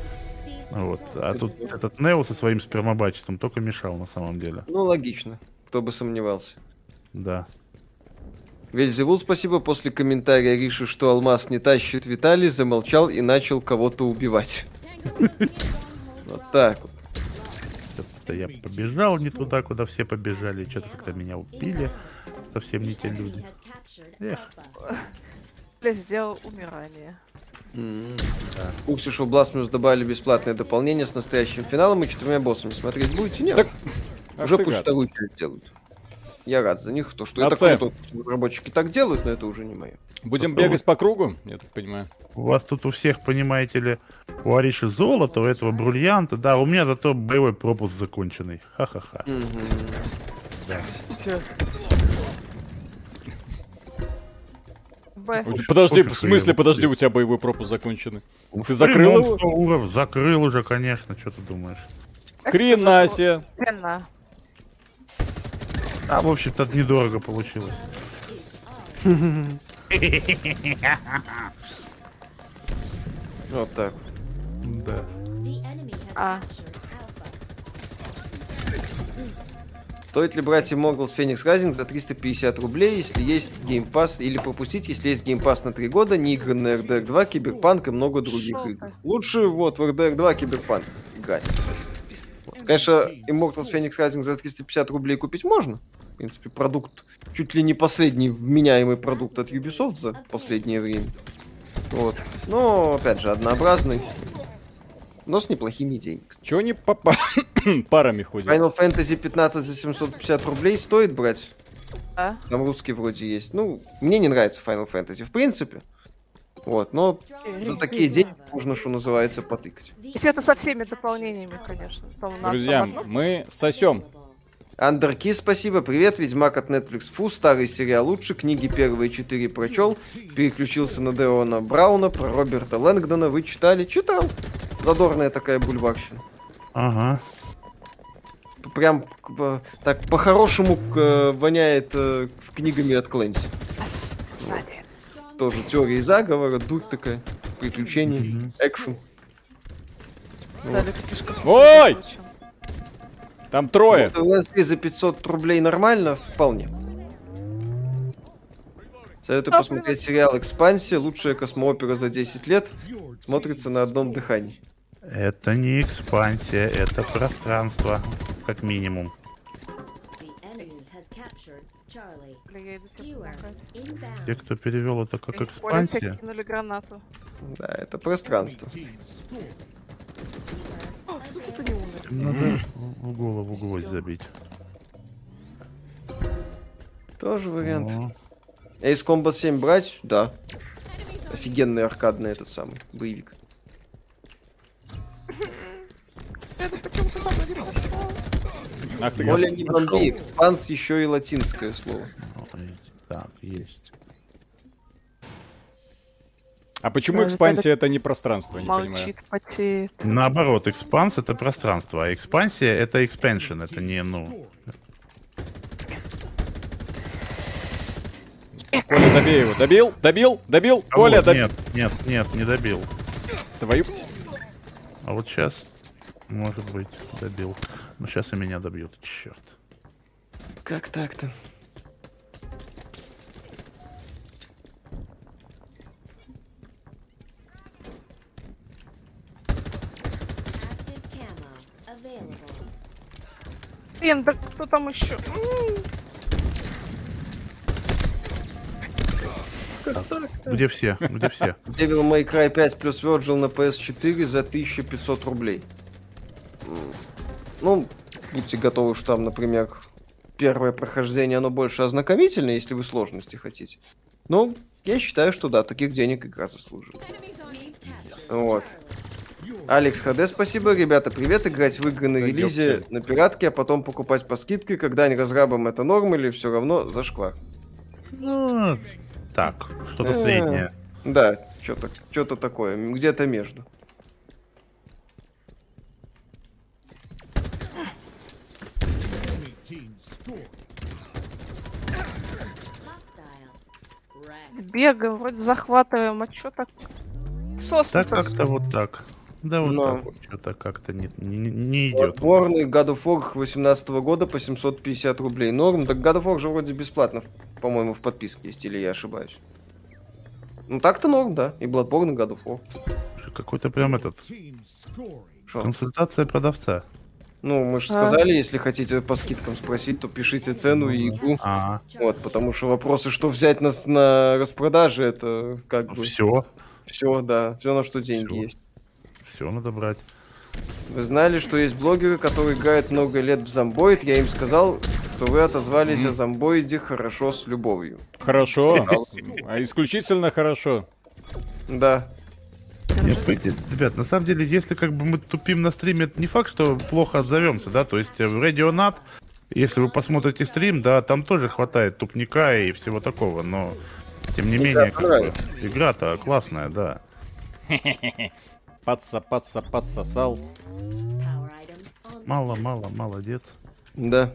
Вот. А тут этот Нео со своим спермобачеством только мешал на самом деле. Ну, логично. Кто бы сомневался. Да. Вельзевул, спасибо. После комментария Риши, что алмаз не тащит Виталий, замолчал и начал кого-то убивать. Вот так вот. Что-то я побежал не туда, куда все побежали. Что-то как-то меня убили. Совсем не те люди. Эх. Сделал умирание. В курсе, что в Blasphemous добавили бесплатное дополнение с настоящим финалом и четырьмя боссами. Смотреть будете? Нет. Так, Ах уже ты пусть вторую часть делают. Я рад за них, то, что это круто, что разработчики так делают, но это уже не мое. Будем Готовы. бегать по кругу, я так понимаю. У вас тут у всех, понимаете ли, у Ариши золото, у этого бриллианта. Да, у меня зато боевой пропуск законченный. Ха-ха-ха. Чё? Б. Подожди, в смысле, подожди, у тебя боевой пропуск законченный. В Ты закрыл его? Закрыл уже, конечно, что ты думаешь. Хрена себе. Хрена. А, в общем-то, недорого получилось. Вот так. Да. А. Стоит ли брать Immortals Fenyx Rising за 350 рублей, если есть Game Pass, или пропустить, если есть Game Pass на 3 года, не игры на RDR 2, Киберпанк и много других игр? Лучше вот в RDR 2 Киберпанк играть. Вот. Конечно, Immortals Phoenix Rising за 350 рублей купить можно. В принципе, продукт, чуть ли не последний вменяемый продукт от Ubisoft за последнее время. Вот. Но, опять же, однообразный. Но с неплохими идеями. Чего они по па- парами ходят? Final Fantasy 15 за 750 рублей стоит брать? Да. Там русский вроде есть. Ну, мне не нравится Final Fantasy, в принципе. Вот, но за такие деньги можно, что называется, потыкать. Если это со всеми дополнениями, конечно. Друзья, мы сосем. Андерки, спасибо, привет, Ведьмак от Netflix. Фу, старый сериал лучше, книги первые четыре прочел, переключился на Деона Брауна, про Роберта Лэнгдона вы читали? Читал. Задорная такая бульварщина. Ага. Прям э, так по-хорошему э, воняет э, книгами от Клэнси. Тоже теория заговора, дурь такая, приключения, экшен. Ой! Там трое. Вот, LSD за 500 рублей нормально? Вполне. Советую посмотреть сериал «Экспансия». Лучшая космоопера за 10 лет. Смотрится на одном дыхании. Это не экспансия, это пространство, как минимум. Те, кто перевел это как экспансия. Да, это пространство. Что не умер? Надо в голову гвоздь забить. Тоже вариант. Ace Combat 7 брать? Да. Офигенный аркадный этот самый боевик. Ах ты, Более не бомби, экспанс еще и латинское слово. Так, есть. А почему экспансия это не пространство, не понимаю. Молчит, потеет. Наоборот, экспанс это пространство, а экспансия это expansion, это не, ну... Коля, добей его. Добил? Добил? Добил? А Коля, вот, добил. Нет, нет, нет, не добил. Твою... А вот сейчас, может быть, добил. Но сейчас и меня добьют, черт. Как так-то? Блин, да кто там еще? М, Где все? Где все? Devil May Cry 5 плюс Virgil на PS4 за 1500 рублей. Ну, будьте готовы, что там, например, первое прохождение, оно больше ознакомительное, если вы сложности хотите. Ну, я считаю, что да, таких денег игра заслуживает. Вот. Алекс ХД, спасибо, ребята, привет. Играть в игры на релизе на пиратке, а потом покупать по скидке, когда не разрабам это норм или все равно зашквар. Ну, так, что-то Э. среднее. Да, что-то что такое, где-то между. Бегаем, вроде захватываем, а чё так? Сос Так как-то вот так. Да вот Но. так вот, что-то как-то не, не, не идет. Отборный God of War 18 года по 750 рублей. Норм, так God of War же вроде бесплатно, по-моему, в подписке есть, или я ошибаюсь. Ну так-то норм, да. И Bloodborne, и God of War. Какой-то прям этот. Шо? консультация продавца. Ну, мы же А. сказали, если хотите по скидкам спросить, то пишите цену и игру. А, Вот, потому что вопросы, что взять нас на распродаже, это как бы все, все, да, все на что деньги Всё. есть. Все надо брать. Вы знали, что есть блогеры, которые играют много лет в зомбоид? Я им сказал, что вы отозвались о зомбоиде хорошо с любовью. Хорошо. А исключительно хорошо. Да. Нет, ребят, на самом деле, если как бы мы тупим на стриме, это не факт, что плохо отзовемся, да, то есть э, в Radionat, если вы посмотрите стрим, да, там тоже хватает тупника и всего такого, но тем не Игра менее, как бы, понравится. игра-то классная, да. Подса, подса, подсосал. Мало, мало, молодец. Да.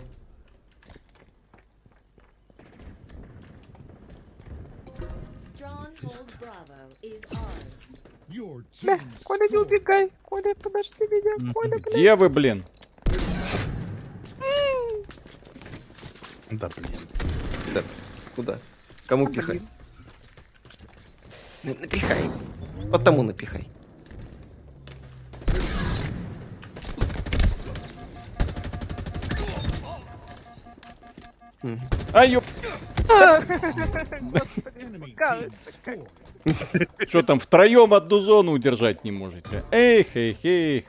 Бля, Коля, не убегай. Коля, подожди меня. Коля, блин. Где вы, блин? Да, блин. Да. Куда? Кому пихать? На- Напихай. Вот тому напихай. А, ёп. Что там, втроем одну зону удержать не можете? Эх, эх, эх.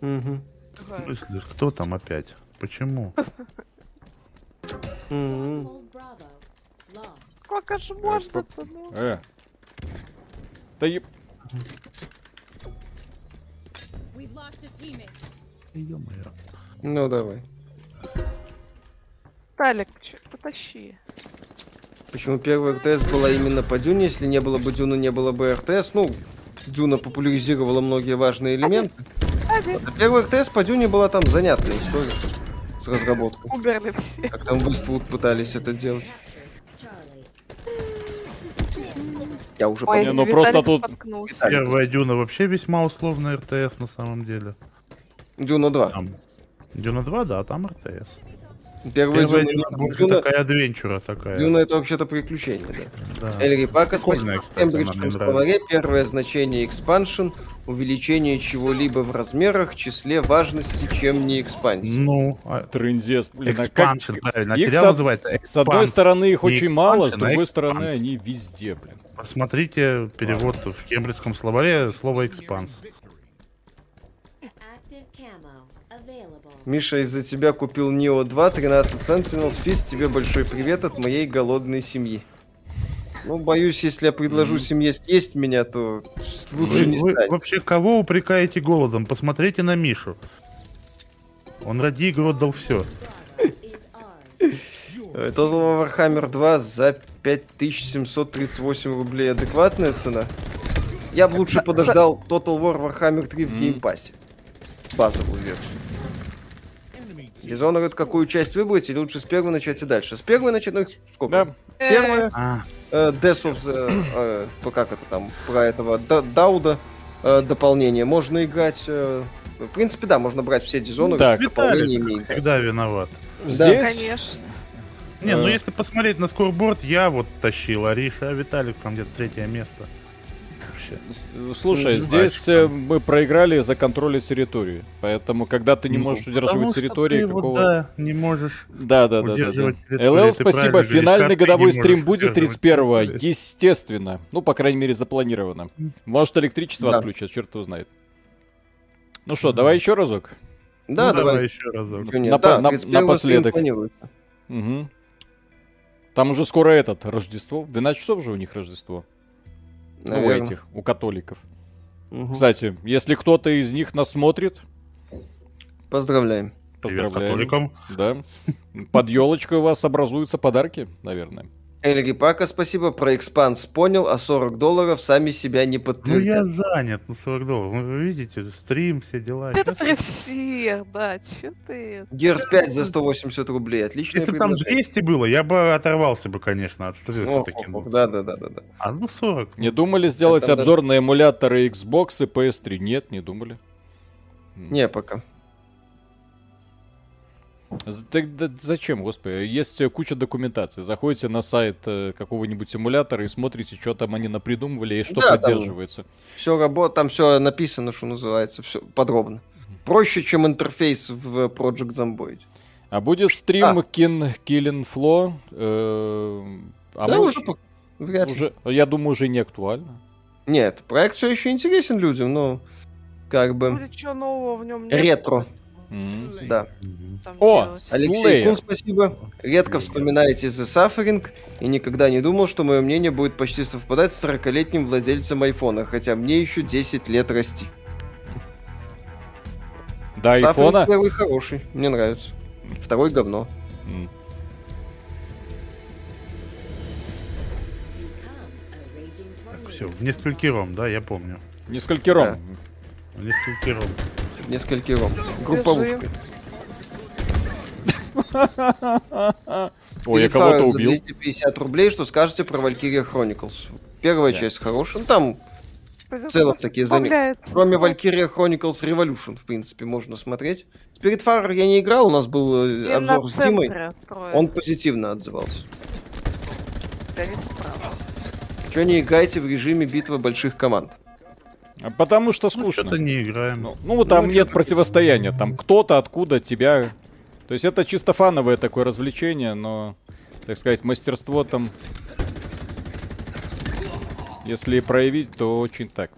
В смысле, кто там опять? Почему? Сколько ж можно-то, ну? Э. Да еб... Ну давай. Талик, чё, потащи. Почему первая РТС была именно по Дюне? Если не было бы Дюна, не было бы РТС. Ну, Дюна популяризировала многие важные элементы. А первая РТС по Дюне была там занятная история с разработкой. Умерли все. Как там в Иствуд пытались это делать. Я уже Ой, Не, ну просто Виталик тут- споткнулся. Первая Дюна вообще весьма условная РТС на самом деле. Дюна 2. Там Дюна 2, да, там РТС. Первая Первая Дюна, Дюна больше Дюна, такая адвенчура такая. Дюна это вообще-то приключение, да. да. Эльри Пака, спасибо. Кембриджском словаре первое значение expansion увеличение чего-либо в размерах, числе, важности, чем не экспансия. Ну, а- Трындец, блин, а как... Правильно. Их Сериал с называется С одной стороны их Не очень мало, с а другой стороны они везде, блин. Посмотрите перевод в кембриджском словаре слова экспанс. Миша, из-за тебя купил Нио 2, 13 Sentinels. Физ, тебе большой привет от моей голодной семьи. Ну, боюсь, если я предложу семье съесть меня, то лучше Вы, не вы стать. вообще кого упрекаете голодом? Посмотрите на Мишу. Он ради игры отдал все. Э, Total War Warhammer 2 за 5738 рублей адекватная цена. Я бы лучше подождал Total War Warhammer 3 в Game Pass е. Базовую версию. Dishonored какую часть выбрать, или лучше с первой начать и дальше? С первой начать, ну их сколько? Да. Первая, А, э, Death of the... э, по- как это там, про этого Да- Дауда э, дополнение можно играть. э, в принципе, да, можно брать все Dishonored Так. с дополнениями всегда виноват. Здесь Конечно. Не, ну Э. если посмотреть на скорборд, я вот тащил Ариша, а Виталик там где-то третье место. Вообще. Слушай, Мгм. здесь э, мы проиграли за контроль территории. Поэтому, когда ты не Ну, можешь удерживать территории, какого... да, не можешь. Да, да, да, да, ЛЛ, спасибо. Финальный годовой стрим будет удерживать 31-го. территорию? Естественно. Ну, по крайней мере, запланировано. Может, электричество Да. отключат, черт его знает. Ну что, давай еще разок. Да, Ну, давай. еще разок. Напо- Да, на- 31 стрим напоследок. Мгм. Там уже скоро этот, Рождество. В 12 часов же у них Рождество. Ну, у Наверно. этих, у католиков. Мгм. Кстати, если кто-то из них нас смотрит, Поздравляем. Привет поздравляем. католикам. Да. Под елочкой у вас образуются подарки, наверное. Эльри Пака, спасибо. Про экспанс понял, а 40 долларов сами себя не Ну я занят, ну 40 долларов. Ну, вы видите, стрим, все дела. Это при всех, да, чё ты... Герс 5 за 180 рублей. Отличное Если бы там предложение. 200 было, я бы оторвался бы, конечно, от стрима. Ох, ох, ох, Да, да, да, да, да. А ну 40. Не думали сделать обзор на эмуляторы Xbox и PS3? Нет, не думали. Не, пока. З- Так да зачем, господи? Есть э, куча документации. Заходите на сайт э, какого-нибудь эмулятора и смотрите, что там они напридумывали и что Да, там- поддерживается. Все работает, там все написано, что называется, все подробно. Проще, чем интерфейс в Project Zomboid. А будет стрим А. Kin Killing Flow? э, а да, может, уже, по- вряд ли. уже, я думаю, уже не актуально. Нет, проект все еще интересен людям, но как бы Будет что нового в нем ретро, Да. там О, делать. Алексей. Кун, спасибо. Редко вспоминаете The Suffering и никогда не думал, что мое мнение будет почти совпадать с 40-летним владельцем айфона, хотя мне еще 10 лет расти. До Suffering айфона? первый хороший, мне нравится. Второй говно. Tornado. Все, в несколькиром, да, я помню. Несколько ром. В несколькиром. Несколько ром. Групповушкой. Ой, я кого-то убил. 250 рублей, что скажете про Valkyria Chronicles? Первая часть хорошая. Ну, там, целом пусть такие справляется. кроме Valkyria Chronicles Revolution, в принципе, можно смотреть. Spirit Fire я не играл, у нас был э, и обзор с Димой. Он позитивно отзывался. Да не справа. Чё не играете в режиме битвы больших команд? А Потому что Ну, скучно. что-то не играем. Ну, ну, там Ну, нет противостояния. Там кто-то, откуда, тебя. То есть это чисто фановое такое развлечение, но, так сказать, мастерство там, если проявить, то очень так.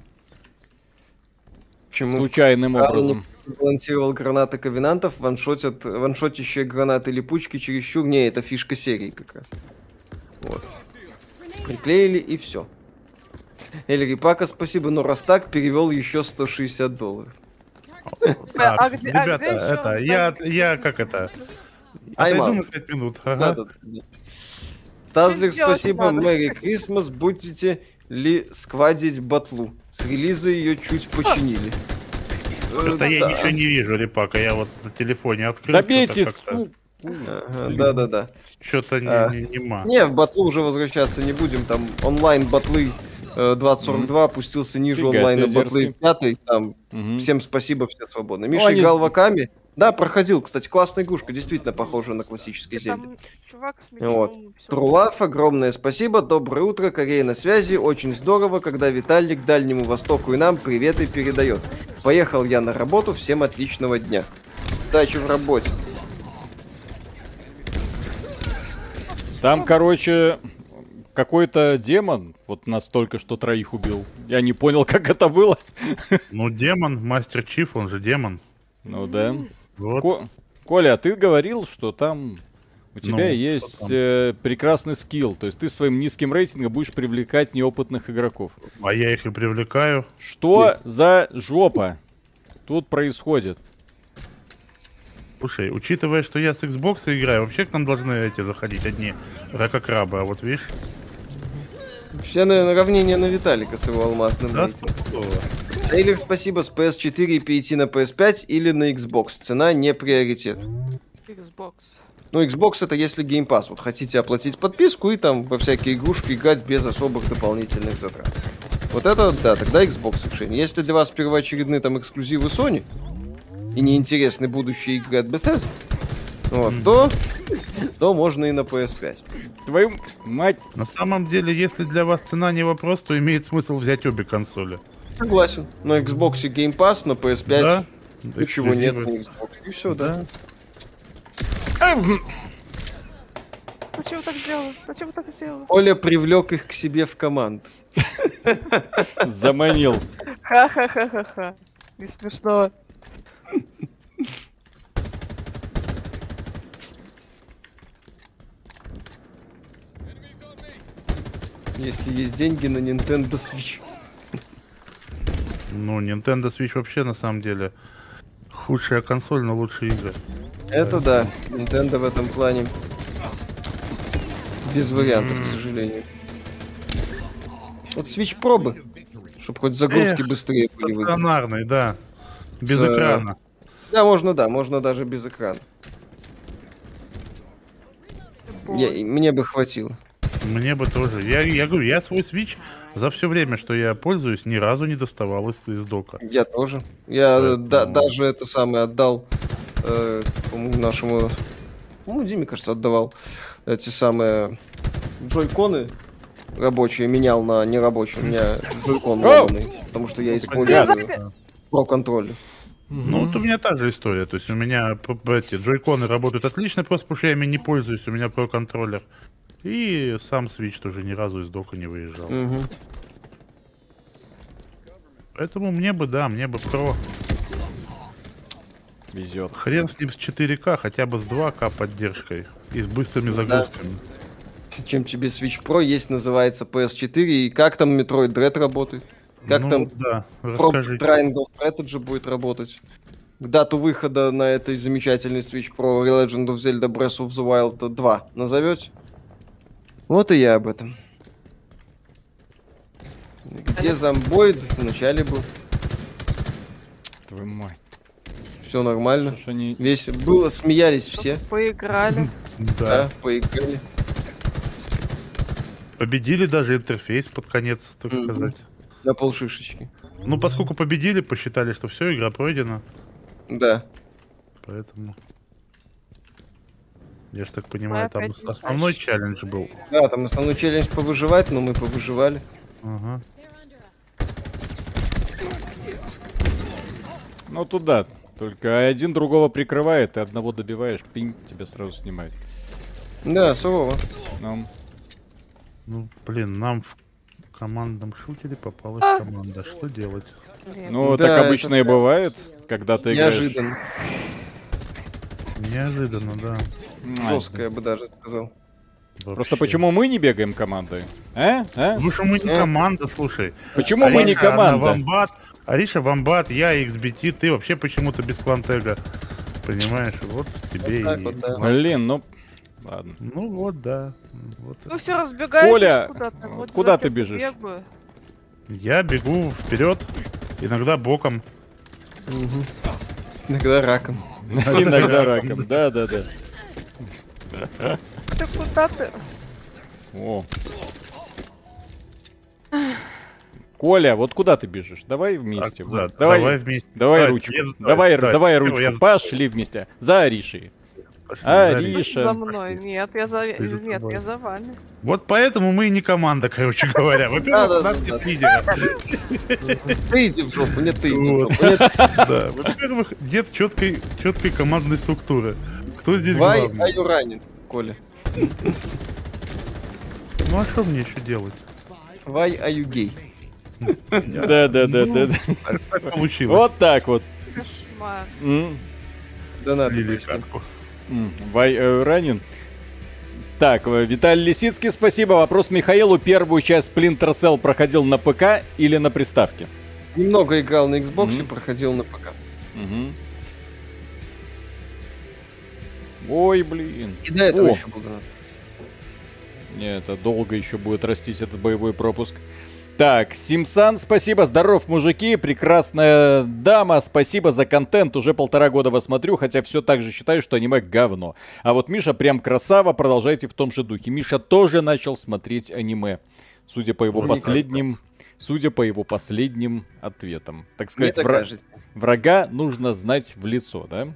Почему Случайным Карл образом. балансировал гранаты ковенантов, ваншотят, ваншотящие гранаты липучки чересчур. Не, это фишка серии как раз. Вот. Приклеили и все. Эльри Пака, спасибо, но раз так, перевел еще 160 долларов. Так, ребята, это, я, я как это, отойду на 5 минут. Тазлик, спасибо, Мэри Крисмас, будете ли сквадить батлу? С релиза ее чуть починили. Что-то я ничего не вижу, Репака, я вот на телефоне открыл. Добейтесь! Ну, да-да-да. Что-то а, не, не, не в батлу уже возвращаться не будем, там онлайн-батлы 2042 опустился ниже онлайна батлы 5. Там всем спасибо, все свободны. Миша ну, играл они... ваками. Да, проходил, кстати, классная игрушка, действительно похожа на классический Зельда. Вот. Трулаф, огромное спасибо, доброе утро, Корея на связи, очень здорово, когда Виталик Дальнему Востоку и нам приветы передает. Поехал я на работу, всем отличного дня. Удачи в работе. Там, короче, какой-то демон вот нас только что троих убил. Я не понял, как это было. Ну, демон, мастер Чиф, он же демон. Ну да. Вот. Ко- Коля, а ты говорил, что там у тебя Ну, есть там? э, прекрасный скилл. То есть ты своим низким рейтингом будешь привлекать неопытных игроков. А я их и привлекаю. Что за жопа тут происходит? Слушай, учитывая, что я с Xbox играю, вообще к нам должны эти заходить одни ракокрабы, а вот видишь, Все, наверное, равнение на Виталика с его алмазным да. Сейлер, спасибо, с PS4 и перейти на PS5 или на Xbox. Цена не приоритет. Xbox. Ну, Xbox это если Game Pass. Вот хотите оплатить подписку и там во всякие игрушки играть без особых дополнительных затрат. Вот это, да, тогда Xbox решение. Если для вас первоочередные там эксклюзивы Sony и неинтересны будущие игры от Bethesda, вот, то, то можно и на PS5. Твою мать, На самом деле, если для вас цена не вопрос, то имеет смысл взять обе консоли. Согласен. На Xbox Game Pass, на PS5 Да? ничего нет на. Xbox. И все, да. Зачем так сделал? Зачем так сделал? Оля привлек их к себе в команду. заманил. Ха-ха-ха-ха-ха. Не смешно. Если есть деньги на Nintendo Switch. Ну, Nintendo Switch вообще, на самом деле, худшая консоль, но лучшие игры. Это да, Nintendo в этом плане без вариантов, к сожалению. Вот Switch пробы, чтобы хоть загрузки Эх, быстрее были. Стационарный, да. Без С, э, экрана. Да, можно, да, можно даже без экрана. Я- мне бы хватило. Мне бы тоже. Я, я говорю, я свой Switch за все время, что я пользуюсь, ни разу не доставал из, из дока. Я тоже. Я э, Поэтому- да- даже это самое отдал э, нашему, ну, Диме, кажется, отдавал эти самые джойконы рабочие, менял на нерабочие. У меня джойкон Оу! ломаный, потому что я Я использую про контроль. Ну, вот у меня та же история. То есть у меня эти джойконы работают отлично, просто потому что я ими не пользуюсь, у меня про контроллер. И сам Switch тоже ни разу из дока не выезжал. Мгм. Поэтому мне бы, да, мне бы про. Везет. Хрен с ним с 4К, хотя бы с 2К поддержкой. И с быстрыми загрузками. Чем тебе Switch Pro есть, называется PS4, и как там Metroid Dread работает? Как Ну, там Да, расскажите. Triangle Strategy будет работать? К дату выхода на этой замечательной Switch Pro Legend of Zelda Breath of the Wild 2 назовете? Вот и я об этом. Где зомбоид? Вначале был. Твою мать. Все нормально. Что они... Весь было, смеялись все. Поиграли. Да, поиграли. Победили даже интерфейс под конец, так сказать. На полшишечки. Ну, поскольку победили, посчитали, что все, игра пройдена. Да. Поэтому. Я ж так понимаю, там опять не основной челлендж был. Да, там основной челлендж повыживать, но мы повыживали. Ага. Ну туда. Только один другого прикрывает, ты одного добиваешь, пинь, тебя сразу снимает. Да, сурово. Ну, Ну, блин, нам в командном шутере попалась А. команда. Что делать? Блин. ну Да, так это обычно и бывает, когда ты играешь. Неожиданно. Неожиданно, да. Ай, Жестко, я бы даже сказал. Просто Вообще. почему мы не бегаем командой? А? А? Потому что мы не Э. команда, слушай. Почему мы не Ариша, команда? вамбат, Ариша вамбат, я XBT, ты вообще почему-то без квантега. Понимаешь, вот тебе так и... вот, да. Блин, ну... Ладно. Ну вот, да. Вот. Вы все разбегаетесь Коля, куда-то. вот Вот куда ты бежишь? бегаю. Я бегу вперед, иногда боком. Иногда раком. Иногда раком. Да, да, да. Ты куда ты? О. Коля, вот куда ты бежишь? Давай вместе. Так, да, давай, давай вместе. давай Давай, ручку. я давай, давай, давай ручку. я Пошли вместе. За Аришей. Пошли, А, Дарья. Риша. За мной. Нет, я за... Нет, я за вами. Вот поэтому мы и не команда, короче говоря. Во-первых, у нас нет лидера. Ты иди в жопу, нет, ты иди в жопу. Да, Во-первых, нет четкой, четкой командной структуры. Кто здесь Why главный? are you running, Коля? Ну а что мне еще делать? Why are you gay? Да, да, да, да. да. Так получилось. Вот так вот. Кошмар. М. Вай, э, ранен. Так, э, Виталий Лисицкий, спасибо. Вопрос Михаилу. Первую часть Splinter Cell проходил на ПК или на приставке? Немного играл на Xbox и Мгм. проходил на ПК. Мгм. Ой, блин. И до этого О. еще был донат. Не, это долго еще будет растить этот боевой пропуск. Так, Симсан, спасибо, здоров, мужики, прекрасная дама, спасибо за контент, уже полтора года вас смотрю, хотя все так же считаю, что аниме говно. А вот Миша прям красава, продолжайте в том же духе. Миша тоже начал смотреть аниме, судя по его Вот последним, судя по его последним ответам. Так сказать, вра- кажется. врага нужно знать в лицо, да?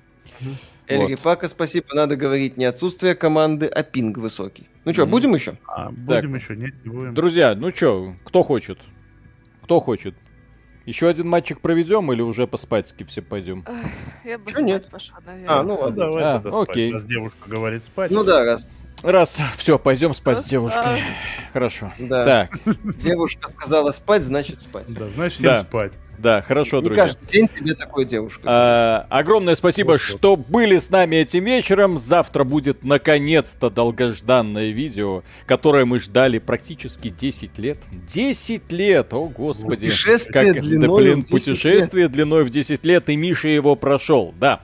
Эльри Вот. Пака, спасибо. Надо говорить не отсутствие команды, а пинг высокий. Ну что, будем еще? А, будем еще? Нет, не будем. Друзья, ну чё, кто хочет? Кто хочет? Еще один матчик проведем или уже поспать все пойдем? Эх, Я бы Чё спать нет? пошла, А, наверное. ну Ну, ладно. давай А, тогда спать. окей. Раз девушка говорит спать. Ну да, раз. Раз, все, пойдем спать с Раз, девушкой. а. Хорошо. Да. Так, Девушка сказала спать, значит спать. Да, знаешь, всем Да. спать. да, хорошо, Не друзья. каждый день тебе такой девушка. А, огромное спасибо, Вот-вот. что были с нами этим вечером. Завтра будет наконец-то долгожданное видео, которое мы ждали практически 10 лет. 10 лет! О, господи. Путешествие Как, длиной да, блин, в 10 путешествие длиной в 10 лет, и Миша его прошел, да.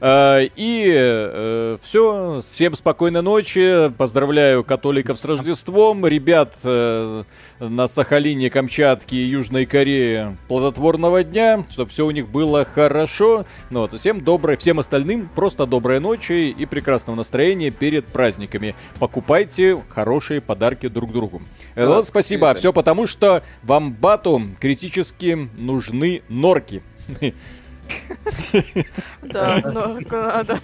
Э, И все, всем спокойной ночи, поздравляю католиков с Рождеством, ребят э, на Сахалине, Камчатке и Южной Корее плодотворного дня, чтобы все у них было хорошо. Ну вот, всем доброй, всем остальным просто доброй ночи и прекрасного настроения перед праздниками. Покупайте хорошие подарки друг другу. Э, Да, спасибо, все потому, что вам бату критически нужны норки. Да, норку надо.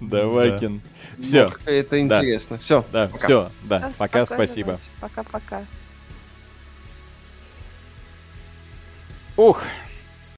Давайкин. Все, Это интересно. Все. да, все, да, пока, спасибо. Пока-пока. Ух,